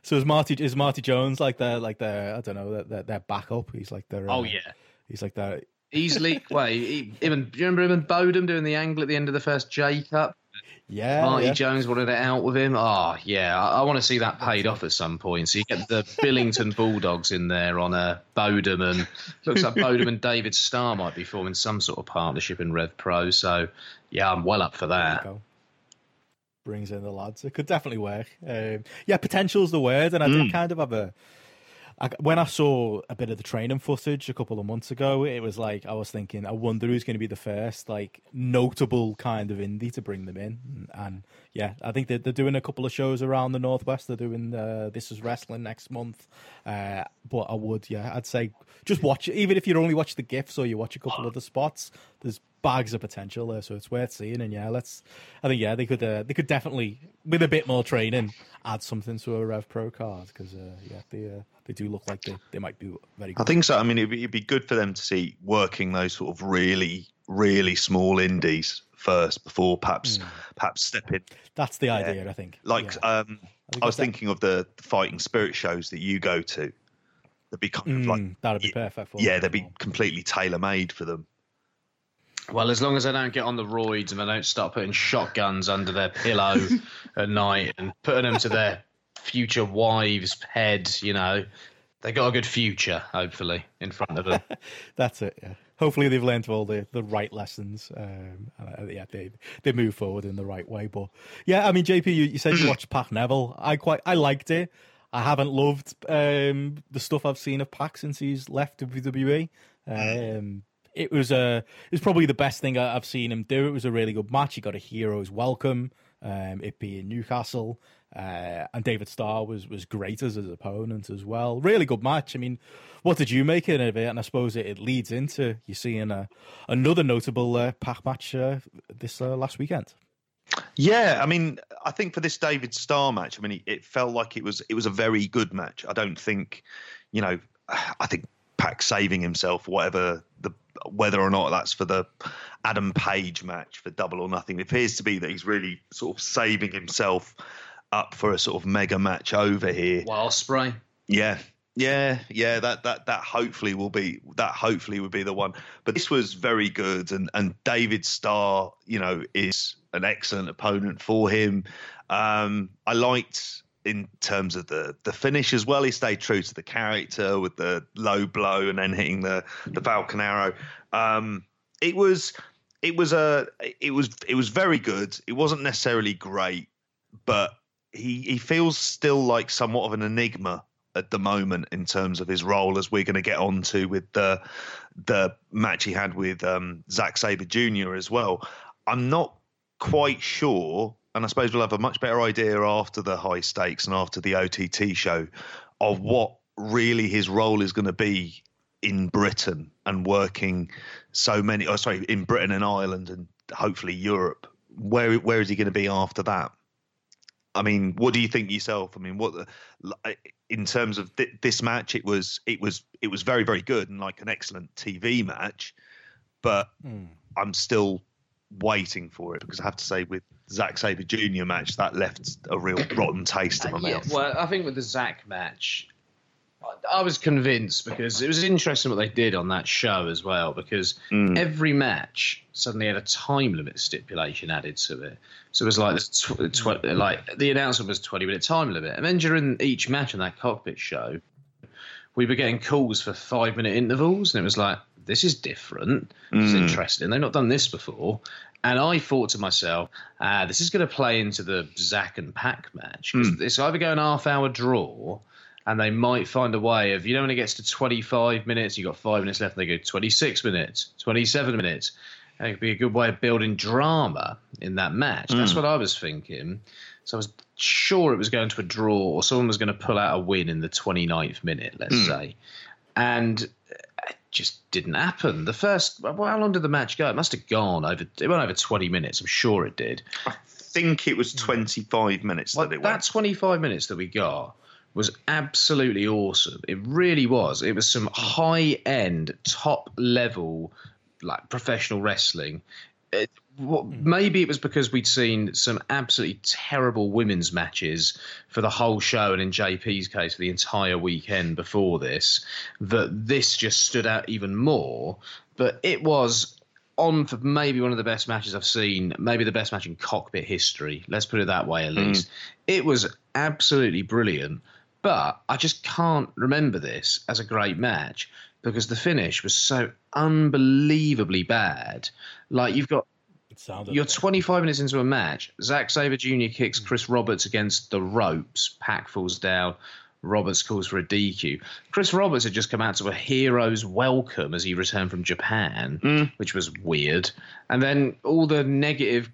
So, is Marty is Marty Jones like their like their I don't know their their, backup? He's like their oh uh, yeah. He's like that easily. Wait, he, even do you remember him and Bodom doing the angle at the end of the first J Cup? Yeah, Marty yeah. Jones wanted it out with him. Oh, yeah, I, I, want to see that paid off at some point. So you get the Billington [LAUGHS] Bulldogs in there on a Bodom, and looks like Bodom and David Starr might be forming some sort of partnership in Rev Pro. So yeah, I'm well up for that. Brings in the lads. It could definitely work. Um, yeah, potential's the word, and I mm. did kind of have a I, when I saw a bit of the training footage a couple of months ago, it was like I was thinking, I wonder who's going to be the first like notable kind of indie to bring them in. And, and yeah, I think they're, they're, doing a couple of shows around the northwest. They're doing uh, this is wrestling next month. Uh, but I would, yeah, I'd say just watch it. Even if you only watch the gifs or you watch a couple of the spots, there's bags of potential there, so it's worth seeing. And yeah, let's. I think yeah, they could uh, they could definitely with a bit more training add something to a Rev Pro card because uh, yeah, they uh, they do look like they, they might be very. good. I think so. I mean, it'd be, it'd be good for them to see working those sort of really really small indies first before perhaps mm. perhaps stepping. That's the idea, I think. Like yeah. um, I was thinking of the fighting spirit shows that you go to. They'd be kind of like Mm, that'd be perfect for. yeah, they'd be completely tailor made for them. Well, as long as they don't get on the roids and they don't start putting shotguns under their pillow [LAUGHS] at night and putting them to their future wives' heads, you know, they got a good future, hopefully, in front of them. [LAUGHS] That's it. Yeah. Hopefully they've learned all the, the right lessons. Um, and, uh, yeah, they they move forward in the right way. But yeah, I mean, JP, you, you said you watched Pac Neville. I quite I liked it. I haven't loved um, the stuff I've seen of Pac since he's left WWE. Um, it was a it was probably the best thing I- I've seen him do. It was a really good match. He got a hero's welcome. Um, it being Newcastle, uh, and David Starr was was great as his opponent as well. Really good match. I mean, what did you make of it? And I suppose it, it leads into you seeing a, another notable uh, Pac match uh, this uh, last weekend. Yeah, I mean, I think for this David Starr match, I mean, it felt like it was it was a very good match. I don't think, you know, [SIGHS] I think Pac saving himself, whatever the whether or not that's for the Adam Page match for Double or Nothing, it appears to be that he's really sort of saving himself up for a sort of mega match over here. Will Ospreay. Yeah. Yeah, yeah, that that that hopefully will be that hopefully will be the one. But this was very good and and David Starr, you know, is an excellent opponent for him. Um I liked in terms of the the finish as well. He stayed true to the character with the low blow and then hitting the the Falcon Arrow. Um it was it was a it was it was very good. It wasn't necessarily great, but he he feels still like somewhat of an enigma at the moment in terms of his role, as we're going to get onto with the the match he had with um, Zack Sabre Jr. as well. I'm not quite sure, and I suppose we'll have a much better idea after the high stakes and after the OTT show of what really his role is going to be in Britain and working so many. Oh, sorry, in Britain and Ireland and hopefully Europe. Where where is he going to be after that? I mean, what do you think yourself? I mean, what in terms of th- this match? It was it was it was very very good and like an excellent TV match, but Hmm. I'm still waiting for it because I have to say with Zack Sabre Jr. match that left a real rotten taste in my Uh, yeah, mouth. well, I think with the Zack match, I- was convinced because it was interesting what they did on that show as well. Because Mm. every match suddenly had a time limit stipulation added to it. So it was like this tw- tw- like the announcement was twenty minute time limit, and then during each match on that cockpit show, we were getting calls for five minute intervals, and it was like this is different. This is Mm. interesting. They've not done this before. And I thought to myself, ah, this is going to play into the Zack and Pac match. 'cause Mm. It's either going half hour draw, and they might find a way of, you know, when it gets to 25 minutes, you've got five minutes left, and they go 26 minutes, 27 minutes. And it could be a good way of building drama in that match. That's Mm. what I was thinking. So I was sure it was going to a draw, or someone was going to pull out a win in the 29th minute, let's Mm. say. And it just didn't happen. The first, well, how long did the match go? It must have gone over. It went over twenty minutes. I'm sure it did. I think it was 25 minutes Well, that it was. that 25 minutes that we got was absolutely awesome. It really was. It was some high end, top level, like professional wrestling. It, what, hmm. maybe it was because we'd seen some absolutely terrible women's matches for the whole show, and in JP's case, for the entire weekend before this, that this just stood out even more. But it was on for maybe one of the best matches I've seen, maybe the best match in cockpit history. Let's put it that way, at hmm. least. It was absolutely brilliant, but I just can't remember this as a great match because the finish was so unbelievably bad. Like you've got you're 25 minutes into a match. Zack Sabre Jr. kicks Chris Roberts against the ropes. Pac falls down. Roberts calls for a DQ. Chris Roberts had just come out to a hero's welcome as he returned from Japan, Mm. which was weird. And then all the negative,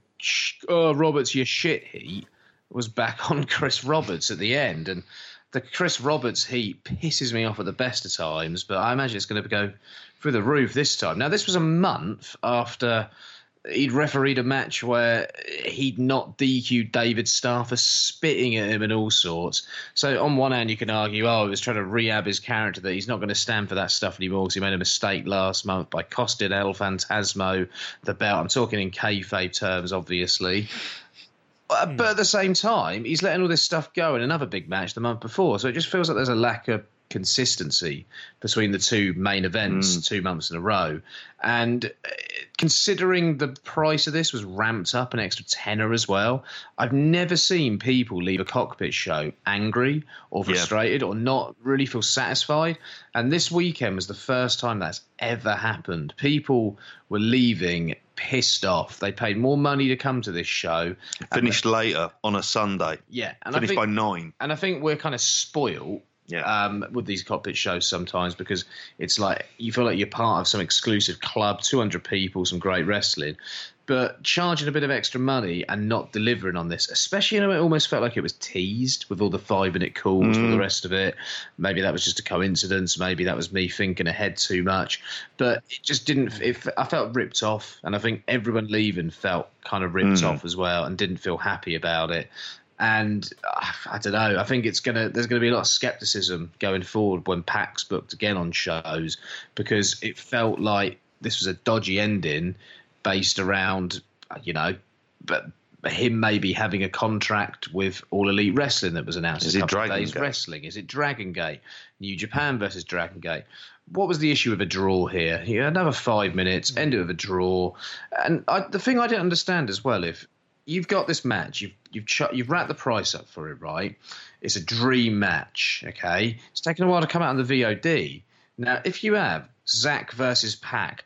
oh, Roberts, you shit heat, was back [LAUGHS] on Chris Roberts at the end. And the Chris Roberts heat pisses me off at the best of times, but I imagine it's going to go through the roof this time. Now, this was a month after he'd refereed a match where he'd not DQ'd David Starr for spitting at him and all sorts. So on one hand, you can argue, oh, he was trying to rehab his character that he's not going to stand for that stuff anymore because he made a mistake last month by costing El Fantasmo the belt. I'm talking in kayfabe terms, obviously. Uh, but at the same time, he's letting all this stuff go in another big match the month before. So it just feels like there's a lack of consistency between the two main events Mm. two months in a row. And uh, considering the price of this was ramped up an extra tenner as well, I've never seen people leave a cockpit show angry or Yeah. frustrated or not really feel satisfied. And this weekend was the first time that's ever happened. People were leaving pissed off. They paid more money to come to this show. Finished later on a Sunday. Yeah, and I Finished think, by nine. and I think we're kind of spoiled Yeah. um, with these cockpit shows sometimes because it's like you feel like you're part of some exclusive club, 200 people, some great wrestling. But charging a bit of extra money and not delivering on this, especially you know, it almost felt like it was teased with all the five minute calls for the rest of it. Maybe that was just a coincidence. Maybe that was me thinking ahead too much. But it just didn't. It, I felt ripped off, and I think everyone leaving felt kind of ripped off as well, and didn't feel happy about it and uh, I don't know. I think it's gonna there's gonna be a lot of skepticism going forward when Pac's booked again on shows because it felt like this was a dodgy ending based around you know, but him maybe having a contract with All Elite Wrestling that was announced Is a it couple Dragon days Gate? wrestling. Is it Dragon Gate? New Japan versus Dragon Gate. What was the issue with a draw here? You another five minutes, mm. end of a draw, and I, the thing I didn't understand as well, if you've got this match, you've you've ch- you've wrapped the price up for it, right? It's a dream match, okay? It's taken a while to come out on the VOD. Now, if you have Zack versus Pac,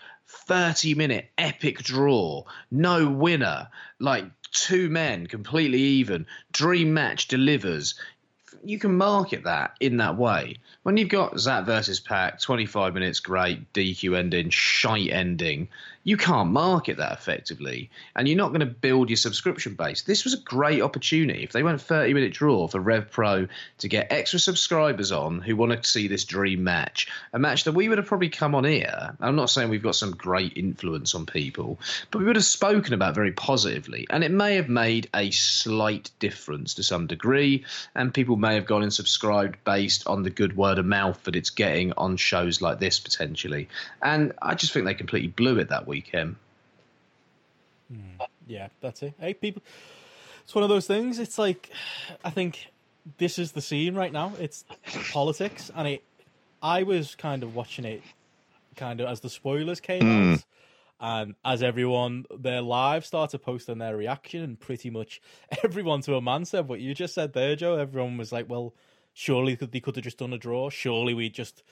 30 minute epic draw, no winner, like two men completely even, dream match delivers. You can market that in that way. When you've got Zack versus Pac, 25 minutes, great, DQ ending, shite ending, you can't market that effectively. And you're not going to build your subscription base. This was a great opportunity. If they went 30 minute draw for Rev Pro to get extra subscribers on who want to see this dream match, a match that we would have probably come on here. I'm not saying we've got some great influence on people, but we would have spoken about very positively. And it may have made a slight difference to some degree. And people may have gone and subscribed based on the good word of mouth that it's getting on shows like this potentially. And I just think they completely blew it that weekend. Hmm. Yeah, that's it. Hey, people, it's one of those things. It's like, I think this is the scene right now. It's politics, and it. I was kind of watching it, kind of as the spoilers came hmm. out, and as everyone their live started posting their reaction, and pretty much [LAUGHS] everyone to a man said what you just said there, Joe. Everyone was like, "Well, surely they could have just done a draw. Surely we just."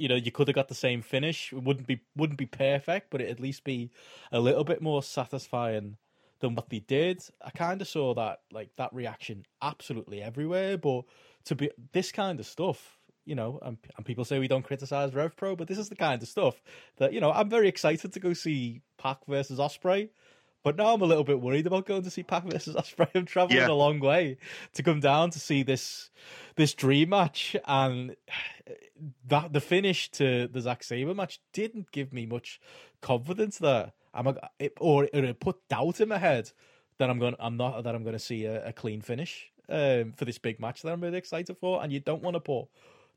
You know, you could have got the same finish. It wouldn't be wouldn't be perfect, but it'd at least be a little bit more satisfying than what they did. I kind of saw that like that reaction absolutely everywhere. But to be this kind of stuff, you know, and, and people say we don't criticize Rev Pro, but this is the kind of stuff that you know I'm very excited to go see Pac versus Ospreay. But now I'm a little bit worried about going to see Pac versus [LAUGHS] Ospreay. I'm traveling Yeah. a long way to come down to see this this dream match, and that the finish to the Zack Sabre match didn't give me much confidence there. I'm a, it, or it, it put doubt in my head that I'm going. I'm not that I'm going to see a, a clean finish um, for this big match that I'm really excited for. And you don't want to put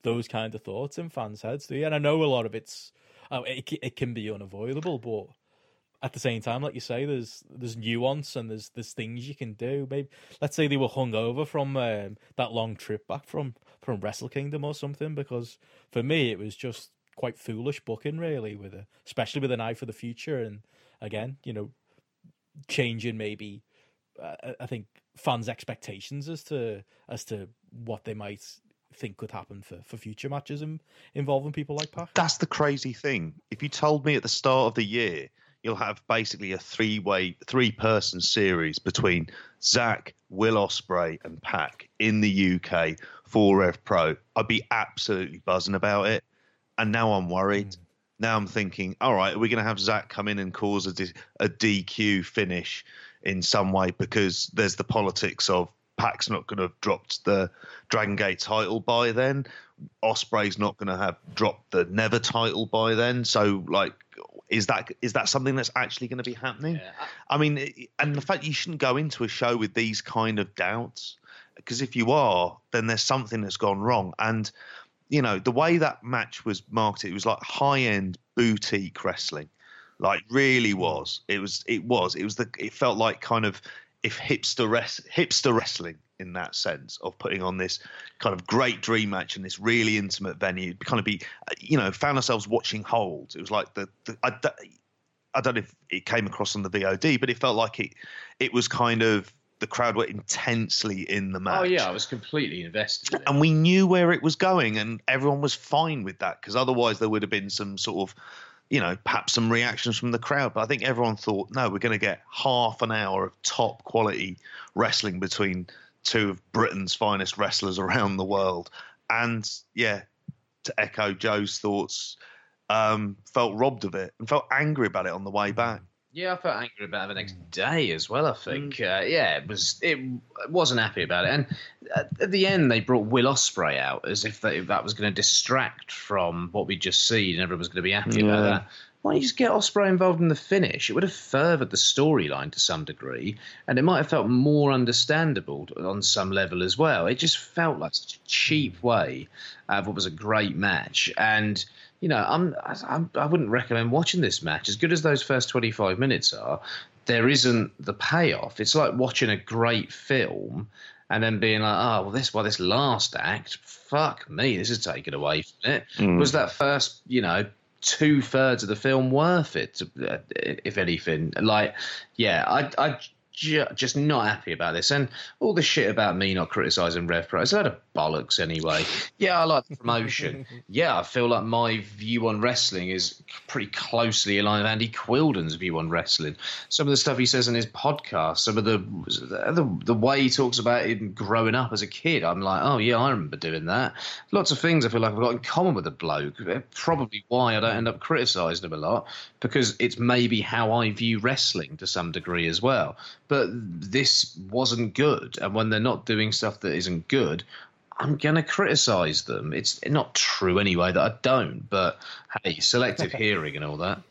those kind of thoughts in fans' heads, do you? And I know a lot of it's oh, it it can be unavoidable, but at the same time, like you say, there's there's nuance and there's there's things you can do. Maybe let's say they were hung over from um, that long trip back from from Wrestle Kingdom or something. Because for me, it was just quite foolish booking, really, with a especially with an eye for the future. And again, you know, changing maybe uh, I think fans' expectations as to as to what they might think could happen for, for future matches in, involving people like Pac. That's the crazy thing. If you told me at the start of the year you'll have basically a three-way, three-person series between Zack, Will Ospreay, and Pac in the UK for Rev Pro, I'd be absolutely buzzing about it. And now I'm worried. Mm. Now I'm thinking, all right, are we going to have Zack come in and cause a, D- a DQ finish in some way because there's the politics of Pac's not going to have dropped the Dragon Gate title by then. Ospreay's not going to have dropped the Never title by then. So, like, is that is that something that's actually going to be happening? I mean, and the fact you shouldn't go into a show with these kind of doubts, because if you are, then there's something that's gone wrong. And you know, the way that match was marketed, it was like high end boutique wrestling. Like really was. It was it was. It was the it felt like kind of if hipster res- hipster wrestling in that sense of putting on this kind of great dream match in this really intimate venue, kind of be, uh, you know, found ourselves watching Hold. It was like the, the I, I don't know if it came across on the VOD, but it felt like it it was kind of the crowd were intensely in the oh, match. Oh yeah, I was completely invested. In and we knew where it was going, and everyone was fine with that because otherwise there would have been some sort of, you know, perhaps some reactions from the crowd. But I think everyone thought, no, we're going to get half an hour of top quality wrestling between two of Britain's finest wrestlers around the world. And yeah, to echo Joe's thoughts, um, felt robbed of it and felt angry about it on the way back. Yeah, I felt angry about it the next day as well. I think, mm. uh, yeah, it was. It wasn't happy about it, and at the end they brought Will Ospreay out as if they, that was going to distract from what we just seen, and everyone was going to be happy yeah. about that. Why don't you just get Ospreay involved in the finish? It would have furthered the storyline to some degree, and it might have felt more understandable on some level as well. It just felt like such a cheap way of what was a great match, and you know, I'm, I'm I wouldn't recommend watching this match. As good as those first 25 minutes are, there isn't the payoff. It's like watching a great film and then being like, oh, well, this, well, this last act, fuck me, this is taken away from it. Mm. Was that first, you know, two thirds of the film worth it, if anything? Like, yeah, I, I just not happy about this. And all the shit about me not criticising Rev Pro, it's a lot of bollocks anyway. Yeah, I like the promotion. [LAUGHS] yeah, I feel like my view on wrestling is pretty closely aligned with Andy Quildan's view on wrestling. Some of the stuff he says in his podcast, some of the the, the way he talks about him growing up as a kid, I'm like, oh yeah, I remember doing that. Lots of things I feel like I've got in common with the bloke. Eh, probably why I don't end up criticising him a lot because it's maybe how I view wrestling to some degree as well but this wasn't good. And when they're not doing stuff that isn't good, I'm going to criticize them. It's not true anyway that I don't, but hey, selective [LAUGHS] hearing and all that.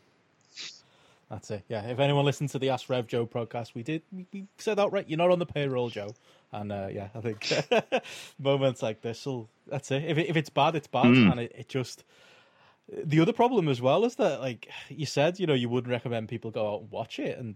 That's it. Yeah. If anyone listened to the Ask Rev Joe podcast, we did we, said outright, you're not on the payroll, Joe. And uh, yeah, I think [LAUGHS] moments like this will. That's it. If it, if it's bad, it's bad, mm. and it, it just. The other problem as well is that, like you said, you know, you wouldn't recommend people go out and watch it, and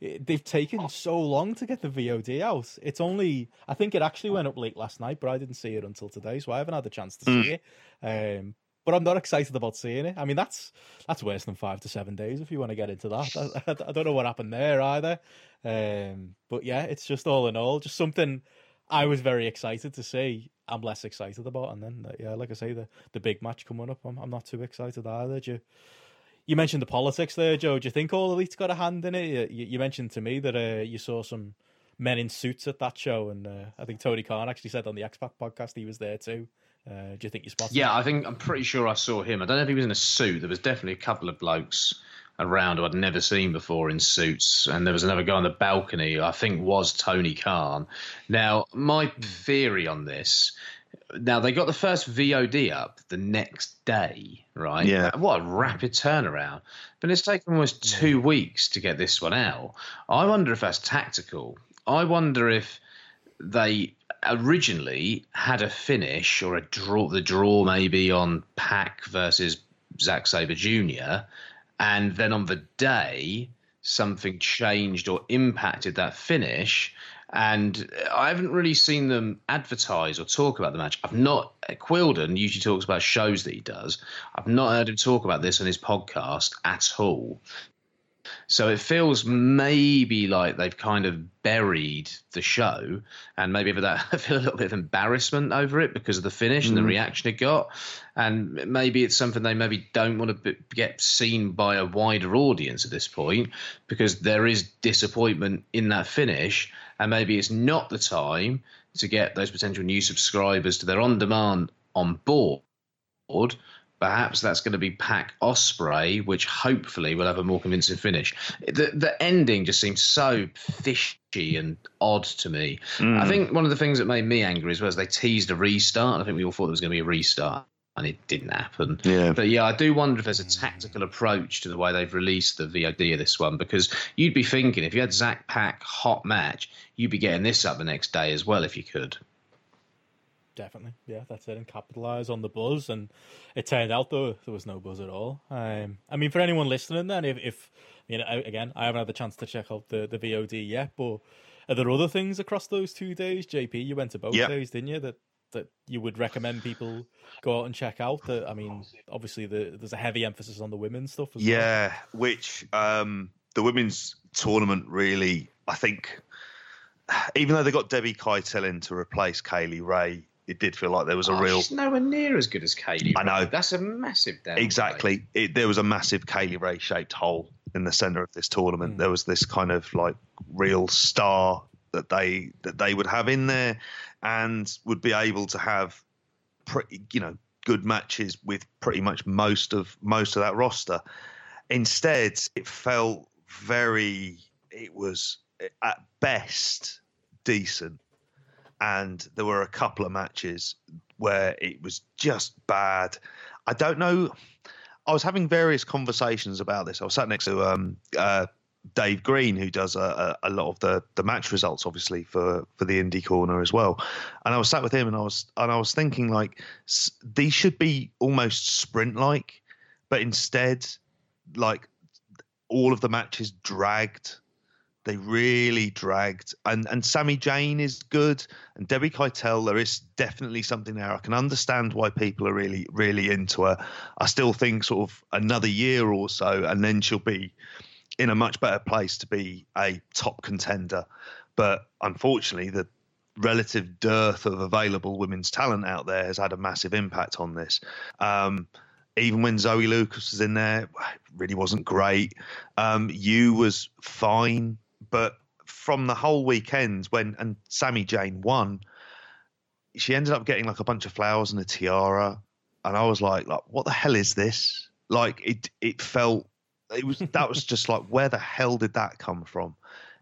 they've taken so long to get the VOD out. It's only I think it actually went up late last night, but I didn't see it until today, so I haven't had the chance to mm. see it. Um, but I'm not excited about seeing it. I mean, that's that's worse than five to seven days if you want to get into that. [LAUGHS] I, I, I don't know what happened there either. Um, but yeah, it's just all in all, just something I was very excited to see. I'm less excited about, and then yeah, like I say, the the big match coming up, I'm, I'm not too excited either. Do you, you mentioned the politics there, Joe. Do you think All Elite's got a hand in it? You, you mentioned to me that uh, you saw some men in suits at that show, and uh, I think Tony Khan actually said on the X Pac podcast he was there too. Uh, do you think you spotted? Yeah, him? I think I'm pretty sure I saw him. I don't know if he was in a suit. There was definitely a couple of blokes around who I'd never seen before in suits, and there was another guy on the balcony. I think was Tony Khan. Now, my theory on this now they got the first VOD up the next day, right? Yeah. What a rapid turnaround! But it's taken almost two weeks to get this one out. I wonder if that's tactical. I wonder if they originally had a finish or a draw, the draw maybe on Pac versus Zack Sabre Jr., and then on the day something changed or impacted that finish and I haven't really seen them advertise or talk about the match. I've not. Quildan usually talks about shows that he does. I've not heard him talk about this on his podcast at all. So it feels maybe like they've kind of buried the show, and maybe for that [LAUGHS] I feel a little bit of embarrassment over it because of the finish mm. and the mm. reaction it got, and maybe it's something they maybe don't want to get seen by a wider audience at this point because there is disappointment in that finish, and maybe it's not the time to get those potential new subscribers to their on-demand on board Perhaps that's going to be Pac Ospreay, which hopefully will have a more convincing finish. The the ending just seems so fishy and odd to me. Mm. I think one of the things that made me angry as well is they teased a restart. I think we all thought there was going to be a restart, and it didn't happen. Yeah. But yeah, I do wonder if there's a tactical approach to the way they've released the VOD of this one because you'd be thinking if you had Zack Pac hot match, you'd be getting this up the next day as well if you could. Definitely, yeah, that's it, and capitalize on the buzz. And it turned out though there was no buzz at all. Um, I mean, for anyone listening, then if, if you know, again, I haven't had the chance to check out the the VOD yet, but Are there other things across those two days, JP? You went to both Yep. days, didn't you? That that you would recommend people go out and check out. That I mean, obviously the, there's a heavy emphasis on the women's stuff as well. Yeah, which um, the women's tournament really, I think, even though they got Debbie Keitel in to replace Kaylee Ray, it did feel like there was a Oh, real. She's nowhere near as good as Kaylee. I know. Ray. That's a massive downgrade. Exactly. It, there was a massive Kaylee Ray shaped hole in the center of this tournament. Mm. There was this kind of like real star that they that they would have in there and would be able to have pretty you know good matches with pretty much most of most of that roster. Instead, it felt very it was at best decent and there were a couple of matches where it was just bad. I don't know. I was having various conversations about this. I was sat next to um, uh, Dave Green, who does a, a, a lot of the, the match results, obviously for, for the indie corner as well. And I was sat with him, and I was and I was thinking like these should be almost sprint like, but instead, like all of the matches dragged. They really dragged, and and Sammy Jane is good, and Debbie Keitel. There is definitely something there. I can understand why people are really really into her. I still think sort of another year or so, and then she'll be in a much better place to be a top contender. But unfortunately, the relative dearth of available women's talent out there has had a massive impact on this. Um, even when Zoe Lucas was in there, it really wasn't great. Um, you was fine, but from the whole weekend when and Sammy Jane won, she ended up getting like a bunch of flowers and a tiara, and I was like, like what the hell is this? Like it, it felt it was [LAUGHS] that was just like where the hell did that come from?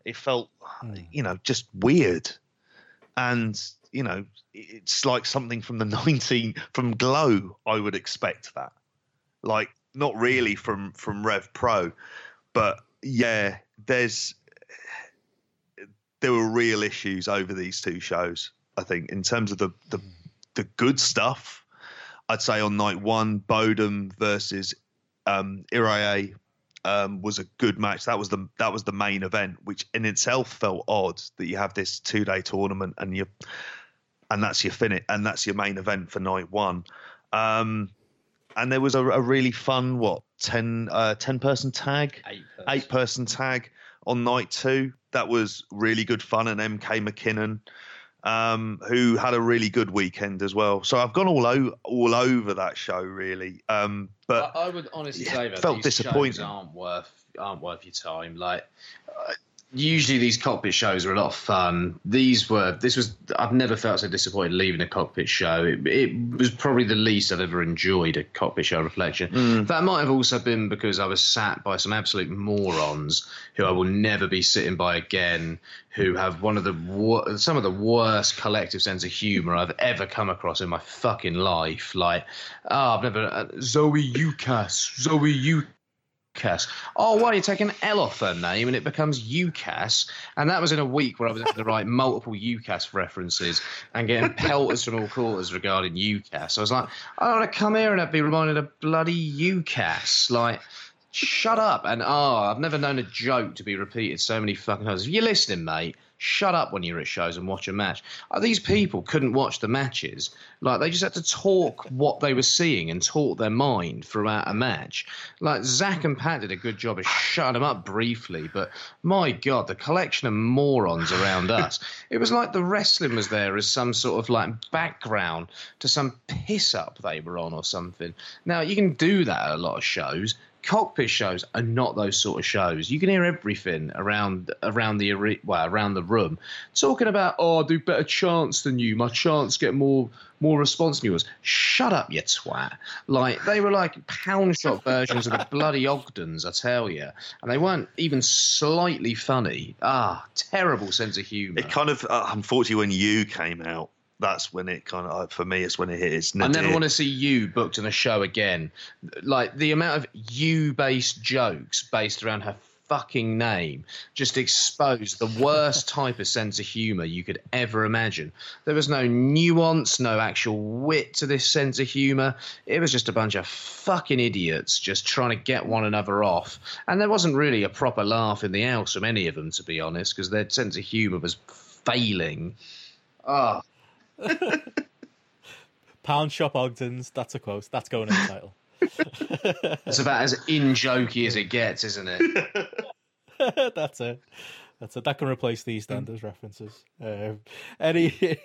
It felt, Mm. you know, just weird, and you know, it's like something from the [LAUGHS] 19 from Glow. I would expect that, like not really from from Rev Pro, but yeah, there's there were real issues over these two shows. I think in terms of the the, the good stuff, I'd say on night one, Bodum versus um, um, was a good match. That was the that was the main event, which in itself felt odd that you have this two day tournament and you and that's your finish and that's your main event for night one. Um, and there was a, a really fun what 10, uh, 10 person tag Eight. eight person tag on night two. That was really good fun. And MK McKinnon, um, who had a really good weekend as well. So I've gone all o- all over that show really. Um, but I, I would honestly yeah, say that felt these disappointing. shows aren't worth aren't worth your time. Like uh, usually these cockpit shows are a lot of fun. These were this was I've never felt so disappointed leaving a cockpit show. It, it was probably the least I've ever enjoyed a cockpit show reflection. Mm. That might have also been because I was sat by some absolute morons who I will never be sitting by again. Who have one of the some of the worst collective sense of humor I've ever come across in my fucking life. Like, oh, I've never uh, Zoe Ucas, Zoe Ucas. Oh, why you take an L off her name and it becomes UCAS? And that was in a week where I was having to write multiple UCAS references and getting pelters from all quarters regarding UCAS. I was like, I don't want to come here and I'd be reminded of bloody UCAS. Like, shut up. And oh, I've never known a joke to be repeated so many fucking times. If you're listening, mate, shut up when you're at shows and watch a match. Uh, These people couldn't watch the matches. Like, they just had to talk what they were seeing and talk their mind throughout a match. Like, Zack and Pac did a good job of shutting them up briefly, but my God, the collection of morons around [LAUGHS] us. It was like the wrestling was there as some sort of like background to some piss up they were on or something. Now, you can do that at a lot of shows cockpit shows are not those sort of shows. You can hear everything around around the well around the room talking about oh I do better chance than you. My chance get more more response than yours. Shut up, you twat! Like they were like pound shot versions of the bloody Ogdens, I tell you, and they weren't even slightly funny. Ah, terrible sense of humour. it kind of uh, unfortunately when you came out, that's when it kind of for me it's when it hits its I never want to see you booked in a show again. Like the amount of you based jokes based around her fucking name just exposed the worst [LAUGHS] type of sense of humor you could ever imagine. There was no nuance, no actual wit to this sense of humor. It was just a bunch of fucking idiots just trying to get one another off. And there wasn't really a proper laugh in the house from any of them, to be honest, because their sense of humor was failing. Oh, [LAUGHS] Pound Shop Ogden's. That's a quote. That's going in the title. [LAUGHS] it's about as in jokey as it gets, isn't it? [LAUGHS] That's it. That's it. That can replace these standards references. Um, any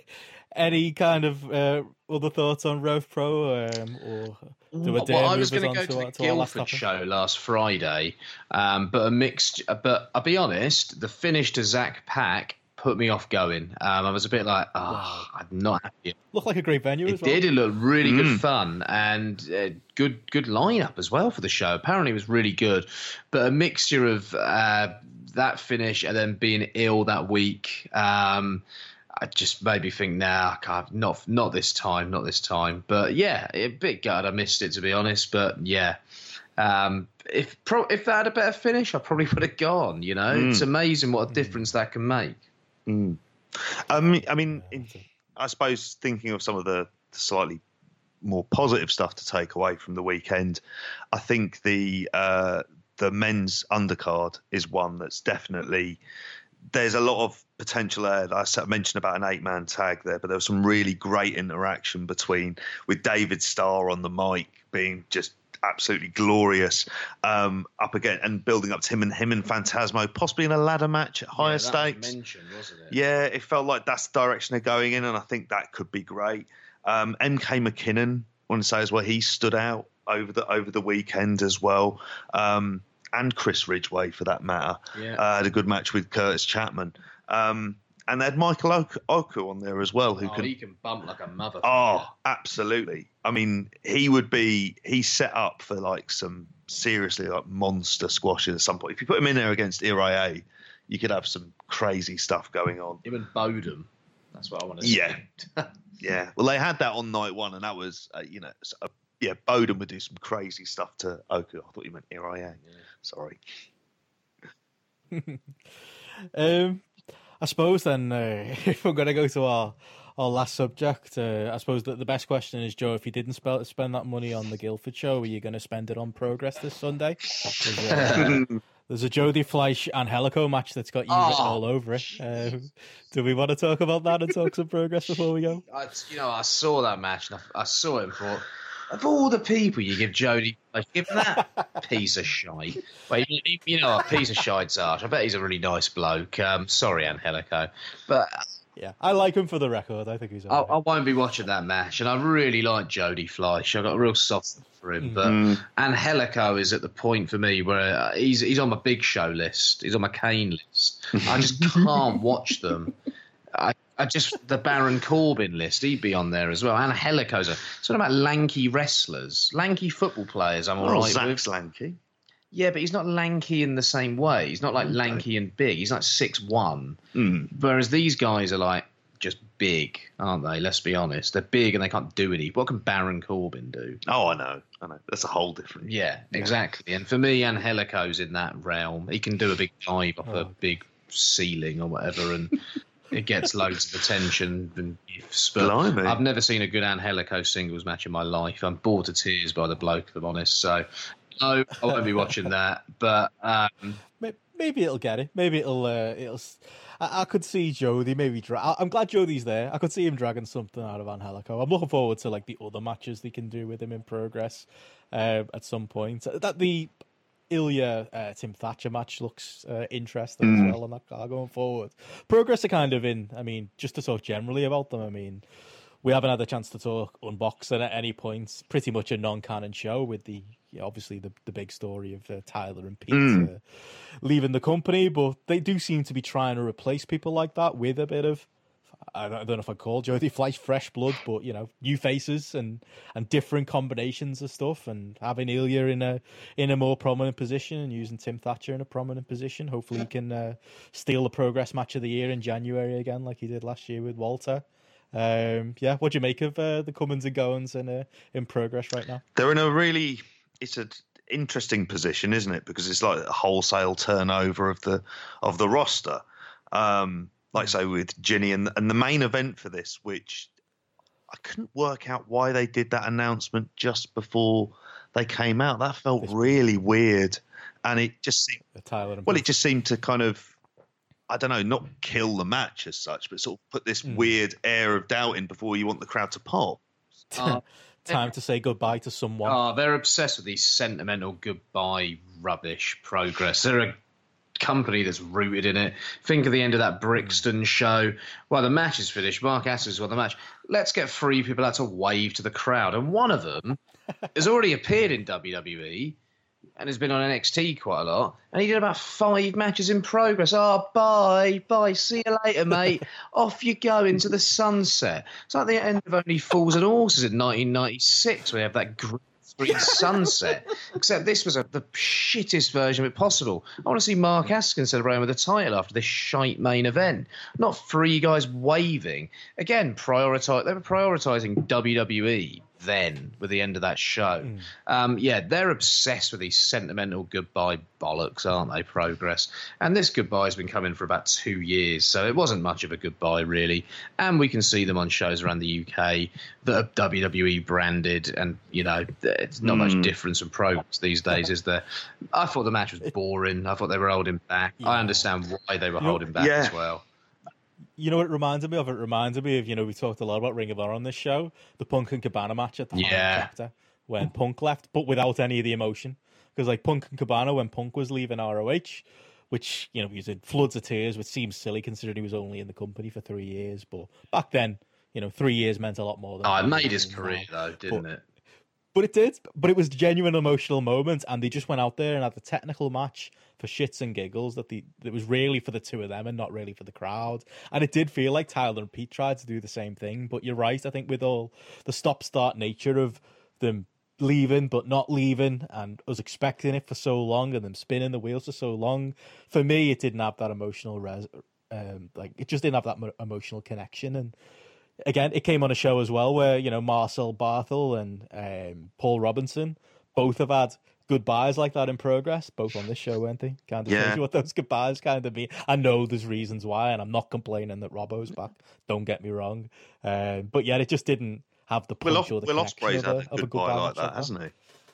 any kind of uh, other thoughts on Rev Pro, um, or do we well, I was going to go to the Guildford show last Friday, um, but a mixed. But I'll be honest, the finish to Zack Pac put me off going. Um, I was a bit like, oh, wow. I'm not happy. Looked like a great venue. It well. did. It looked really mm. good fun and uh, good good lineup as well for the show. Apparently, it was really good, but a mixture of uh, that finish and then being ill that week. Um, I just made me think, nah, not not this time, not this time. But yeah, a bit gutted I missed it to be honest. But yeah, um, if pro- if that had a better finish, I probably [LAUGHS] would have gone. You know, mm. it's amazing what a difference mm. that can make. Mm. Um, I mean, I suppose thinking of some of the slightly more positive stuff to take away from the weekend, I think the uh, the men's undercard is one that's definitely there's a lot of potential there. I mentioned about an eight man tag there, but there was some really great interaction between with David Starr on the mic being just absolutely glorious um, up again and building up to him and him and Phantasmo, possibly in a ladder match at higher yeah, stakes. wasn't it? Yeah, it felt like that's the direction they're going in, and I think that could be great. Um, MK McKinnon, I want to say as well, he stood out over the over the weekend as well. Um, and Chris Ridgeway for that matter. Yeah. Uh, had a good match with Curtis Chapman. Um, and they had Michael Oku on there as well, who oh, can he can bump like a mother. Oh, absolutely. I mean, he would be he's set up for like some seriously like monster squashes at some point. If you put him in there against Irae, you could have some crazy stuff going on. Even Bodum. That's what I want to yeah. [LAUGHS] yeah. Well, they had that on night one, and that was, uh, you know, uh, yeah, Bodum would do some crazy stuff to Oku. I thought you meant Irae. Yeah. Sorry. [LAUGHS] um, I suppose then, uh, [LAUGHS] if we're going to go to our our last subject, uh, I suppose that the best question is, Joe, if you didn't spend spend that money on the Guildford show, are you going to spend it on Progress this Sunday? There's, uh, [LAUGHS] there's a Jody Fleisch and Angelico match that's got you oh, all over it. Uh, do we want to talk about that and talk some Progress before we go? [LAUGHS] I, you know, I saw that match and I, I saw it thought, of all the people you give Jody, like, give that piece of shite. Well, you, you know what, piece of shite's Arch. I bet he's a really nice bloke. Um, sorry, Angelico, but yeah, I like him for the record. I think he's. I, I, won't be watching that match, and I really like Jody Fleisch. I got a real soft for him, but mm. Angelico is at the point for me where uh, he's he's on my big show list. He's on my Kane list. I just can't watch them. I uh, just the Baron Corbin list, he'd be on there as well. And Angelico's sort of about lanky wrestlers, lanky football players. I'm all oh, right Zack's with. lanky. Yeah, but he's not lanky in the same way. He's not like okay. lanky and big. He's like six one. Mm. Whereas these guys are like just big, aren't they? Let's be honest. They're big and they can't do anything. What can Baron Corbin do? Oh, I know. I know. That's a whole different. Yeah, exactly. And for me, Angelico's in that realm. He can do a big dive off oh. a big ceiling or whatever, and [LAUGHS] it gets loads of attention and gifts. But Blimey. I've never seen a good Angelico singles match in my life. I'm bored to tears by the bloke, if I'm honest. So, no, I won't be watching [LAUGHS] that. But um, maybe it'll get it. Maybe it'll. Uh, it'll. I, I, could see Jody maybe. Dra- I'm glad Jody's there. I could see him dragging something out of Angelico. I'm looking forward to like the other matches they can do with him in progress uh, at some point. That the Ilja uh, Tim Thatcher match looks uh, interesting mm. as well on that car going forward. Progress are kind of in. I mean, just to talk generally about them. I mean, we haven't had a chance to talk unboxing at any point. Pretty much a non-canon show with the obviously the the big story of uh, Tyler and Pete mm. leaving the company, but they do seem to be trying to replace people like that with a bit of I don't, know if I call Jody Fleisch fresh blood, but you know, new faces and and different combinations of stuff, and having Ilja in a in a more prominent position and using Tim Thatcher in a prominent position. Hopefully, he can uh, steal the progress match of the year in January again, like he did last year with Walter. Um, yeah, what do you make of uh, the comings and goings in uh, in progress right now? They're in a really it's a interesting position, isn't it? Because it's like a wholesale turnover of the of the roster. Um, like say with Jinny and and the main event for this, which I couldn't work out why they did that announcement just before they came out. That felt really weird, and it just seemed well. It just seemed to kind of I don't know, not kill the match as such, but sort of put this mm. weird air of doubt in before you want the crowd to pop. Uh, [LAUGHS] Time to say goodbye to someone. Oh, they're obsessed with these sentimental goodbye rubbish progress. They're a company that's rooted in it. Think of the end of that Brixton mm. show. Well, the match is finished. Mark Haskins won the match. Let's get three people out to wave to the crowd. And one of them [LAUGHS] has already appeared in WWE and has been on NXT quite a lot. And he did about five matches in progress. Oh, bye, bye, see you later, mate. [LAUGHS] Off you go into the sunset. It's like the end of Only Fools and Horses in 1996, where you have that green sunset. Except this was a, the shittest version of it possible. I want to see Mark Haskins celebrating with a title after this shite main event, not three guys waving. Again, prioritize. They were prioritizing WWE then with the end of that show. Mm. Um, yeah, they're obsessed with these sentimental goodbye bollocks, aren't they? Progress. And this goodbye has been coming for about two years, so it wasn't much of a goodbye, really. And we can see them on shows around the UK that are WWE branded, and, you know, it's not mm. much difference from progress these days, is there? I thought the match was boring. I thought they were holding back. Yeah. I understand why they were holding back yeah. as well you know what it reminds me of? It reminds me of, you know, we talked a lot about Ring of Honor on this show, the Punk and Cabana match at the yeah. chapter when Punk left, but without any of the emotion. Because, like, Punk and Cabana, when Punk was leaving ROH, which, you know, he was in floods of tears, which seems silly considering he was only in the company for three years. But back then, you know, three years meant a lot more. Than oh, it made his career, though, didn't but, it? But it did. But it was genuine emotional moments, and they just went out there and had the technical match for shits and giggles that the it was really for the two of them and not really for the crowd. And it did feel like Tyler and Pete tried to do the same thing. But you're right. I think with all the stop start nature of them leaving but not leaving and us expecting it for so long and them spinning the wheels for so long for me it didn't have that emotional res um like it just didn't have that mo- emotional connection and again it came on a show as well where you know marcel barthel and um, paul robinson both have had goodbyes like that in progress, both on this show, weren't they? Kind of yeah. what those goodbyes kind of mean. I know there's reasons why, and I'm not complaining that Robbo's back. Don't get me wrong, uh, but yeah, it just didn't have the punch Will, or the Will Ospreay's had a, a goodbye like that, hasn't he?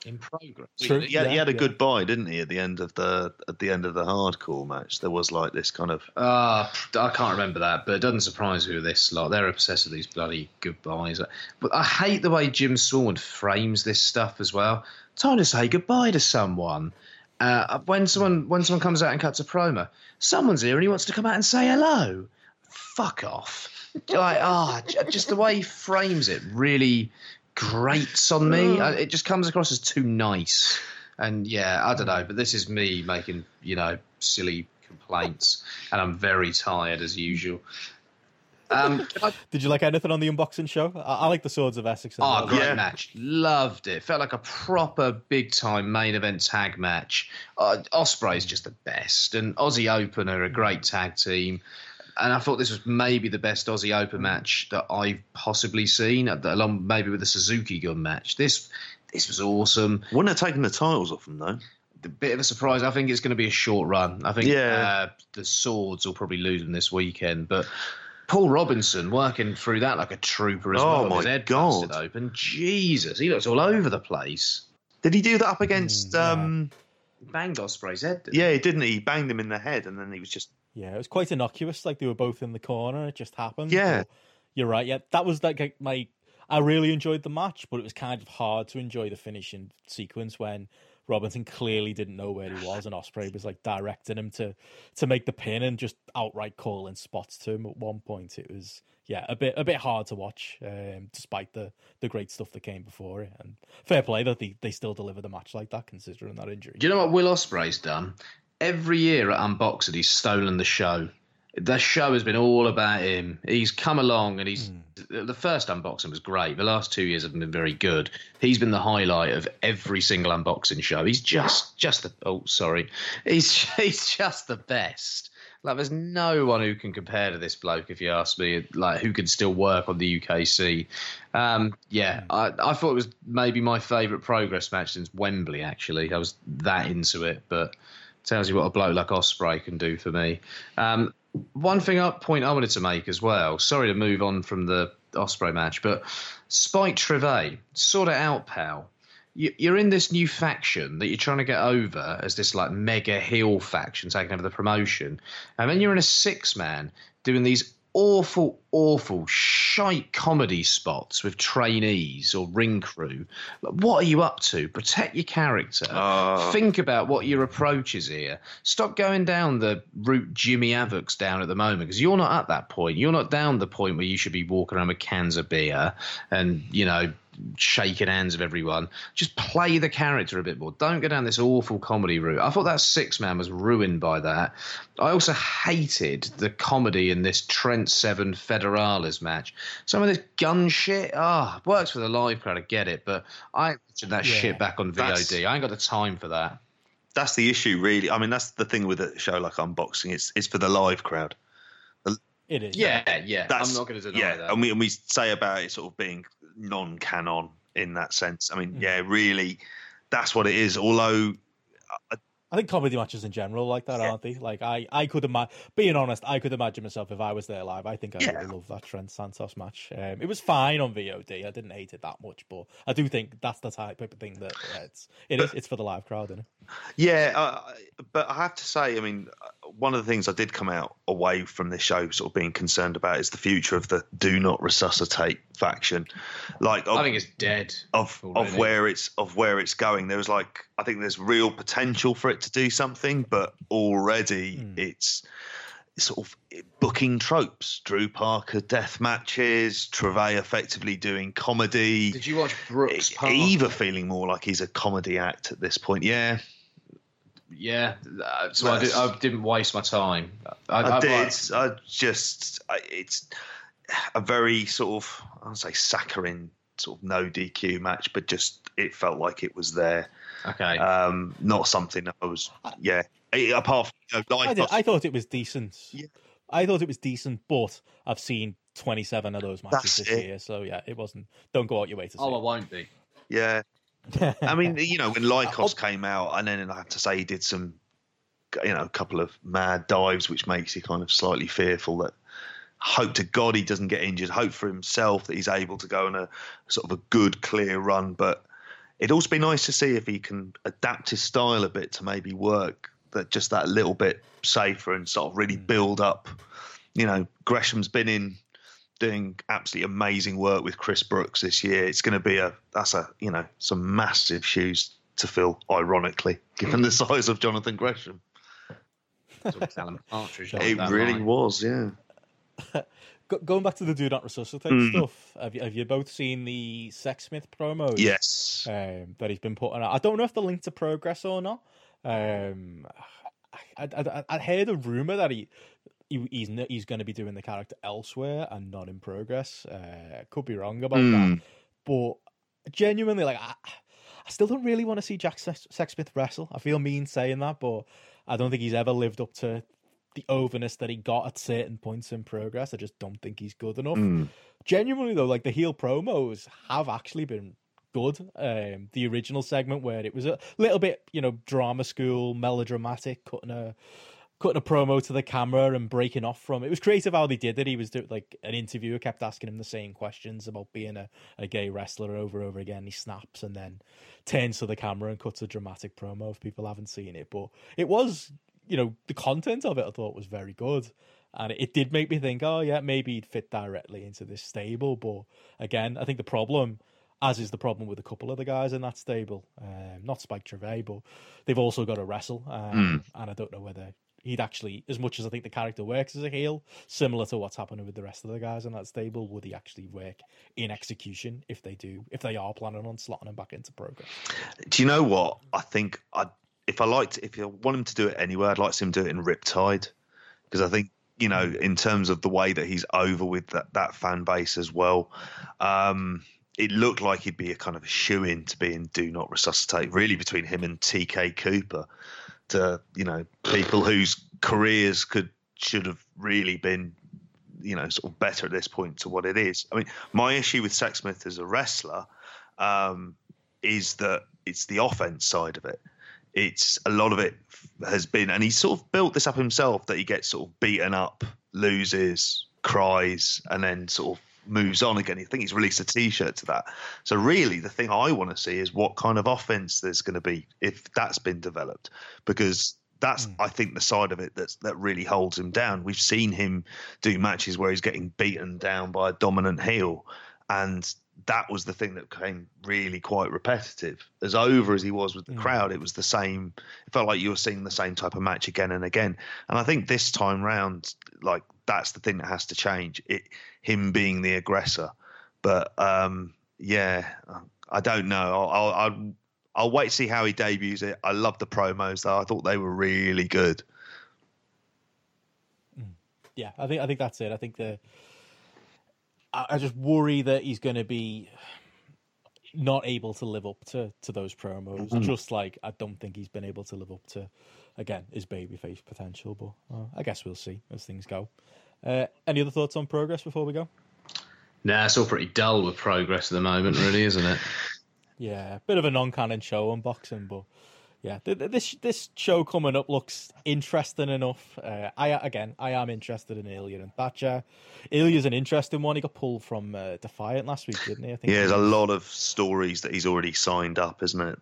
In progress, True. He, yeah, he had a yeah. goodbye, didn't he? At the end of the at the end of the hardcore match, there was like this kind of. Uh, I can't remember that, but it doesn't surprise me with this lot. They're obsessed with these bloody goodbyes. But I hate the way Jim Sword frames this stuff as well time to say goodbye to someone. Uh, when someone when someone comes out and cuts a promo, someone's here and he wants to come out and say hello. Fuck off! like ah, oh, just the way he frames it really grates on me. Uh, it just comes across as too nice. And yeah, I don't know, but this is me making you know silly complaints, and I'm very tired as usual. Um, [LAUGHS] I... Did you like anything on the unboxing show? I, I like the Swords of Essex. Oh, well. great yeah. match! Loved it. Felt like a proper big time main event tag match. Uh, Ospreay's just the best, and Aussie Open are a great tag team. And I thought this was maybe the best Aussie Open match that I've possibly seen, along maybe with the Suzuki Gun match. This this was awesome. Wouldn't have taken the titles off them though a bit of a surprise. I think it's going to be a short run. I think yeah. uh, the swords will probably lose them this weekend, but Paul Robinson working through that like a trooper as oh well. My his head God. open. Jesus, he looks all over the place. Did he do that up against? Mm, yeah. um, banged Ospreay's head. Yeah, he didn't. He banged him in the head, and then he was just. Yeah, it was quite innocuous. Like they were both in the corner. It just happened. Yeah, you're right. Yeah, that was like my. I really enjoyed the match, but it was kind of hard to enjoy the finishing sequence when Robinson clearly didn't know where he was, and Ospreay was like directing him to to make the pin and just outright calling spots to him at one point. It was yeah a bit a bit hard to watch, um, despite the the great stuff that came before it. And fair play that they they still delivered a match like that considering that injury. Do you know what Will Ospreay's done? Every year at Unboxed, he's stolen the show the show has been all about him. He's come along and he's mm. the first unboxing was great. The last two years have been very good. He's been the highlight of every single unboxing show. He's just just the oh sorry, he's [LAUGHS] he's just the best. Like, there's no one who can compare to this bloke, if you ask me. Like, who can still work on the UKC? Um, yeah, I, I thought it was maybe my favourite progress match since Wembley. Actually, I was that into it, but tells you what a bloke like Ospreay can do for me. Um, one thing up point I wanted to make as well. Sorry to move on from the Ospreay match, but Spike Trivet, sort it out, pal. You're in this new faction that you're trying to get over as this like mega heel faction taking over the promotion, and then you're in a six man doing these awful, awful, shite comedy spots with trainees or ring crew. What are you up to? Protect your character. Oh. Think about what your approach is here. Stop going down the route Jimmy Havoc's down at the moment because you're not at that point. You're not down the point where you should be walking around with cans of beer and, you know, shaking hands of everyone. Just play the character a bit more. Don't go down this awful comedy route. I thought that six man was ruined by that. I also hated the comedy in this Trent Seven Federales match. Some of this gun shit, ah, oh, works for the live crowd. I get it, but I watching that Yeah, shit back on VOD. I ain't got the time for that. That's the issue, really. I mean, that's the thing with a show like unboxing. It's it's for the live crowd. It is. Yeah, yeah. That's I'm not going to deny yeah, that. and we and we say about it sort of being non-canon in that sense. I mean, Mm. yeah, really, that's what it is. Although I think comedy matches in general are like that, Yeah. aren't they? Like I, I could imagine. Being honest, I could imagine myself if I was there live. I think I Yeah. would love that Trent Santos match. Um, it was fine on VOD. I didn't hate it that much, but I do think that's the type of thing that yeah, it's it is. It's for the live crowd, isn't it? Yeah, uh, but I have to say, I mean, uh, one of the things I did come out away from this show sort of being concerned about is the future of the "Do Not Resuscitate" faction. Like, of, I think it's dead. of of where it's of where it's going. There was like, I think there's real potential for it to do something, but already Hmm. it's sort of booking tropes. Drew Parker death matches, Treve effectively doing comedy. Did you watch Brooks Parker? Eva feeling more like he's a comedy act at this point. Yeah, Yeah, uh, so I, did, I didn't waste my time. I, I, I- did. I just, I, it's a very sort of, I would say, saccharine sort of no DQ match, but just it felt like it was there. Okay. Um, not something that I was, yeah. Apart from you know, I, did, I thought it was decent. Yeah. I thought it was decent, but I've seen 27 of those matches That's this it. year, so yeah, it wasn't. Don't go out your way to see. oh, I won't be. yeah. I mean, [LAUGHS] you know, when. Lykos came out, and then I have to say he did some, you know, a couple of mad dives, which makes you kind of slightly fearful that. Hope to God he doesn't get injured. Hope for himself that he's able to go on a sort of a good, clear run. But it'd also be nice to see if he can adapt his style a bit to maybe work that just that little bit safer and sort of really hmm. build up. You know, Gresham's been in doing absolutely amazing work with Chris Brooks this year. It's going to be a that's a you know some massive shoes to fill. Ironically, given the [LAUGHS] size of Jonathan Gresham, Alan Partridge. It really line. was. Yeah. [LAUGHS] Going back to the Do Not Resuscitate Mm. stuff, have you, have you both seen the Sexsmith promos? Yes. um, that he's been putting out. I don't know if the link to progress or not. Um, I, I, I, I heard a rumor that he, he he's he's going to be doing the character elsewhere and not in progress. Uh, could be wrong about Hmm. that, but genuinely, like I, I still don't really want to see Jack Sex- Sexsmith wrestle. I feel mean saying that, but I don't think he's ever lived up to the overness that he got at certain points in progress. I just don't think he's good enough Mm. genuinely though, like the heel promos have actually been good. Um, the original segment where it was a little bit, you know, drama school, melodramatic, cutting a cutting a promo to the camera and breaking off from it was creative how they did it. He was doing like an interviewer kept asking him the same questions about being a, a gay wrestler over and over again. He snaps and then turns to the camera and cuts a dramatic promo if people haven't seen it. But it was, you know, the content of it I thought was very good. And it did make me think, oh yeah, maybe he'd fit directly into this stable. But again, I think the problem, as is the problem with a couple of the guys in that stable, um, not Spike Trivet, but they've also got to wrestle. Um, And I don't know whether he'd actually, as much as I think the character works as a heel, similar to what's happening with the rest of the guys in that stable, would he actually work in execution if they do, if they are planning on slotting him back into program? Do you know what? I think I if I liked if you want him to do it anywhere, I'd like to see him do it in Riptide because I think you know in terms of the way that he's over with that that fan base as well. Um, it looked like he'd be a kind of a shoe in to be in Do Not Resuscitate, really between him and TK Cooper, to you know people whose careers could should have really been, you know, sort of better at this point to what it is. I mean, my issue with Sexsmith as a wrestler um, is that it's the offense side of it. It's a lot of it has been, and he sort of built this up himself that he gets sort of beaten up, loses, cries, and then sort of moves on again. I think he's released a T-shirt to that. So really, the thing I want to see is what kind of offense there's going to be if that's been developed, because that's mm. I think the side of it that's that really holds him down. We've seen him do matches where he's getting beaten down by a dominant heel, and that was the thing that became really quite repetitive. As over as he was with the mm. crowd, it was the same. It felt like you were seeing the same type of match again and again. And I think this time round, like that's the thing that has to change. It him being the aggressor. But um, yeah, I don't know. I'll, I'll, I'll I'll wait to see how he debuts it. I love the promos though. I thought they were really good. Mm. Yeah, I think I think that's it. I think the I, just worry that he's going to be not able to live up to to those promos. Mm-hmm. Just like I don't think he's been able to live up to again his babyface potential. But uh, I guess we'll see as things go. Uh, any other thoughts on progress before we go? Nah, it's all pretty dull with progress at the moment, really, isn't it? [LAUGHS] yeah, a bit of a non-canon show unboxing, but yeah, this this show coming up looks interesting enough. Uh, I again, I am interested in Ilja and Thatcher. Ilja's an interesting one. He got pulled from uh, Defiant last week, didn't he? I think. Yeah, there's a lot of stories that he's already signed up, isn't it?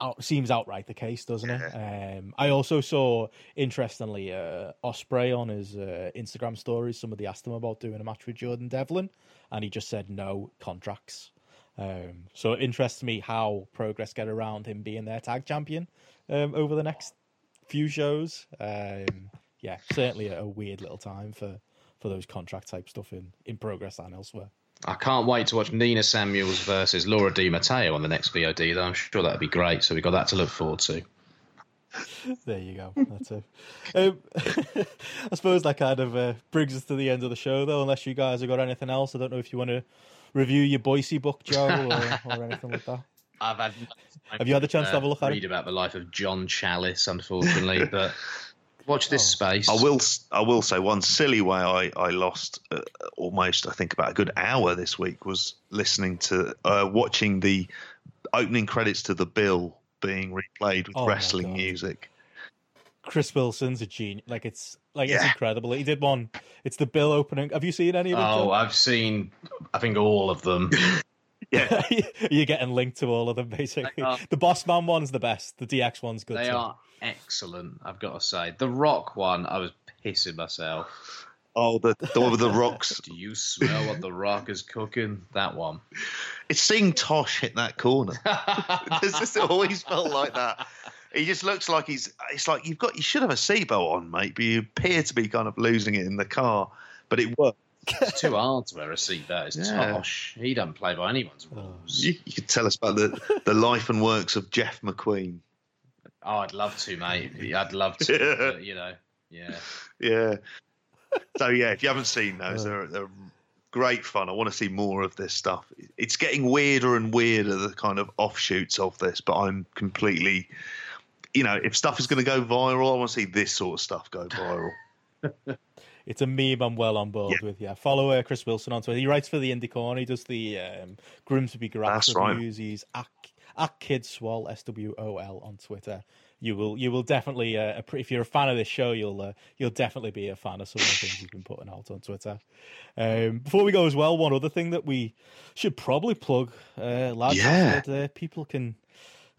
Out, seems outright the case, doesn't yeah. it? Um, I also saw, interestingly, uh, Ospreay on his uh, Instagram stories. Somebody asked him about doing a match with Jordan Devlin, and he just said no contracts. Um, so it interests me how progress get around him being their tag champion um, over the next few shows. Um, yeah, certainly a, a, weird little time for, for those contract type stuff in, in progress and elsewhere. I can't wait to watch Nina Samuels versus Laura Di Matteo on the next VOD, though. I'm sure that'd be great. So we've got that to look forward to. there you go. That's it. Um, [LAUGHS] I suppose that kind of uh, brings us to the end of the show, though. Unless you guys have got anything else, I don't know if you want to review your Boise book, Joe, or, [LAUGHS] or anything like that? I've had. Have you had the chance uh, to have a look at read it? Read about the life of John Chalice, unfortunately, [LAUGHS] but watch this oh. space. I will. I will say one silly way I I lost uh, almost I think about a good hour this week was listening to uh, watching the opening credits to the bill being replayed with oh wrestling music. Chris Wilson's a genius. Like it's like yeah. it's incredible. He did one. It's the bill opening. Have you seen any of them? Oh, I've seen. I think all of them. [LAUGHS] yeah, [LAUGHS] you're getting linked to all of them basically. The Boss Man one's the best. The DX one's good. They too. are excellent. I've got to say, the Rock one, I was pissing myself. Oh, the the one with the [LAUGHS] rocks. Do you smell what the Rock is cooking? That one. It's seeing Tosh hit that corner. Does this always felt like that? He just looks like he's. It's like you've got. You should have a seatbelt on, mate, but you appear to be kind of losing it in the car. But it works. It's too hard to wear a seatbelt. It's yeah. Tosh. He doesn't play by anyone's oh. rules. You, you could tell us about the the life and works of Jeff McQueen. Oh, I'd love to, mate. [LAUGHS] I'd love to. Yeah. But, you know, yeah. Yeah. So yeah, if you haven't seen those, they're, they're great fun. I want to see more of this stuff. It's getting weirder and weirder, the kind of offshoots of this, but I'm completely you know, if stuff is going to go viral, I want to see this sort of stuff go viral. [LAUGHS] it's a meme I'm well on board yeah. with. Yeah, follow uh, Chris Wilson on Twitter. He writes for the Indie Corner. He does the um, Grimsby Garage That's reviews. Right. He's at, at Kidswol S W O L on Twitter. You will you will definitely uh, if you're a fan of this show, you'll uh, you'll definitely be a fan of some of the things he's been putting out on Twitter. Um, before we go as well, one other thing that we should probably plug, uh, lads, yeah. that uh, people can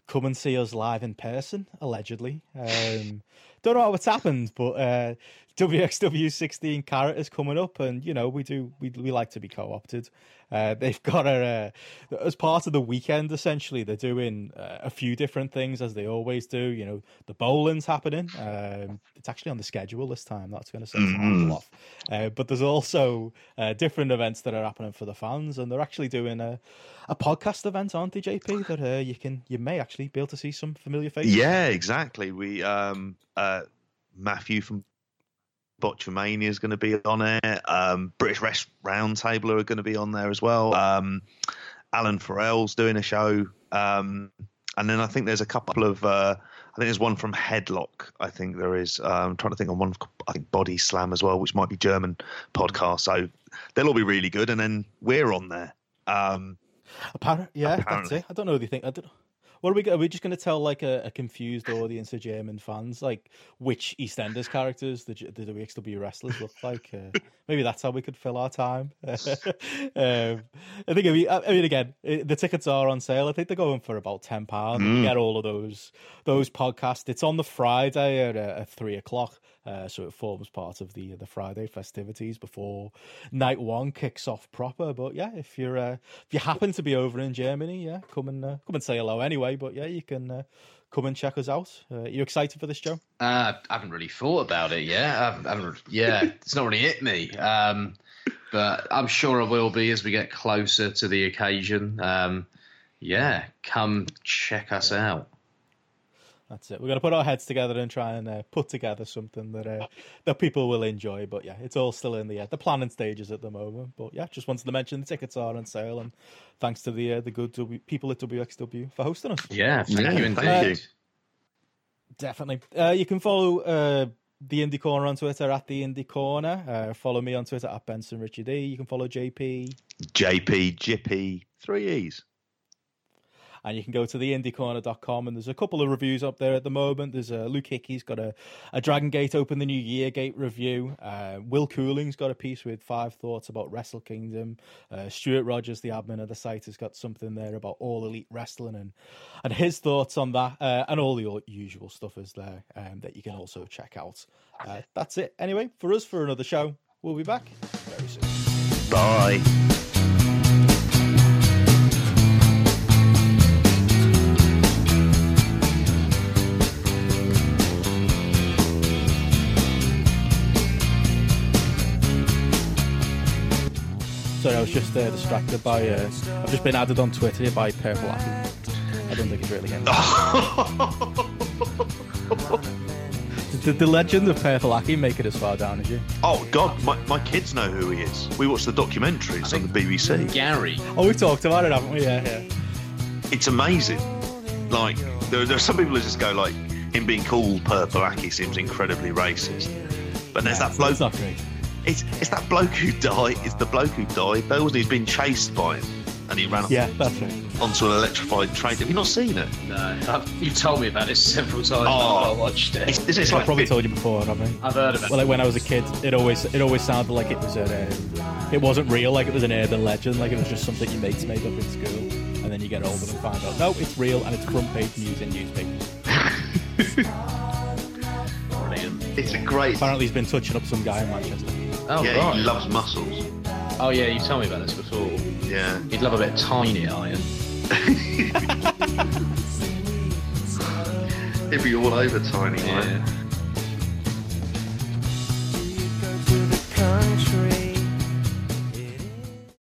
come and see us live in person, allegedly. Um, don't know what's happened, but uh, WXW 16 carat is coming up, and you know we do we we like to be co-opted. Uh, they've got a uh, as part of the weekend. Essentially, they're doing uh, a few different things as they always do. You know, the bowling's happening. Um, it's actually on the schedule this time. That's going to set mm-hmm. off. Uh, but there's also uh, different events that are happening for the fans, and they're actually doing a a podcast event, aren't they, JP? That uh, you can you may actually be able to see some familiar faces. Yeah, exactly. We um uh Matthew from Botchamania is going to be on it. Um, British Rest Roundtable are going to be on there as well. Um, Alan Farrell's doing a show. Um, and then I think there's a couple of. Uh, I think there's one from Headlock. I think there is. Uh, I'm trying to think of one. I think Body Slam as well, which might be German podcast. So they'll all be really good. And then we're on there. Um, Appar- yeah, apparently. that's it. I don't know what you think. I don't. What are we? Are we just going to tell like a, a confused audience of German fans like which EastEnders characters the the WXW wrestlers look like? Uh, maybe that's how we could fill our time. [LAUGHS] um, I think. I mean, I I mean, again, the tickets are on sale. I think they're going for about ten pounds. You get all of those those podcasts. It's on the Friday at, uh, at three o'clock. Uh, so it forms part of the the Friday festivities before night one kicks off proper. But yeah, if you're uh, if you happen to be over in Germany, yeah, come and uh, come and say hello anyway. But yeah, you can uh, come and check us out. Uh, you excited for this show? Uh, I haven't really thought about it yet. I haven't, I haven't, yeah, [LAUGHS] it's not really hit me. Um, but I'm sure I will be as we get closer to the occasion. Um, yeah, come check us out. That's it. We're gonna put our heads together and try and uh, put together something that uh, that people will enjoy. But yeah, it's all still in the uh, the planning stages at the moment. But yeah, just wanted to mention the tickets are on sale, and thanks to the uh, the good w- people at WXW for hosting us. Yeah, thank Yeah, you thank indeed. you. Definitely. Uh, you can follow uh, the Indie Corner on Twitter at the Indie Corner. Uh, follow me on Twitter at Benson Richard E. You can follow JP, JP, Jippy, three E's. And you can go to theindycorner.com. And there's a couple of reviews up there at the moment. There's uh, Luke Hickey's got a, a Dragon Gate Open the New Year Gate review. Uh, Will Cooling's got a piece with five thoughts about Wrestle Kingdom. Uh, Stuart Rogers, the admin of the site, has got something there about all elite wrestling and and his thoughts on that. Uh, and all the usual stuff is there um, that you can also check out. Uh, that's it. Anyway, for us for another show. We'll be back very soon. Bye. Sorry, I was just uh, distracted by. Uh, I've just been added on Twitter by Purple Aki. I don't think it's really him. Did [LAUGHS] the legend of Purple Aki make it as far down as you? Oh God, my, my kids know who he is. We watch the documentaries on the BBC. Gary. Oh, we've talked about it, haven't we? Yeah, yeah. It's amazing. Like there, there are some people who just go like him being called Purple Aki seems incredibly racist. But there's that bloke. It's not great. It's, it's that bloke who died. It's the bloke who died. Those he's been chased by him, and he ran up Yeah, that's right. onto an electrified train. Have you not seen it? No, I've, you've told me about this several times. Oh. but I watched it. It's, it's, it's I've probably fi- told you before, haven't I? I've heard of it. Well, like when I was a kid, it always it always sounded like it was a, uh, it wasn't real, like it was an urban legend, like it was just something your mates made up in school, and then you get older and find out no, it's real and it's front page news in newspapers. [LAUGHS] It's a great. Apparently, he's been touching up some guy in Manchester. Oh, yeah, right. he loves muscles. Oh yeah, you told me about this before. Yeah. He'd love a bit tiny iron. [LAUGHS] He'd be all over tiny yeah. iron.